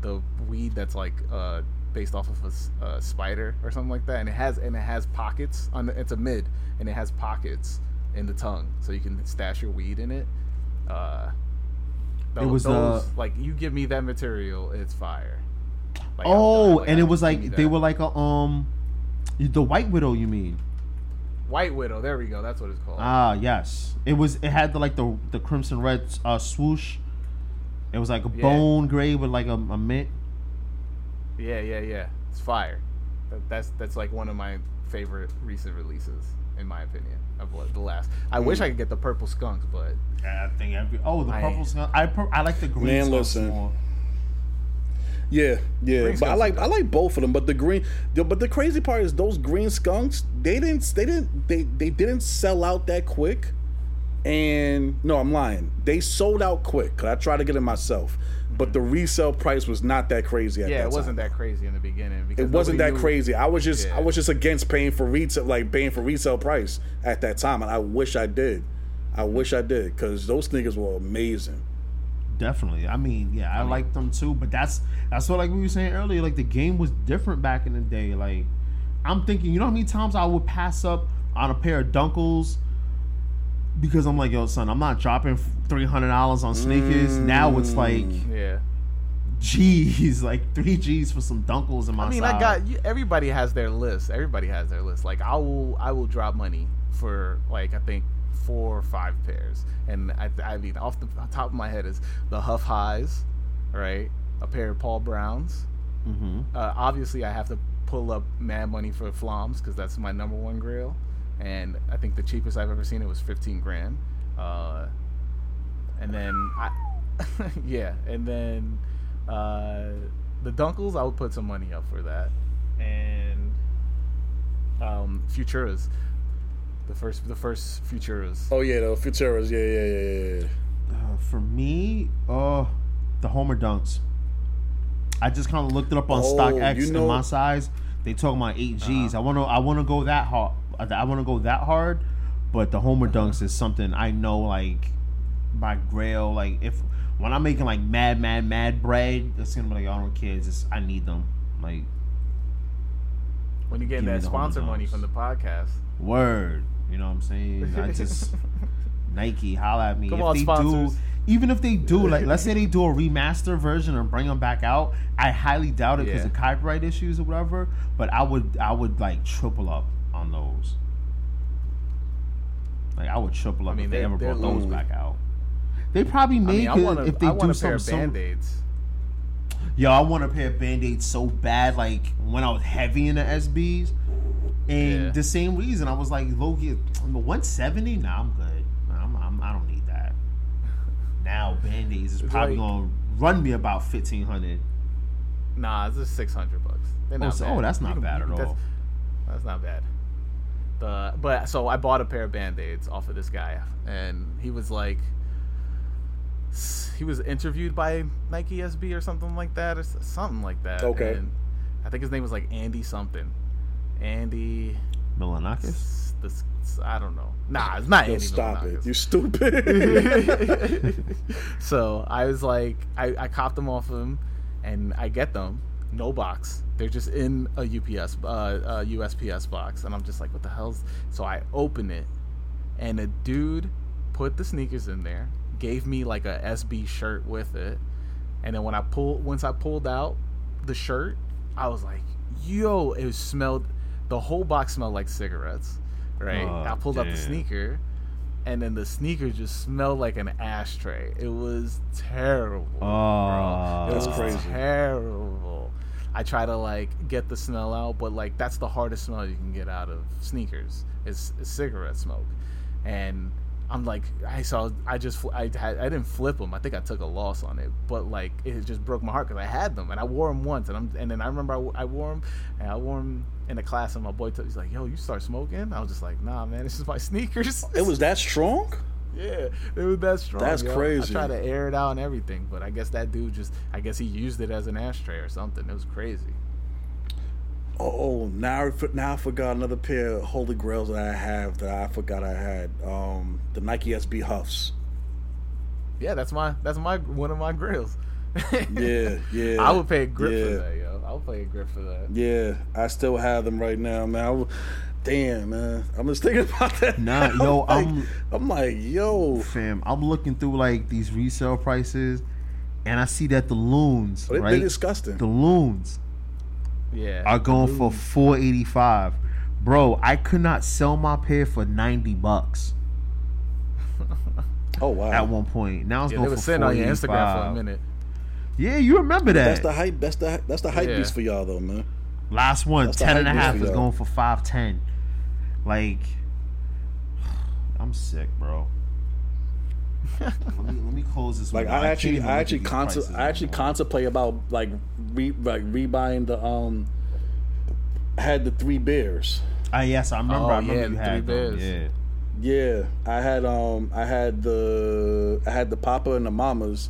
the weed that's like uh based off of a spider or something like that, and it has and it has pockets on the, it's a mid and it has pockets in the tongue so you can stash your weed in it. Uh, tho- was, those, uh, like you give me that material, it's fire. Like, oh. Like, and it was like they were like a um, the White Widow. You mean? White Widow. There we go. That's what it's called. Ah, yes. It was. It had the like the the crimson red uh, swoosh. It was like a Yeah. bone gray with like a, a mint. Yeah, yeah, yeah. It's fire. That, that's that's like one of my favorite recent releases, in my opinion, of what- the last. I wish mm. I could get the purple skunks, but Yeah, I think every. Oh, the I- purple skunk. I per, I like the green. Man, skunks listen. more. Yeah, yeah, Green but I like I like both of them. But the green, the, but the crazy part is those green skunks. They didn't, they didn't, they they didn't sell out that quick. And no, I'm lying. They sold out quick. Cause I tried to get it myself, but the resale price was not that crazy. At Yeah, that it wasn't that crazy in the beginning. Because It wasn't that knew- crazy. I was just I was just against paying for retail, like paying for resale price at that time, and I wish I did. I wish I did because those sneakers were amazing. Definitely. I mean, yeah, I, like them too. But that's that's what like we were saying earlier. Like the game was different back in the day. Like I'm thinking, you know how many times I would pass up on a pair of Dunkles because I'm like, yo, son, I'm not dropping three hundred dollars on sneakers. Now it's like Yeah. G's, like three G's for some Dunkles in my. I mean, I got you- everybody has their list. Everybody has their list. Like I will, I will drop money for like I think four or five pairs, and I, I mean off the top of my head is the Huff Highs, right? A pair of Paul Browns. hmm Uh, obviously, I have to pull up mad money for Floms because that's my number one grail, and I think the cheapest I've ever seen it was fifteen grand. Uh, and then I, yeah, and then uh, the Dunkles, I would put some money up for that, and um, Futuras, the first the first Futuras. Oh yeah, the Futuras. Yeah, yeah, yeah, yeah, yeah. Uh, for me, uh, the Homer Dunks. I just kind of looked it up on Oh, StockX you and know- my size. They talking about eight Gs. I want to. I want to go that hard. I want to go that hard, but the Homer Dunks is something I know. Like my Grail. Like if when I'm making like mad, mad, mad bread, it's gonna be like I don't care. It's just I need them. Like when you get that sponsor money from the podcast. word. You know what I'm saying? I just Nike, holla at me. Come if on, they sponsors. do, even if they do, like, let's say they do a remaster version and bring them back out, I highly doubt it because Yeah. of copyright issues or whatever. But I would, I would like triple up on those. Like, I would triple up I mean, if they they're- ever brought those back out. They probably I make mean, I it want a, if they I do want a some, pair of some band aids. Yo, I want a pair of band-aids so bad, like when I was heavy in the SBs. And Yeah. the same reason I was like, Loki, 170? Nah, I'm good. I'm, I'm, I don't need that. Now, band-aids is It's probably like- to run me about 1500 Nah, it's just six hundred bucks. They're Oh, so- oh, that's not You bad you at can- that's- all. That's not bad. The but so I bought a pair of band aids off of this guy, and he was like, he was interviewed by Nike SB or something like that, or something like that. Okay. And I think his name was like Andy something. Andy. Milonakis? s- This, I don't know. Nah, it's not Yo, Andy. stop Milonakis. it. You stupid. so I was like, I, I copped them off of him, and I get them, no box. They're just in a UPS, uh, uh, USPS box, and I'm just like, what the hell's? So I open it, and a dude put the sneakers in there, gave me like a SB shirt with it, and then when I pulled, once I pulled out the shirt, I was like, yo, it smelled. The whole box smelled like cigarettes, right? Oh, I pulled out the sneaker, and then the sneaker just smelled like an ashtray. It was terrible. Oh, bro. It That's was crazy. Terrible. I try to like get the smell out, but like that's the hardest smell you can get out of sneakers is, is cigarette smoke, and I'm like I saw I just I had I didn't flip them. I think I took a loss on it, but like it just broke my heart because I had them and I wore them once, and I'm and then I remember I wore them and I wore them in a class, and my boy told he's like, "Yo, you start smoking?" I was just like, "Nah, man, this is my sneakers." it was that strong? Yeah, it was that strong. That's yo. crazy. I tried to air it out and everything, but I guess that dude just, I guess he used it as an ashtray or something. It was crazy. Oh, now I now I forgot another pair of holy grails that I have that I forgot I had. Um, the Nike SB Huffs. Yeah, that's my, that's my, one of my grills. Yeah, yeah. I would pay a grip yeah. for that, yo. I would pay a grip for that. Yeah, I still have them right now, man. I damn, man. I'm just thinking about that. Nah, now. yo, I'm like, I'm- I'm like, yo. Fam, I'm looking through like these resale prices, and I see that the loons, They, right? They're disgusting. the loons Yeah. are going for 485 bro i could not sell my pair for 90 bucks oh wow. at one point now it's Yeah, they going were for sitting on your Instagram for a 485. minute. yeah you remember that That's the hype. That's the that's the hype Yeah. beast for y'all though, man. last one that's 10 and a half is y'all. going for 510 like i'm sick bro let me let me close this. Like window. I actually, I actually, at contemplate, I actually no contemplate about like re, like rebuying the um. Had the three bears. Ah, yes, I remember. Oh, I remember yeah, you the had Three them. Bears. Yeah. Yeah, I had um, I had the I had the Papa and the Mamas,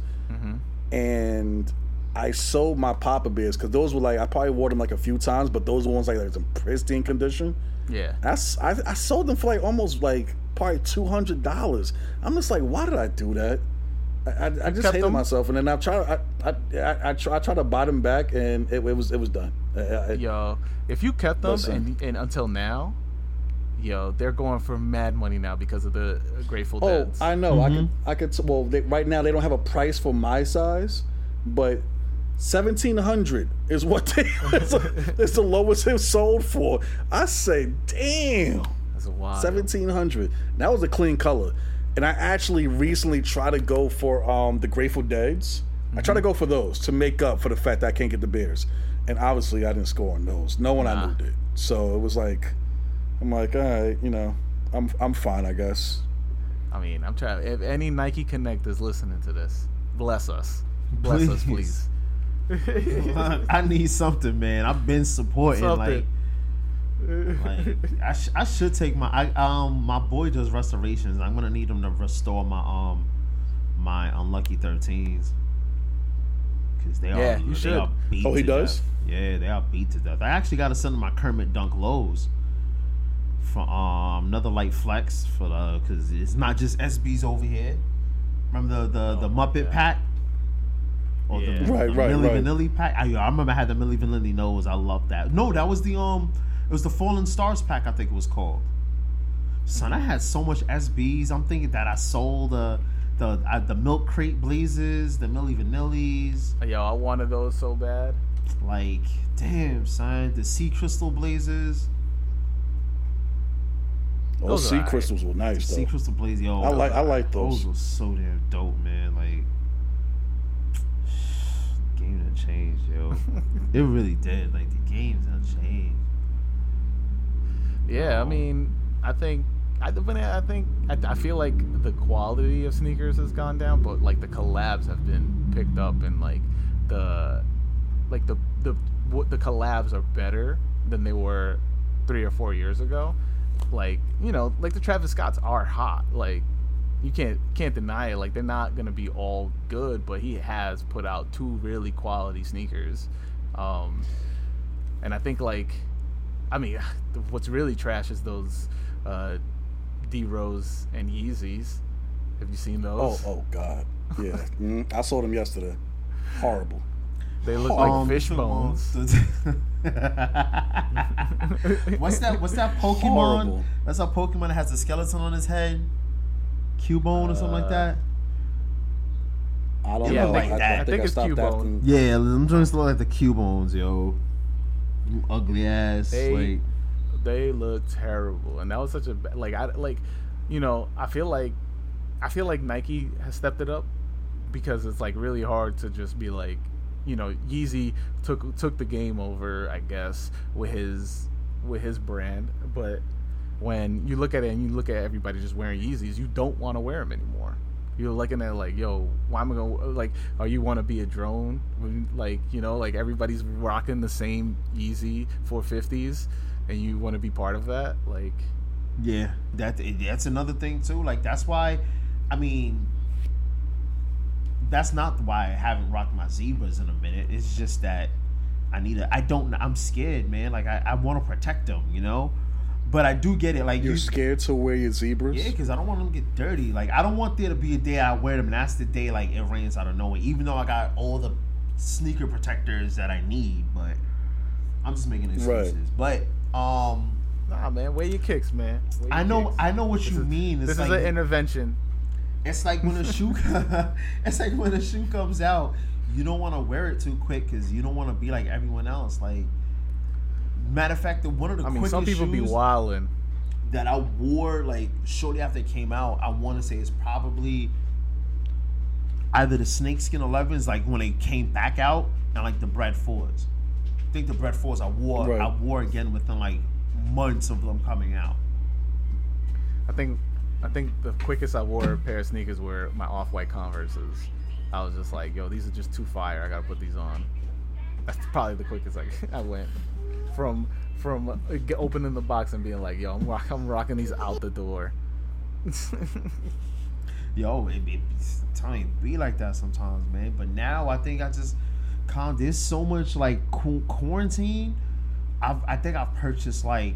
and I sold my Papa bears because those were like I probably wore them like a few times, but those were ones like like in pristine condition. Yeah. That's I, I sold them for like almost like probably two hundred dollars. I'm just like, why did I do that? I, I, I just kept hated them? myself, and then I try I I I, I, try, I try to buy them back, and it, it was it was done. I- I- Yo, if you kept them Listen. and, and until now, yo, they're going for mad money now because of the uh, Grateful Oh, Dead. I know. I could. I could. Well, they, right now they don't have a price for my size, but seventeen hundred is what they. it's, it's the lowest it sold for. I say, damn, That's a wild. seventeen hundred. That was a clean color, and I actually recently tried to go for um the Grateful Dead's. I tried to go for those to make up for the fact that I can't get the Bears, and obviously I didn't score on those. No one I Nah. knew did. So it was like, I'm like, all right, you know, I'm I'm fine, I guess. I mean, I'm trying. If any Nike Connect is listening to this, bless us, bless us, Please. Please. I need something, man. I've been supporting like. like I, sh- I should take my I um my boy does restorations. I'm gonna need him to restore my um my unlucky 13s because they Yeah, are you they should. are beat Oh, he to does? death. Yeah, they are beat to death. I actually got to send him my Kermit Dunk lows for um another light flex for the because it's not just SBs over here. Remember the the, the Muppet pack. Or Yeah. the, Right, the right, Milli right. Vanilli pack. I, I remember I had the Milli Vanilli nose. I love that. No, that was the um, it was the Fallen Stars pack. I think it was called. Son, I had so much SBs. I'm thinking that I sold the the uh, the Milk Crate Blazes, the Milli Vanillis. Yo, I wanted those so bad. Like, damn, son, the Sea Crystal Blazes. Those Those sea alright. crystals were nice Sea though. Crystal Blaze, yo. I like- I like those. Those were so damn dope, man. Like, game done changed, yo. it really did. Like the games done changed. Yeah, I Oh. mean, I think I, but I think I, I feel like the quality of sneakers has gone down, but like the collabs have been picked up, and like the like the the what the collabs are better than they were three or four years ago. Like you know, like the Travis Scotts are hot. Like you can't can't deny it. Like they're not gonna be all good, but he has put out two really quality sneakers. Um, and I think like, I mean, what's really trash is those uh, D Rose and Yeezys. Have you seen Oh, those? oh God, yeah. Mm, I saw them yesterday. Horrible. They look like Um, fish bones. what's that? What's that Pokemon? Horrible. That's a Pokemon that has a skeleton on his head. Cubone or something like that. I don't Yeah, know. I think- I, I I think think it's stopped Cubone. Yeah, them joints look like the Cubones, yo. You ugly ass. They- like, they look terrible, and that was such a ba- like I like, you know, I feel like, I feel like Nike has stepped it up because it's like really hard to just be like, you know, Yeezy took took the game over, I guess, with his with his brand, but when you look at it and you look at everybody just wearing Yeezys, you don't want to wear them anymore. You're looking at like, yo, why am I gonna like? Are you want to be a drone? Like, you know, like everybody's rocking the same Yeezy 450s, and you want to be part of that? Like, yeah, that that's another thing too. Like that's why, I mean, that's not why I haven't rocked my zebras in a minute. It's just that I need a. I don't. I'm scared, man. Like I, I want to protect them, you know. But I do get it. Like You're you, scared to wear your zebras? Yeah, because I don't want them to get dirty. Like I don't want there to be a day I wear them, and that's the day like it rains out of nowhere. Even though I got all the sneaker protectors that I need, but I'm just making excuses. But um, nah, man, wear your kicks, man. Wear I know kicks. I know what you is- mean. It's This like is an intervention. it's like when a shoe it's like when a shoe comes out, you don't want to wear it too quick because you don't want to be like everyone else. Like matter of fact, the one of the I mean, quickest some people be wilding. that I wore like shortly after it came out, I want to say is probably either the snakeskin 11s, like when they came back out, and like the Bread Fours. I think the Bread Fours I wore, Right. I wore again within like months of them coming out. I think I think the quickest I wore a pair of sneakers were my off-white Converses. I was just like, yo, these are just too fire. I gotta put these on. That's probably the quickest I, I went from from opening the box and being like, yo, I'm, rock, I'm rocking these out the door. Yo, it, it, you, be like that sometimes, man. But now I think I just calm. There's so much like qu- quarantine. I've, I think I've purchased like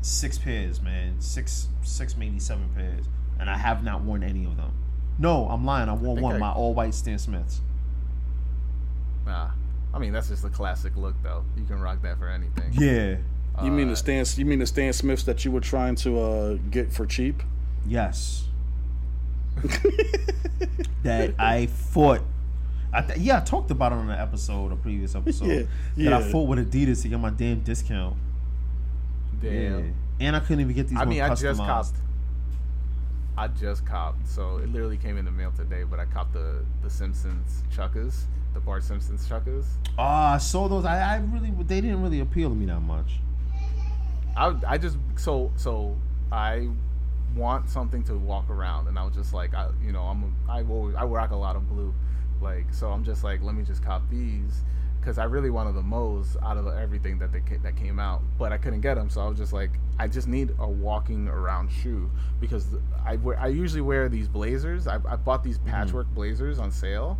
six pairs, man. Six, six maybe seven pairs, and I have not worn any of them. No, I'm lying. I wore think one. I- my all white Stan Smiths. Nah, I mean that's just a classic look though. You can rock that for anything. Yeah. You mean Uh, the Stan? You mean the Stan Smiths that you were trying to uh, get for cheap? Yes. that I fought. I th- yeah, I talked about it on an episode, a previous episode. Yeah, That I fought with Adidas to get my damn discount. Damn. And I couldn't even get these. I mean, I ones just customized. copped. I just copped, so it literally came in the mail today. But I copped the the Simpsons chuckers, the Bart Simpsons chuckers. Ah, I saw those. I, I really, they didn't really appeal to me that much. I I just so so I want something to walk around, and I was just like, I you know I'm a, I always I rock a lot of blue, like so I'm just like let me just cop these because I really wanted the Mo's out of everything that they that came out, but I couldn't get them, so I was just like I just need a walking around shoe because I wear I usually wear these blazers. I, I bought these patchwork blazers on sale.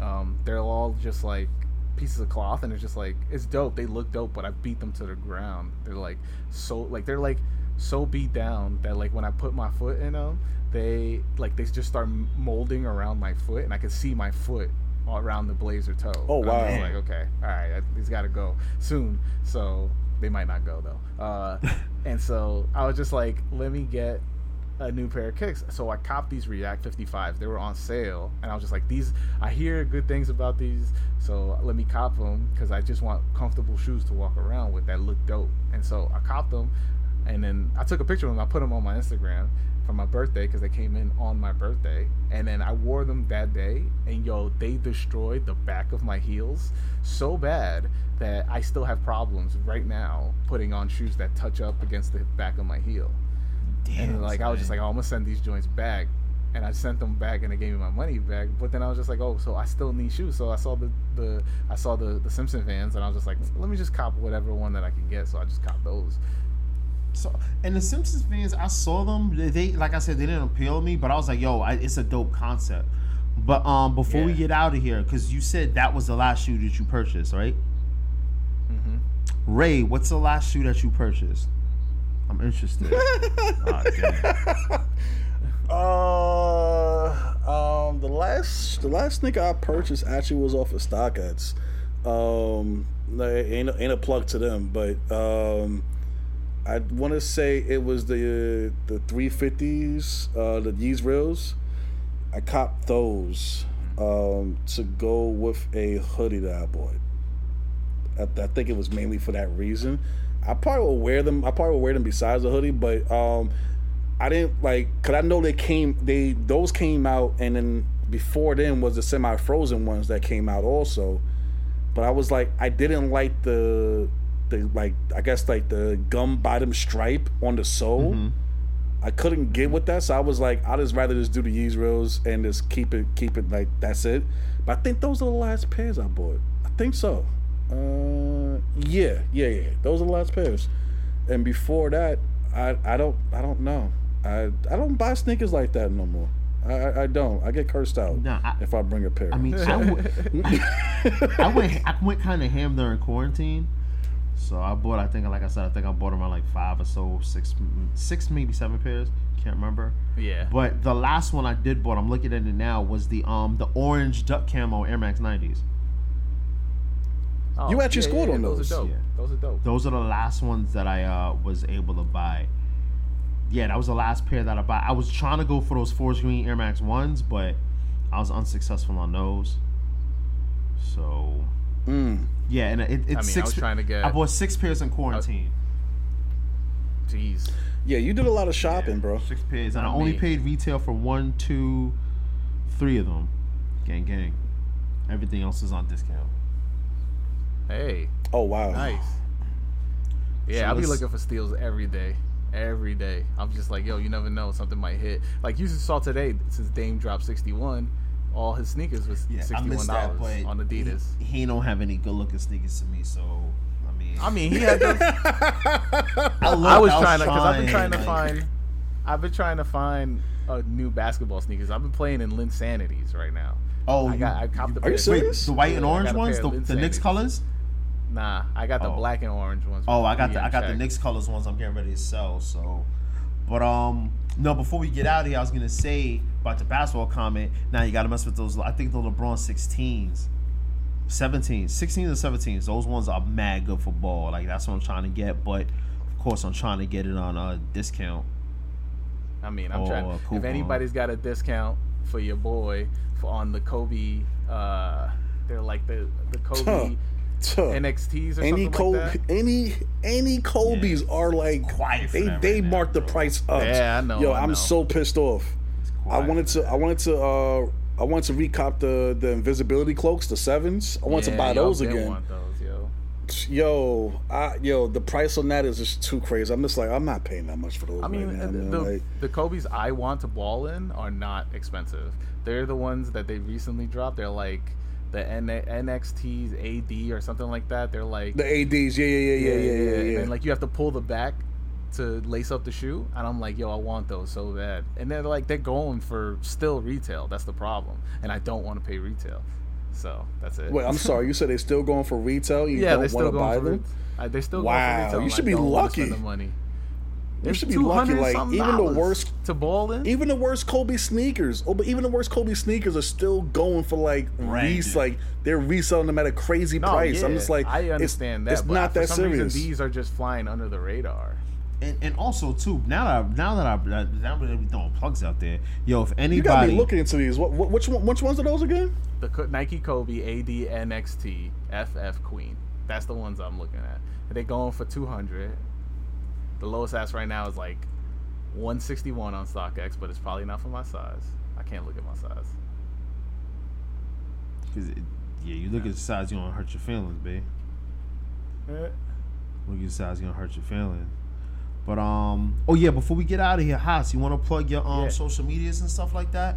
Um, they're all just like pieces of cloth and it's just like it's dope they look dope but i beat them to the ground they're like so like they're like so beat down that like when i put my foot in them they like they just start molding around my foot and i can see my foot around the blazer toe Oh, And I'm wow. like okay all right I- these gotta go soon so they might not go though uh and so i was just like let me get a new pair of kicks. So I copped these React 55s. They were on sale, and I was just like, these. I hear good things about these, so let me cop them because I just want comfortable shoes to walk around with that look dope. And so I copped them, and then I took a picture of them. I put them on my Instagram for my birthday because they came in on my birthday, and then I wore them that day, and yo, they destroyed the back of my heels so bad that I still have problems right now putting on shoes that touch up against the back of my heel Damn, and like I was just like, oh, I'm gonna send these joints back, and I sent them back, and they gave me my money back. But then I was just like, oh, so I still need shoes. So I saw the the I saw the the Simpson vans, and I was just like, let me just cop whatever one that I can get. So I just cop those. So, and the Simpsons fans, I saw them. They, they like I said, they didn't appeal to me, but I was like, yo, I, it's a dope concept. But um, before we get out of here, because you said that was the last shoe that you purchased, right? hmm Ray, what's the last shoe that you purchased? I'm interested. Ah. Uh, um, the last the last sneaker I purchased actually was off of StockX. Um, ain't ain't a plug to them, but um, I want to say it was the the 350s, uh, the Yeezreels. I copped those um, to go with a hoodie that I bought. I, I think it was mainly for that reason. I probably will wear them. I probably will wear them besides the hoodie, but um, I didn't like because I know they came. They those came out, and then before then was the semi-frozen ones that came out also. But I was like, I didn't like the the like I guess like the gum bottom stripe on the sole. I couldn't get with that, so I was like, I'd just rather just do the Yeezreels and just keep it, keep it like that's it. But I think those are the last pairs I bought. I think so. Uh, yeah, yeah, yeah. Those are the last pairs. And before that, I, I don't, I don't know. I, I don't buy sneakers like that no more. I, I, I don't. I get cursed out Nah, I- if I bring a pair. I mean, I, w- I went, I went kind of ham during quarantine. So I bought, I think, like I said, I think I bought around like five or so, six, six maybe seven pairs. Can't remember. Yeah. But the last one I did bought, I'm looking at it now, was the um the orange duck camo Air Max 90s. Oh, You actually scored on those. those. are dope. Yeah. Those are dope. Those are the last ones that I uh, was able to buy. Yeah, that was the last pair that I bought. I was trying to go for those forest green Air Max ones, but I was unsuccessful on those. So Mm. Yeah, and it, it's I mean, I six. was trying to get- I bought six pairs in quarantine. Oh, jeez. Yeah, you did a lot of shopping, bro. Six pairs, and I only me. paid retail for one, two, three of them. Gang, gang. Everything else is on discount. Hey. Oh wow. Nice. So Yeah, I'll be looking for steals every day. every day. I'm just like, yo, you never know, something might hit. Like you just saw today, since Dame dropped 61, all his sneakers was Yeah, sixty one dollars on Adidas. He, he don't have any good looking sneakers to me, so I mean, I mean, he had those. I, I looked, was trying to, because I've been trying to like- find, I've been trying to find a new basketball sneakers. I've been playing in Linsanities right now. Oh, I you- got, I copped the Are you serious? Wait, the white and orange got ones, the, of the Knicks colors. Nah, I got the Oh. black and orange ones. Oh, I got the I Indian got the. Knicks colors ones. I'm getting ready to sell. So, but um, no. Before we get out of here, I was gonna say about the basketball comment. Now you got to mess with those. I think the LeBron 16s, 17s, 16s and 17s. Those ones are mad good for ball. Like that's what I'm trying to get. But of course, I'm trying to get it on a discount. I mean, I'm trying. If anybody's got a discount for your boy for on the Kobe, uh, they're like the the Kobe Tuh. NXTs or any something Kobe, like that. any any Kobe's Yeah. are like Quiet they they right now, marked the bro. price up. Yeah, I know, Yo, I I'm so pissed off. I wanted to I wanted to uh I wanted to recop the the invisibility cloaks, the sevens. I wanted to buy those again. Want those, yo. Yo, I, yo, the price on that is just too crazy. I'm just like, I'm not paying that much for those I mean, right now, the, the, Like, the Kobe's I want to ball in are not expensive. They're the ones that they recently dropped. They're like the N- NXT's AD or something like that. They're like the ads, yeah, yeah, yeah, yeah, yeah, yeah, And yeah. then, like you have to pull the back to lace up the shoe, and I'm like, yo, I want those so bad. And they're like, they're going for still retail. That's the problem, and I don't want to pay retail. So that's it. Wait, I'm sorry. You said they're still going for retail. You yeah, don't they're still want to buy going for them. retail. Uh, they're still Wow, going for retail. you should I be lucky. the money. You It's should be lucky. Like even the worst, to ball in. even the worst Kobe sneakers. Oh, but even the worst Kobe sneakers are still going for like Right. like they're reselling them at a crazy No, price. I'm just like, I it's- understand that. It's but not for that some serious. Reason, these are just flying under the radar. And, and also too now that I, now that I now that we throwing plugs out there, yo, if you gotta anybody be looking into these. What, what, which one, which ones are those again? The Nike Kobe AD NXT FF Queen. That's the ones I'm looking at. They're going for 200. The lowest ask right now is like 161 on StockX, but it's probably not for my size. I can't look at my size. Cause it, yeah, you look at the size, you don't hurt your feelings, babe. Eh. Look at the size, you don't hurt your feelings. But um, oh yeah, before we get out of here, Hass, you want to plug your um Yeah. social medias and stuff like that?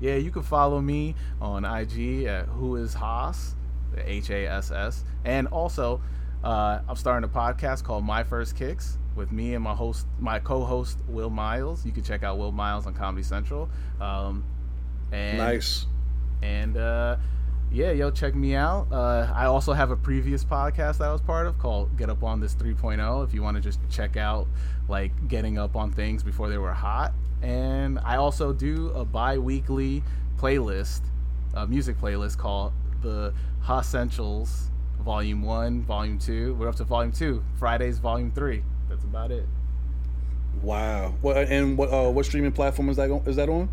Yeah, you can follow me on IG at Who Is Hass, H A S S, and also uh, I'm starting a podcast called My First Kicks with me and my host, my co-host Will Miles. You can check out Will Miles on Comedy Central. Um, and Nice. and uh, yeah, yo, check me out. Uh, I also have a previous podcast that I was part of called Get Up on This 3.0. If you want to just check out like getting up on things before they were hot. And I also do a bi-weekly playlist, a music playlist called the Essentials Volume One, Volume Two. We're up to Volume Two. Fridays, Volume Three. That's about it. Wow. What and what uh, what streaming platform is that on, is that on?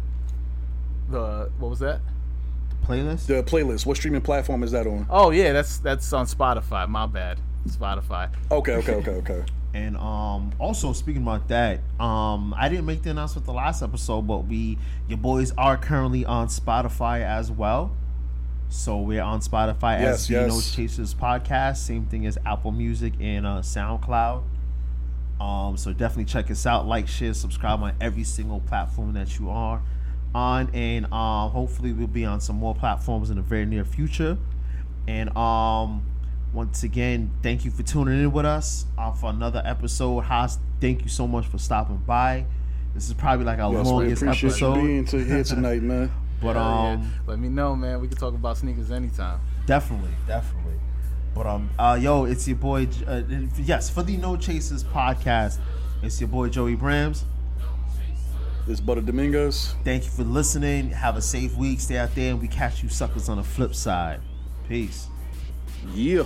The what was that? Playlist. The playlist. What streaming platform is that on? Oh yeah, that's that's on Spotify. My bad, Spotify. Okay, okay, okay, okay. And um, also speaking about that, um, I didn't make the announcement the last episode, but we your boys are currently on Spotify as well. So we're on Spotify Yes, as yes. No Chasers podcast. Same thing as Apple Music and uh, SoundCloud. Um, so definitely check us out. Like, share, subscribe on every single platform that you are on, and um, hopefully we'll be on some more platforms in the very near future. And um, once again, thank you for tuning in with us uh, for another episode. Hass, thank you so much for stopping by. This is probably like our Yes, we longest appreciate episode, you being to here tonight, man. but Hell yeah. um, let me know, man. We can talk about sneakers anytime. Definitely, definitely. But um, uh, yo, it's your boy. Uh, yes, for the No Chasers podcast, it's your boy Joey Brams. It's Buttah Dominguez. Thank you for listening. Have a safe week. Stay out there, and we catch you suckers on the flip side. Peace. Yeah.